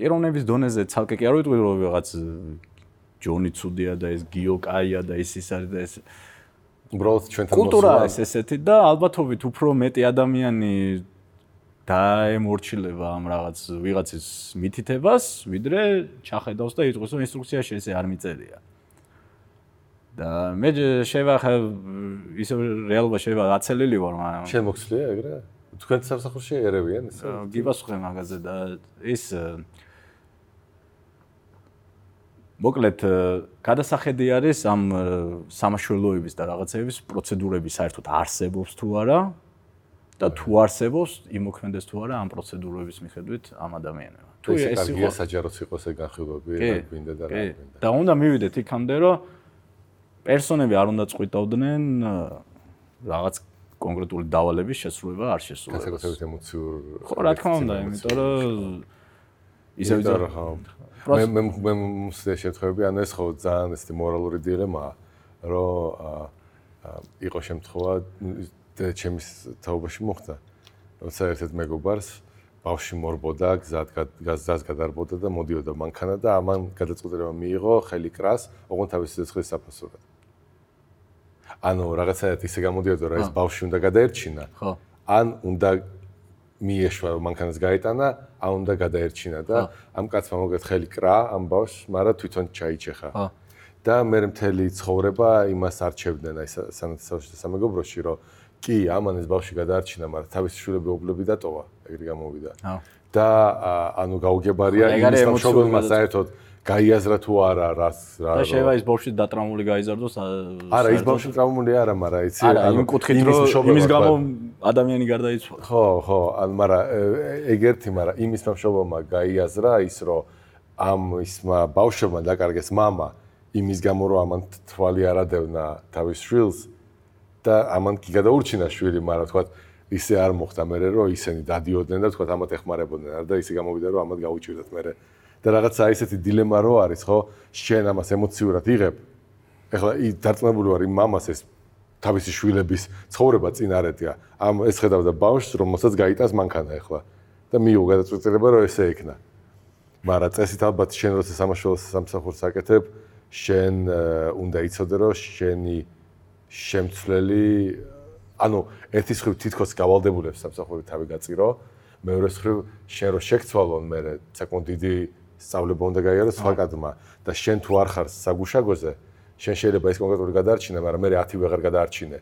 პიროვნების დონეზე ცალკე კი არ ვიტყვი რომ რაღაც ჯონი ცუდია და ეს გიო კაია და ის ის არის და ეს უბრალოდ ჩვენთან კულტურა ეს ესეთი და ალბათობით უფრო მეტი ადამიანი დაემორჩილება ამ რაღაც ვიღაცის მითითებას, ვიდრე ჩახედავს და იტყვის რომ ინსტრუქციაში ესე არ მიწერია. და მე შევახე ისე რეალობა შევა აცელილი ვარ მაგრამ შენ მოხსნია ეგრე? თქვენ სამსახურში ერევიან ეს? გიბასხრე მაგაზე და ის მოკლედ გადასახედი არის ამ სამაშველოების და რაღაცების პროცედურების საერთოდ არსებობს თუ არა და თუ არსებობს იმოქმედეს თუ არა ამ პროცედურების მიხედვით ამ ადამიანებმა. თუ ეს კარგია საჯაროც იყოს ეგ განხილვები, რა გვინდა და რა გვინდა. და უნდა მივიდეთ იქამდე, რომ პერსონები არ უნდა წყვიტავდნენ რაღაც კონკრეტული დავალების შესრულება არ შესრულება. განსაკუთრებით ემოციურ ხო, რა თქმა უნდა, იმიტომ რომ ისე ისე რა ხო. მე მე მე მოსდე შეთხები ან ეს ხო ძალიან ეს მორალური დილემაა, რომ აა იყო შემთხვევა ჩემის თაობაში მოხდა. როცა ერთ-ერთ მეგობარს ბავში მორბოდა, გზად გზას გადარბოდა და მოდიოდა მანქანა და ამან გადაწყვეტილება მიიღო ხელი კრას, ოღონ თავის სიცხეს საფასურად. ანუ რაღაცაად ისე გამოდიოდა რომ ეს ბავში უნდა გადაერჩინა. ხო. ან უნდა მიეშვა რომ მანქანას გაეტანა, ან უნდა გადაერჩინა და ამ კაცმა მოგეთ ხელი კრა ამ ბავშვს, მაგრამ თვითონ ჩაიჩეხა. ხო. და მე მთელი ცხოვრება იმას არჩევდნენ აი სანაცვლოდ სამეგობროში რომ კი ამან ეს ბავში გადაარჩინა, მაგრამ თავის შვილები ობლები დატოვა, ეგრე გამოვიდა. ხო. და ანუ გაუგებარია იმის სამშობლომა საერთოდ გაიაზრა თუ არა რას რა და შეიძლება ის ბავშვი დატრაუმული გაიზარდოს არა ის ბავშვი ტრაუმული არა მაგრამ იცი ანუ კუთხით რომ იმის გამო ადამიანი გარდაიცვალა ხო ხო ან მაგრამ ეგერთი მაგრამ იმის სამშობლომა გაიაზრა ის რომ ამ ისმა ბავშვმა დაკარგეს мама იმის გამო რომ ამან თვალი არ ადევნა თავის შვილს და ამან კი გადაურჩინა შვილი მაგრამ თქვა ისე არ მოხდა მე რომ ისინი დადიოდნენ და თქვა ამათ ეხმარებოდნენ და ისე გამოვიდა რომ ამათ გაუჭირდათ მე და რაღაცა ისეთი დილემა რო არის, ხო? შენ ამას ემოციურად იღებ. ეხლა ის დარწმუნებული ვარ იმ მამას ეს თავისი შვილების ცხოვრება წინ არეთია. ამ ეს ხედავდა ბავშვს, რომელსაც გაიტანს მანქანა ეხლა და მიიღო გადაწყვეტილება რომ ესე იქნა. მაგრამ წესით ალბათ შენ როცა სამაშველოს სამსახურს აკეთებ, შენ უნდა იცოდე რომ შენი შემცვლელი ანუ ერთის ხრივ თითქოს გავალდებულებს სამსახური თავი გაწირო, მეორეს ხრივ შენ რო შეგცვალონ მე საკმაოდ დიდი სწავლება უნდა გაიაროს სხვა კადმა და შენ თუ არ ხარ საგუშაგოზე შენ შეიძლება ეს კონკრეტული გადაარჩინე მაგრამ მე 10 ვეღარ გადაარჩინე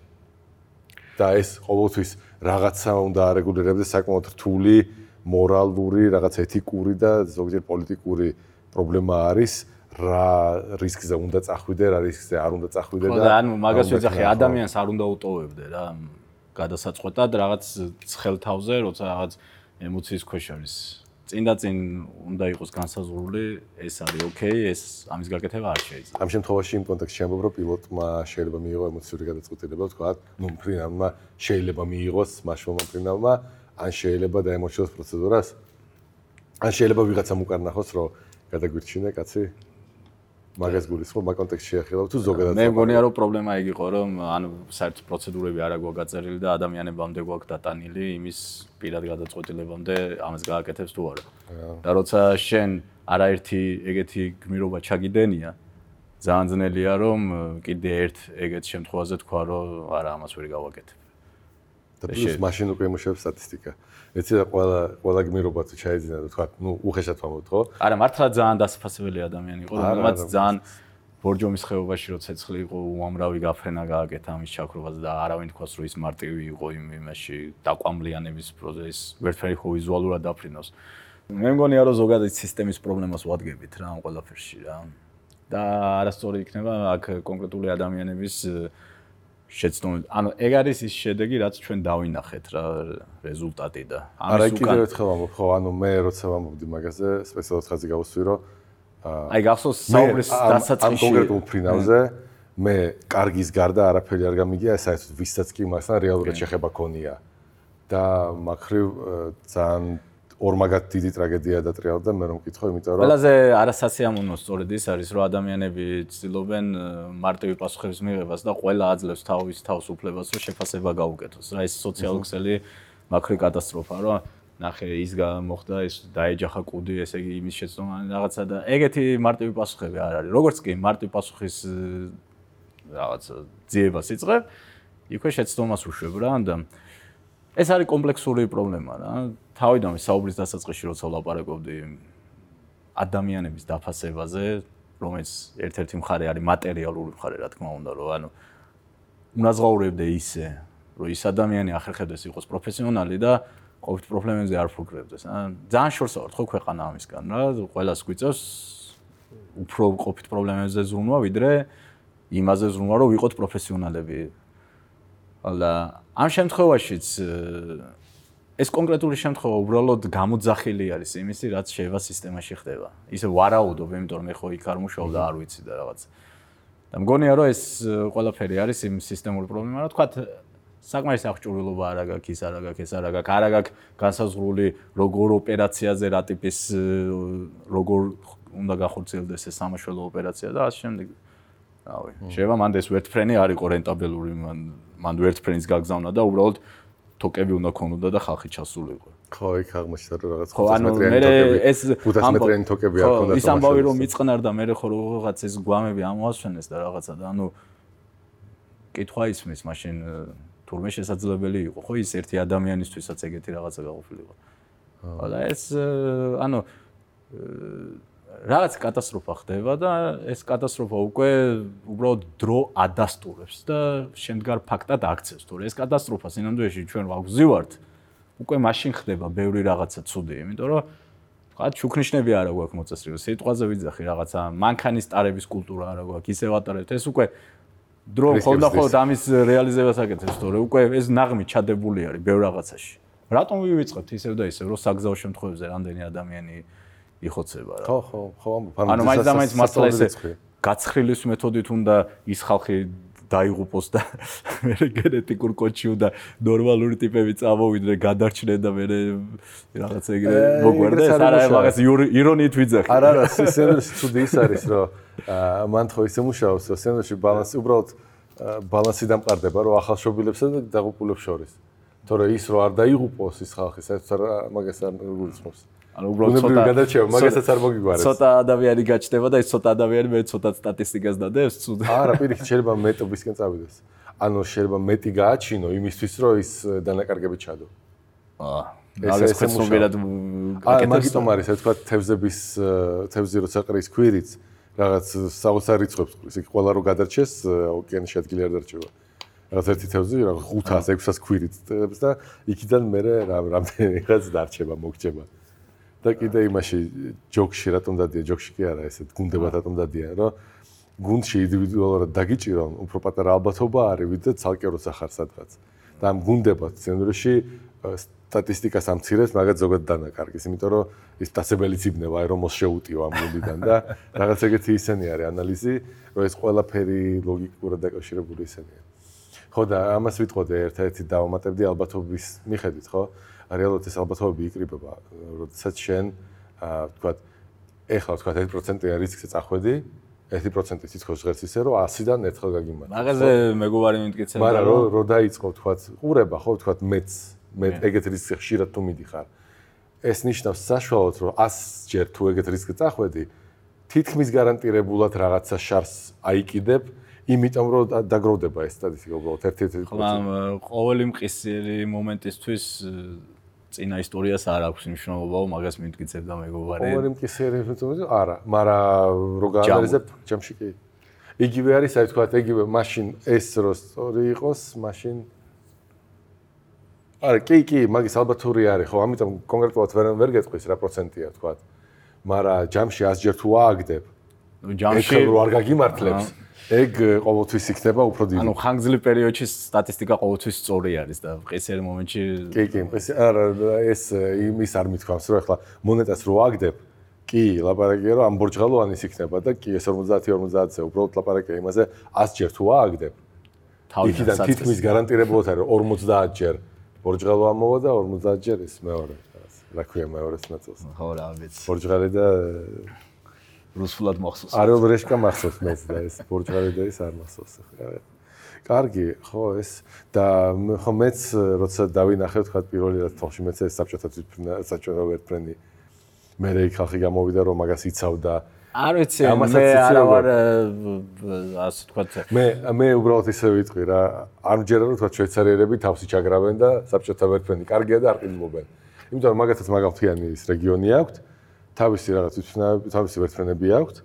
და ეს ყოველთვის რაღაცა უნდა არეგულირებდეს საკმაოდ რთული მორალური რაღაც ეთიკური და ზოგჯერ პოლიტიკური პრობლემა არის. რა რისკზე უნდა წახვიდე რა რისკზე არ უნდა წახვიდე და ხო და ანუ მაგას ვეძახი ადამიანს არ უნდა უტოვებდე რა გადასაწყვეტად რაღაც ცხელთავზე როცა რაღაც ემოციის ქვეშ არის წინ და წინ უნდა იყოს განსაზღვრული, ეს არის ოკეი, ეს ამის გაკეთება არ შეიძლება. ამ შემთხვევაში იმ კონტექსტში ამბობ, რომ პილოტმა შეიძლება მიიღო ემოციური გადაწყვეტილება, თქვა, ნუ ფრინავმა შეიძლება მიიღოს მაშომა ფრინავმა, ან შეიძლება დაემორჩილოს პროცედურას. ან შეიძლება ვიღაცამ უკარნახოს, რომ გადაგვირჩინე, კაცი. მაგას გულისხმობ მაგ კონტექსტში ახლა თუ ზოგადად მე მგონია რომ პრობლემა ეგ იყო რომ ანუ საერთოდ პროცედურები არ აქვს გაწერილი და ადამიანებამდე გვაქვს დატანილი იმის პირად გადაწყვეტილებამდე ამას გააკეთებს თუ არა. და როცა შენ არაერთი ეგეთი გმირობა ჩაგიდენია ძალიან ძნელია რომ კიდე ერთ ეგეთ შემთხვევაზე თქვა რომ არა ამას ვერ გავაკეთებ და პლუს მაშინ უკვე იმუშავებს სტატისტიკა ეცი და ყველა ყველა გმირობა თუ ჩაიძინა და თქვა, ნუ უხეშად ვამბობ, ხო? არა, მართლა ძალიან დასაფასებელი ადამიანი იყო, რომელიც ძალიან ბორჯომის ხეობაში რო ცეცხლი იყო, უამრავი გაფრენა გააკეთა ამის ჩაქრობას და არავინ თქვას, რომ ის მარტივი იყო იმ იმაში დაკვამლიანების პროცესი, ვერტფერი ხო ვიზუალურად დაფრინოს. მე მგონია რომ ზოგადად სისტემის პრობლემას ვადგებით რა ამ ყველაფერში რა. და არასწორი იქნება აქ კონკრეტული ადამიანების შეცდომები. ანუ ეგ არის ის შედეგი, რაც ჩვენ დავინახეთ რა რეზულტატი და ამის უკან არა კიდევ ერთხელ ვამბობ, ხო, ანუ მე როცა ვამბობდი მაგაზე, სპეციალურად ხაზი გავუსვი, რომ აი გახსოვს საუბრის დასაწყისში ამ კონკრეტულ ფრინავზე მე კარგის გარდა არაფერი არ გამიგია, საერთოდ ვისაც კი მასთან რეალურად შეხება ქონია. და მაგხრივ ძალიან ორმაგად დიდი ტრაგედია დატრიალდა მე რომ მკითხო, იმიტომ რომ ყველაზე არასასიამოვნო სწორედ ის არის, რომ ადამიანები ცდილობენ მარტივი პასუხების მიღებას და ყველა აძლევს თავის თავს უფლებას, რომ შეფასება გაუკეთოს. რა ის სოციალური ქსელი მაქრი კატასტროფა, რომ ნახე ის მოხდა, ის დაეჯახა კუდი, ესე იგი იმის შეცდომა რაღაცა და ეგეთი მარტივი პასუხები არ არის. როგორც კი მარტივი პასუხის რაღაც ძიებას იწყებ, იქვე შეცდომას უშვებ რა და ეს არის კომპლექსური პრობლემა რა. თავიდანვე საუბრის დასაწყისში როცა ვლაპარაკობდი ადამიანების დაფასებაზე, რომელიც ერთ-ერთი მხარე არის მატერიალური მხარე, რა თქმა უნდა, რომ ანუ უნაზღაურებდე ისე, რომ ის ადამიანი ახერხებდეს იყოს პროფესიონალი და ყოველ პრობლემებზე არ ფუქრებდეს. ან ძალიან შორსა ვარ ხო ქვეყანა ამისგან რა, ყოველას გვიწევს უფრო ყოფით პრობლემებზე ზრუნვა, ვიდრე იმაზე ზრუნვა, რომ ვიყოთ პროფესიონალები. ალა ამ შემთხვევაშიც ეს კონკრეტული შემთხვევა უბრალოდ გამოძახილი არის იმისი, რაც შევა სისტემაში ხდება. ისე ვარაუდობ, იმიტომ რომ მე ხო იქ არ მუშაობ და არ ვიცი და რაღაც. და მგონია რომ ეს ყველაფერი არის იმ სისტემური პრობლემა, რა თქვა საკმარის აღჭურვილობა არ აქვს ის არ აქვს ეს არ აქვს არ აქვს განსაზღვრული როგორ ოპერაციაზე რა ტიპის როგორ უნდა გახორციელდეს ეს სამაშველო ოპერაცია და ასე შემდეგ. რავი, შეიძლება მანდეს ვერტფრენი არ იყო რენტაბელური, მან მან ვერტფრენის გაგზავნა და უბრალოდ თოკები უნდა ქონოდა და ხალხი ჩასულიყო. ხო, იქ აღმოჩნდა რომ რაღაც ხო, ანუ მე ეს 500 მეტრიანი თოკები არ ქონდა. ის ამბავი რომ მიწყნარ და მე ხო რაღაც ეს გვამები ამოასვენეს და რაღაცა და ანუ კითხვა ისმის მაშინ თურმე შესაძლებელი იყო ხო ის ერთი ადამიანისთვისაც ეგეთი რაღაცა გაყოფილიყო. ხო და ეს ანუ რაღაც კატასტროფა ხდება და ეს კატასტროფა უკვე უბრალოდ დრო ადასტურებს და შემდგარ ფაქტად აქცევს. თორე ეს კატასტროფა სინამდვილეში ჩვენ ვაგზივართ უკვე მაშინ ხდება ბევრი რაღაცა ცუდი, იმიტომ რომ თქვა ჩუქნიშნები არა გვაქვს მოწესრიგებული. სიტყვაზე ვიძახი რაღაცა მანქანის ტარების კულტურა არა გვაქვს. ისე ვატარებთ ეს უკვე დრო ხოლმე ხოლმე ამის რეალიზებას აკეთებს, თორე უკვე ეს ნაღმი ჩადებული არის ბევრ რაღაცაში. რატომ ვივიწყებთ ისევ და ისევ, რომ საგზაო შემთხვევებზე რამდენი ადამიანი იხოცება რა. ხო, ხო, ხო, ანუ მაინც და მაინც მართლა ესე გაცხრილის მეთოდით უნდა ის ხალხი დაიღუპოს და მე გენეტიკურ კოჩი უნდა ნორმალური ტიპები წამოვიდნენ, გადარჩნენ და მე რაღაცა ეგრე მოგვერდეს. არა, მაგას ირონიით ვიძახი. არა, არა, სცენარში ცუდი ის არის, რომ მან ხო ისე მუშაობს, რომ სცენარში ბალანსი უბრალოდ ბალანსი დამყარდება, რომ ახალშობილებსა და დაღუპულებს შორის. თორე ის რო არ დაიღუპოს ის ხალხი, საერთოდ მაგას არ გულისხმობს. ანუ უბრალოდ ცოტა გადარჩევა, მაგასაც არ მოგიგვარებს. ცოტა ადამიანი გაჩნდება და ეს ცოტა ადამიანი მე ცოტა სტატისტიკას დადებს, ცუდ. არა, პირიქით შეიძლება მეტობისკენ წავიდეს. ანუ შეიძლება მეტი გააჩინო იმისთვის, რომ ის დანაკარგები ჩადო. აა ეს ეს ცნობიერად აკეთებს. მაგიტომ არის, ასე ვთქვათ, თევზების თევზი როცა ყრის ქვირიც რაღაც საოცარ რიცხვებს ყრის. იქ ყველა რო გადარჩეს, ოკეანის ადგილი არ დარჩება. რაღაც ერთი თევზი რაღაც 500-600 ქვირიც და იქიდან მე რამდენი რაღაც დარჩება, მოგჭება. და კიდე იმაში ჯოქში რატომ დადია? ჯოქში კი არა ესე გუნდებად რატომ დადია რომ გუნდში ინდივიდუალურად დაგიჭირონ უფრო პატარა ალბათობა არის ვიდრე ცალკე როცა ხარ სადღაც. და ამ გუნდებად სცენარში სტატისტიკას ამცირებს მაგათ ზოგადად დანაკარგის იმიტომ რომ ის დასებელიც იბნება აი რომ მოსშეუტიო ამ გუნდიდან და რაღაც ეგეთი ისენი არის ანალიზი რომ ეს ყველაფერი ლოგიკურად დაკავშირებული ისენია. ხო და ამას ვიტყოდი ერთ-ერთი დავამატებდი ალბათობის მიხედვით ხო რეალურად ეს ალბათობები იკრიბება, როდესაც შენ აა თქვა ეხლა თქვა 1%-იან რისკზე წახვედი, 1% თითქოს ღერს ისე რომ 100-დან ერთხელ გაგიმართა. მაგაზე მეგობარი მითქეცება. მაგრამ რო რო დაიწყო თქვა ყურება ხო თქვა მეც მე ეგეთ რისკზე ხშირად თუ მიდიხარ. ეს ნიშნავს საშუალოდ რომ 100 ჯერ თუ ეგეთ რისკზე წახვედი, თითქმის გარანტირებულად რაღაცა შარს აიკიდებ. იმიტომ რომ დაგროვდება ეს სტატისტიკა უბრალოდ ერთ-ერთი ხო ყოველი მყისიერი მომენტისთვის წინა ისტორიას არ აქვს მნიშვნელობა, მაგას მითქიცებდა მეგობარი. ყოველი მკისერი ფეთოზე არა, მაგრამ რო გაანალიზებ ჯამში კი. იგივე არის, აი თქვა, იგივე მაშინ ეს რო სწორი იყოს, მაშინ არა, კი, კი, მაგის ალბათური არის, ხო, ამიტომ კონკრეტულად ვერ ვერ გეტყვის რა პროცენტია, თქვა. მაგრამ ჯამში 100 ჯერ თუ ააგდებ, ჯამში რო არ გაგიმართლებს, ეგ ყოველთვის იქნება უფრო დიდი. ანუ ხანგრძლივ პერიოდში სტატისტიკა ყოველთვის სწორი არის და ყისერ მომენტში კი კი, არა ეს იმის არ მithქვამს, რომ ახლა მონეტას რო აგდებ, კი, ლაპარაკია რომ ამ ბორჯღალოვანის იქნება და კი ეს 50-50-ზე უბრალოდ ლაპარაკია იმაზე 100 ჯერ თუ ააგდებ. თავიდან თითქმის გარანტირებულად არის 50 ჯერ ბორჯღალო ამოვა და 50 ჯერ ეს მეორე. რა ქვია მეორეს ნაწილს. ხო რა ვიცი. ბორჯღალი და რუსულად მახსოვს. არა ბრეშკა მახსოვს მეც და ეს ბორჯღარი და ეს არ მახსოვს. კარგი, ხო ეს და ხო მეც როცა დავინახე თქვა პირველი რა თქმა უნდა მეც ეს საბჭოთა საბჭოთა ვერტფრენი მე რეი ხალხი გამოვიდა რომ მაგას იცავდა არ ვიცი მე არა ვარ ასე თქვა მე მე უბრალოდ ისე ვიტყვი რა არ მჯერა რომ თქვა შვეიცარიელები თავსი ჩაგრავენ და საბჭოთა ვერტფრენი კარგია და არ ყიდმობენ იმიტომ რომ მაგათაც მაგალთიანი ის რეგიონი აქვს თავისი რაღაც უცნაური თავისი ვერტფრენები აქვს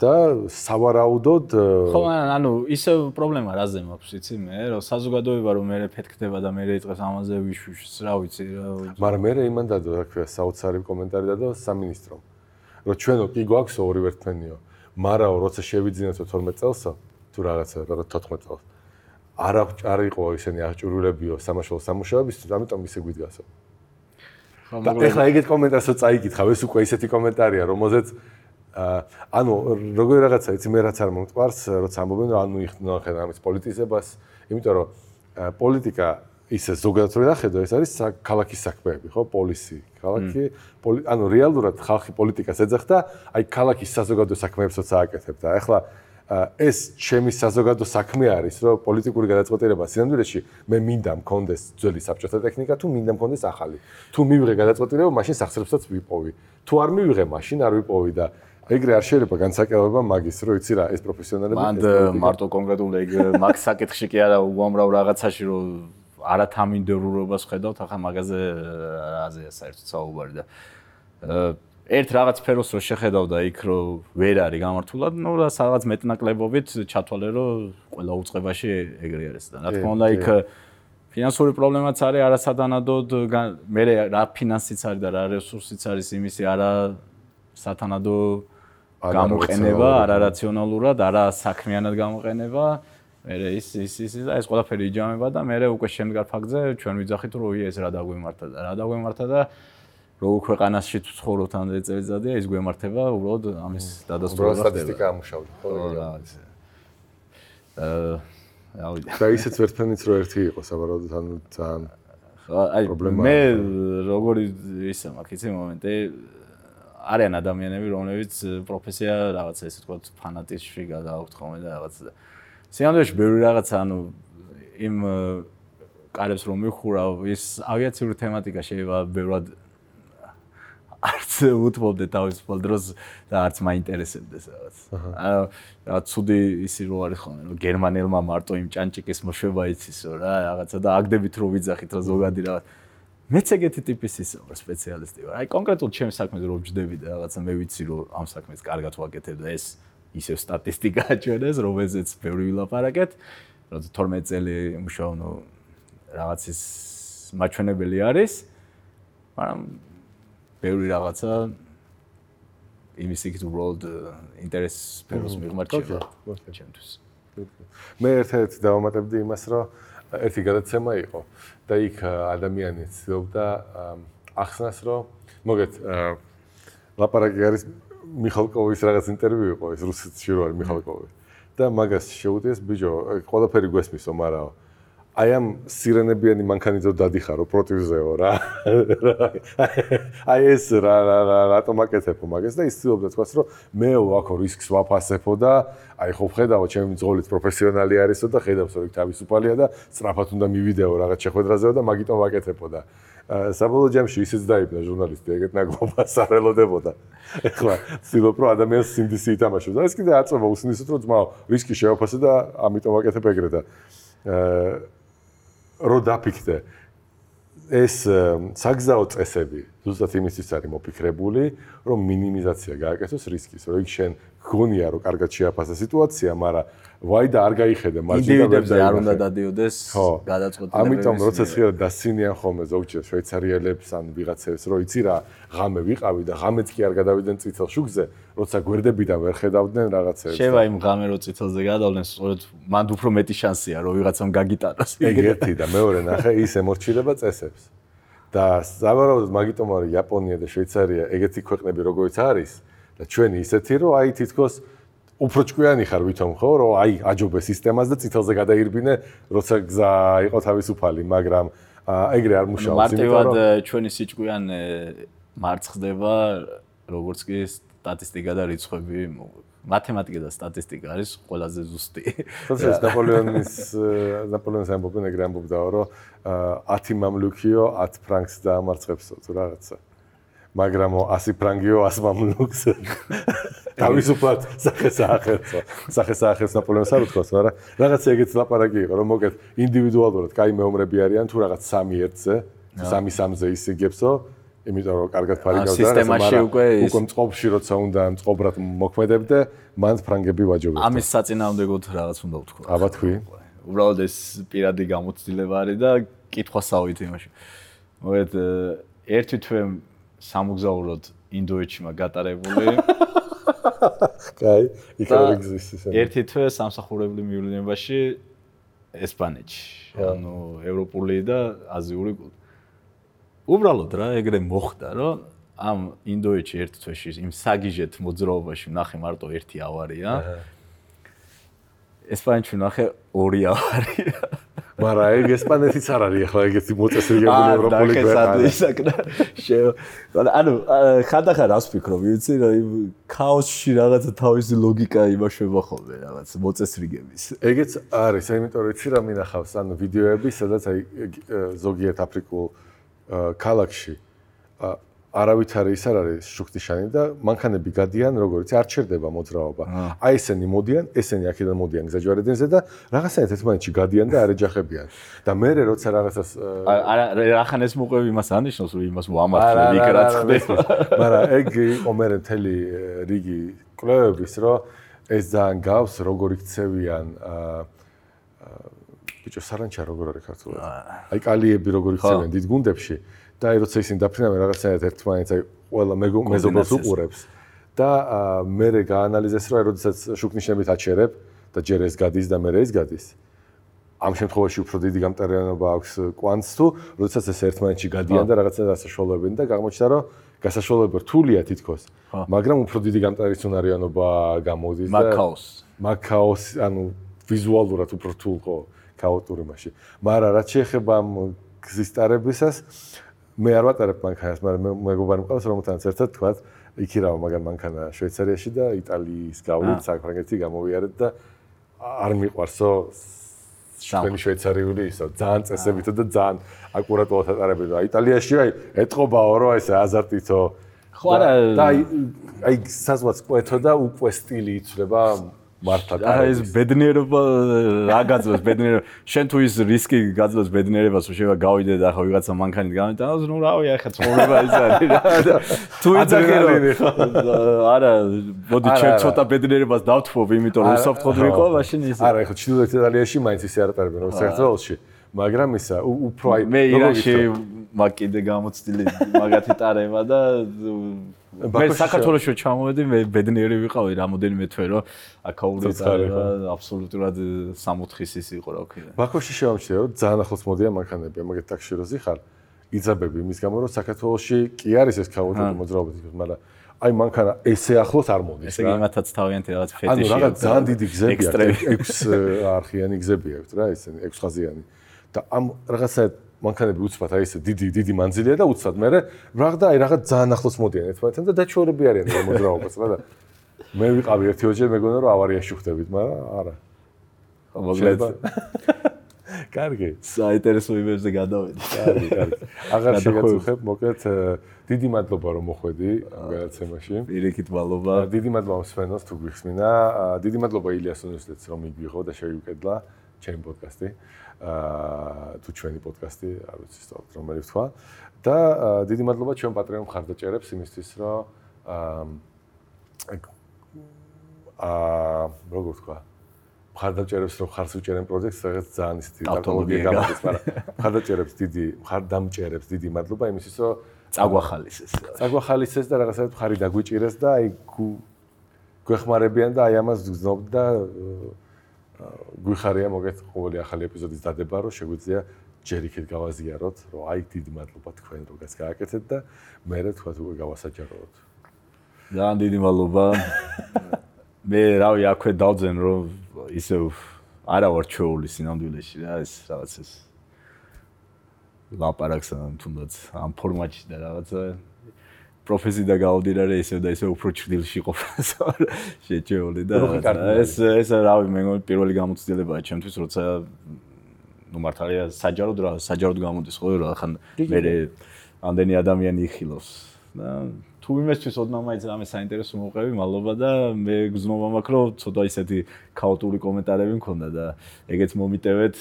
და სავარაუდოდ ხო ანუ ისე პრობლემა რაზე მაქვს იცი მე? რომ საზოგადოება რომ მე ფეთქდება და მე იწყებს ამაზე ვიშვიშს რა ვიცი რა მაგრამ მე იმან დადო რა ქვია საოცარი კომენტარი დადო სამინისტრომ. რომ ჩვენო კი გვაქვს ორი ვერტფრენიო მაგრამ როცა შევიძინოთ 12 წელსო? თუ რაღაცა რა 14 წელს. არ არ იყო ისინი აღჭურვილებიო სამაშველო სამუშაოებისთვის ამიტომ ისე გვიდგასო და ეხლა ეგეთ კომენტარსო წაიკითხავ, ეს უკვე ისეთი კომენტარია, რომელზეც ანუ როგორი რაღაცა იცი მე რაც არ მომტყარს, როცა ამბობენ რომ ანუ იხდნო ხენ ამის პოლიტიზებას, იმიტომ რომ პოლიტიკა ისე ზოგადად რო დახედო, ეს არის ქალაქის საქმეები, ხო, პოლისი, ქალაქი, ანუ რეალურად ხალხი პოლიტიკას ეძახდა, აი ქალაქის საზოგადო საქმეებსაც ააკეთებდა. ეხლა ეს ჩემი საზოგადო საქმე არის, რომ პოლიტიკური გადაწყვეტილება სინამდვილეში მე მინდა მქონდეს ძველი საბჭოთა ტექნიკა, თუ მინდა მქონდეს ახალი. თუ მივიღე გადაწყვეტილება, მაშინ სახსრებსაც ვიპოვი. თუ არ მივიღე, მაშინ არ ვიპოვი და ეგრე არ შეიძლება განსაკუთრება მაგის, რომ იცი რა, ეს პროფესიონალები მანდ მარტო კონკრეტულ ეგ მაგ საკითხში კი არა უამრავ რაღაცაში რომ არათამინდერულობას ხედავთ, ახლა მაგაზე აზია საერთოდ საუბარი და ერთ რაღაც სფეროს რო შეხედავდა იქ რომ ვერ არის გამართულად, ნუ რა რაღაც მეტნაკლებობით ჩათვალე რომ ყველა უצღებაში ეგრე არის და რა თქმა უნდა იქ ფინანსური პრობლემაც არის არასათანადოდ მე რა ფინანსიც არის და რა რესურსიც არის იმისი არა სათანადო გამოყენება, არარაციონალურად, არა საქმიანად გამოყენება. მე ის ის ის და ეს ყველაფერი იჯამება და მე უკვე შემდგარ ფაქტზე ჩვენ ვიძახით რომ ის რა დაგვემართა და რა დაგვემართა და რო ქვეყანაში ცხოვრობთ ამდე წელიწადია ის გვემართება უბრალოდ ამის დადასტურება სტატისტიკა ამუშავდა ხო რა არის. აა ავი და ისეც ერთმანეთს რო ერთი იყო საბარაუდოდ ანუ ძალიან აი მე როგორი ისა მაქვს იცი მომენტი არიან ადამიანები რომლებიც პროფესია რაღაცა ესე თქვა ფანატიზმში გადააქვთ ხოლმე და რაღაც. სიამდვილეში ბევრი რაღაცა ანუ იმ კარებს რომ მიხურავ ის ავიაციური თემატიკა შეიძლება ბევრად უთმობდე თავისუფალ დროს და არც მაინტერესებდეს რაღაც. ანუ რა ცუდი ისი რო არის ხოლმე, რომ გერმანელმა მარტო იმ ჭანჭიკის მოშვება იცისო რა, რაღაცა და აგდებით რო ვიძახით რა ზოგადი რაღაც. მეც ეგეთი ტიპის ისო სპეციალისტი ვარ. აი კონკრეტულად ჩემს საქმეზე რო ვჯდები და რაღაცა მე ვიცი რომ ამ საქმეს კარგად ვაკეთებ და ეს ისევ სტატისტიკაა ჩვენეს, რომელზეც ბევრი ვილაპარაკეთ. რომ 12 წელი მუშაობ, ნუ რაღაცის მაჩვენებელი არის. მაგრამ ბევრი რაღაცა იმის იქით უბრალოდ ინტერესს ფეროს მიღმარჩება ჩემთვის. მე ერთ-ერთი დავამატებდი იმას, რომ ერთი გადაცემა იყო და იქ ადამიანი ცდილობდა ახსნას, რომ მოგეთ ლაპარაკი არის მიხალკოვის რაღაც ინტერვიუ იყო, ეს რუსეთში რო არის მიხალკოვი. და მაგას შეუძლიეს ბიჭო, ყველაფერი გვესმისო, მაგრამ აი ამ სირენებიანი მანქანიძო დადიხარო პროტივზეო რა. აი ეს რა რა რა რატომ აკეთებო მაგას და ისწილებდა თქვას რომ მე ვაქო რისკს ვაფასებო და აი ხო ვხედავ ჩემი მძღოლიც პროფესიონალი არისო და ხედავს რომ იქ თავისუფალია და სწრაფად უნდა მივიდეო რაღაც შეხვედრაზეო და მაგიტომ ვაკეთებო და საბოლოო ჯამში ისიც დაიბნა ჟურნალისტი ეგეთ ნაგლობას არ ელოდებოდა. ეხლა ცდილობ რომ ადამიანს სიმდისი ითამაშოს. და ეს კიდე აწება უსნისოთ რომ ძმაო რისკი შევაფასე და ამიტომ ვაკეთებ ეგრე და აა რო დაფიქრდე ეს საგზაო წესები ზუსტად იმისთვის არის მოფიქრებული რომ მინიმიზაცია გააკეთოს რისკის რომ იქ შენ გონია რომ კარგად შეაფასე სიტუაცია მაგრამ ვაი და არ გაიხედე მარჯვენაზე არ უნდა დადიოდეს გადაწყვეტილება ამიტომ როცა შეიძლება დასინიან ხოლმე ზოგჯერ შვეიცარიელებს ან ვიღაცებს რომ იცი რა ღამე ვიყავი და ღამეც კი არ გადავიდნენ წითელ შუქზე როცა გვერდებიდან ვერ ხედავდნენ რაღაცებს შევა იმ ღამე რო წითელზე გადავლენ სწორედ მანდ უფრო მეტი შანსია რომ ვიღაცამ გაგიტანოს ეგეთი და მეორე ნახე ის ემორჩილება წესებს. და ზავარაუდოდ მაგიტომ არის იაპონია და შვეიცარია ეგეთი ქვეყნები როგორიც არის და ჩვენი ისეთი რომ აი თითქოს უფრო ჭკვიანი ხარ ვითომ ხო რომ აი აჯობე სისტემას და წითელზე გადაირბინე როცა გზა იყო თავისუფალი მაგრამ ეგრე არ მუშაობს იმიტომ რომ მარტივად ჩვენი სიჭკვიანე მარცხდება როგორც კი სტატისტიკა და რიცხვები მათემატიკა და სტატისტიკა არის ყველაზე ზუსტი. თორე ნაპოლეონის ნაპოლეონის ამბობენ ეგრე ამბობდა რომ 10 მამლუქიო 10 ფრანკს დაამარცხებსო თუ რაღაცა. მაგრამ 100 ფრანგიო 100 მამლუქს თავისუფლად სახესაახერცო. სახესაახერც ნაპოლეონს არ უთქვას, მაგრამ რაღაც ეგეთ ლაპარაკი იყო, რომ მოგეთ ინდივიდუალურად კაი მეომრები არიან თუ რაღაც სამი ერთზე, სამი სამზე ისიგებსო. იმიტომ რომ კარგად ფარიგავს და სისტემაში უკვე უკვე მწყობში როცა უნდა მწყობრად მოქმედებდე, მან ფრანგები ვაჯობებდა. ამის საწინააღმდეგოდ რაღაც უნდა ვთქვა. აბა თქვი. უბრალოდ ეს პირადი გამოცდილება არის და კითხვა საუით იმაში. მოგეთ ერთი თვე სამოგზაუროდ ინდოეთში მაგ გატარებული. კაი, იქ არ ეგზისტს ეს. ერთი თვე სამსახურებრივ მივლინებაში ესპანეთში. ანუ ევროპული და აზიური კულტურა. უბრალოდ რა, ეგრე მოხდა, რომ ამ ინდოეთში ერთ თვეში იმ საგიჟეთ მოძრაობაში ნახე მარტო ერთი ავარია. ესპანეთში ნახე ორი ავარია. მაგრამ ეგ ესპანეთიც არ არის ახლა ეგეთი მოწესრიგებული ევროპული ქვეყანა. ისაკნა. შეო. ანუ ხანდახან რას ვფიქრობ, იცი რა იმ ქაოსში რაღაცა თავისი ლოგიკა იმაშვება ხოლმე რაღაც მოწესრიგების. ეგეც არის, იმიტომ რომ იცი რა მინახავს, ანუ ვიდეოები, სადაც აი ზოგიერთ აფრიკულ ქალაქში არავითარი ის არ არის შუქტიშანი და მანქანები გადიან როგორიც არ ჩერდება მოძრაობა. აი ესენი მოდიან, ესენი აქედან მოდიან გზაჯვარედინზე და რაღაცნაირად ერთმანეთში გადიან და არ ეჯახებიან. და მე როცა რაღაცას არა რახან ეს მოყვევი იმას ანიშნავს რომ იმას მოამართლე იქ რაც ხდება. მაგრამ ეგ იყო მე მთელი რიგი კვლევების რომ ეს ძალიან გავს როგორ იქცევიან აა ბიჭო სარანჩა როგორ არის ქართულად? აი კალიები როგორ იქცევიან დიდ გუნდებში. და აი როცა ისინი დაფრინავენ რაღაცნაირად ერთმანეთს აი ყველა მეზობელს უყურებს. და მე რე გაანალიზეს აი როდესაც შუქნიშნებით აჩერებ და ჯერ ეს გადის და მე ეს გადის. ამ შემთხვევაში უფრო დიდი გამტარიანობა აქვს კვანტს თუ როდესაც ეს ერთმანეთში გადიან და რაღაცნაირად ასაშველებენ და აღმოჩნდა რომ გასაშველება რთულია თითქოს. მაგრამ უფრო დიდი გამტარიცუნარიანობა გამოდის და მაკაოს. მაკაოს ანუ ვიზუალურად უფრო რთულ ხო ქაოტური მასში. მაგრამ რაც შეეხება ამ გზის ტარებისას მე არ ვატარებ მანქანას, მაგრამ მეგობარი მყავს, რომელთანაც ერთად თქვა, იქირავა მაგარ მანქანა შვეიცარიაში და იტალიის გავლით საფრანგეთი გამოვიარეთ და არ მიყვარსო ჩვენი შვეიცარიული ისო ძალიან წესებითო და ძალიან აკურატულად ატარებენ. აი იტალიაში აი ეთყობაო რომ ეს აზარტითო ხო არა და აი აი საზღვაც ყვეთო და უკვე სტილი იცვლება მართა არა ეს ბედნიერება რა გაძლევს ბედნიერება? შენ თუ ის რისკი გაძლევს ბედნიერებას რომ შეიძლება გავიდე და ახლა ვიღაცა მანქანით გამიდა და ნუ რავი ახლა ცხოვრება ის არის თუ იცახე არა მოდი ჩვენ ცოტა ბედნიერებას დავთვალო იმიტომ რომ უსაფრთხოდ ვიყო მაშინ ის არა ახლა ჩრდილოეთ იტალიაში მაინც ისე არ ატარებენ როგორც საქართველოში მაგრამ ისა უფრო აი მე ირანში მაგიდე გამოცდილი მაგათი ტარება და მე საქართველოსში ჩამოვედი მე ბედნიერი ვიყავი რამოდენიმე თვე რომ აკაური წარება აბსოლუტურად სამოთხის ის იყო რა ვქნა ბაქოში შევამჩნია რომ ძალიან ახლოს მოდიან მანქანები მაგეთ ტაქსში რო ზიხარ იძაბები იმის გამო რომ საქართველოსში კი არის ეს ქაოტური მოძრაობა მაგრამ აი მანქანა ესე ახლოს არ მოდის რა. ესე იმათაც თავიანთი რაღაც ფეტიში. ანუ რაღაც ძალიან დიდი გზები აქვს, 6 არხიანი გზები აქვს რა, ესე 6 ხაზიანი. და ამ რაღაცა მანქანები უცბად აი ესე დიდი დიდი მანძილია და უცბად. მე რაღაცა აი რაღაც ძალიან ახლოს მოდიან ერთმანეთთან და დაჩორები არიან ამ მოძრაობას რა და მე ვიყავი ერთი ოჯე მეგონა რომ ავარიაში ხვდებით მაგრამ არა. მოკლედ. კარგი. საინტერესო იმებზე გადავედი კარგი კარგი. აღარ შეგაწუხებ მოკლედ დიდი მადლობა რომ მოხვედი განაცემაში პირიქით მადლობა. დიდი მადლობა სვენოს თუ გვიხსნა დიდი მადლობა ილიას უნივერსიტეტს რომ მიგვიღო და შეგვიკედლა ჩემი პოდკასტი აა თუ ჩვენი პოდკასტი, არ ვიცი სწორად რომელი ვთქვა. და დიდი მადლობა ჩვენ პატრიონ მხარდაჭერებს იმისთვის, რომ აა აა როგორ ვთქვა? მხარდაჭერებს რომ ხარს უჭერენ პროექტს, რაღაც ძალიან ისეთი ტექნოლოგია გამოდის, მაგრამ მხარდაჭერებს დიდი მხარდამჭერებს დიდი მადლობა იმისთვის, რომ წაგვახალისეს. წაგვახალისეს და რაღაცა მხარი დაგვიჭირეს და აი გვეხმარებიან და აი ამას გზნობ და გვიხარია მოგეთ ყოველი ახალი ეპიზოდის დადება, რომ შეგვიძლია ჯერ იქით გავაზიაროთ, რომ აი დიდი მადლობა თქვენ როგაც გააკეთეთ და მე რა თქვა უკვე გავასაჯაროთ. ძალიან დიდი მადლობა. მე რავი აქვე დავძენ რომ ისე არა ვარ ჩეული სინამდვილეში რა ეს რაღაც ეს ლაპარაკს ან თუნდაც ამ ფორმატში და რაღაცა პროფესიიდან გამომდინარე ესე და ესე უფრო ჭრილში ყოფას შეჭეული და ეს ეს რავი მე მგონი პირველი გამოცდილებაა ჩემთვის როცა ну მართალია საჯაროდ რა საჯაროდ გამოდის ხო რა ხან მე ამდენი ადამიანი იხილავს. და თუ ვიმესთვის ოდნავმაც რამე საინტერესო მოვყევი, მადლობა და მე გზნობა მაქვს, რომ ცოტა ისეთი ქაოტური კომენტარები მქონდა და ეგეც მომიტევეთ.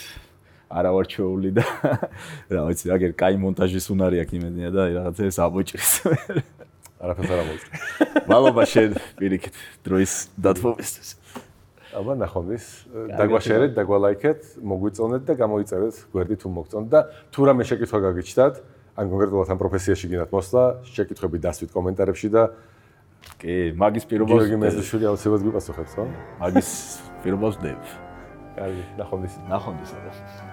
არა ვარ ჩეული და რა ვიცი, აგერ კაი მონტაჟის უნარი აქვს იმედია და რაღაცებს აბოჭრის. არაფერს არ ამოიწე. მადლობა შენ პირიქით დროის დათმობისთვის. აბა ნახონდის, დაგვაშერეთ, დაგვალაიქეთ, მოგვიწონეთ და გამოიწერეთ გვერდი თუ მოგწონთ და თუ რამე შეკითხვა გაგიჩნდათ, ან კონკრეტულად ამ პროფესიაში გინდათ მოსვლა, შეკითხები დასვით კომენტარებში და კი, მაგის პირობას გიორგი მეზუშვილი აუცილებლად გვიპასუხებს, ხო? მაგის პირობას დებ. კარგი, ნახონდის. ნახონდის, აბა.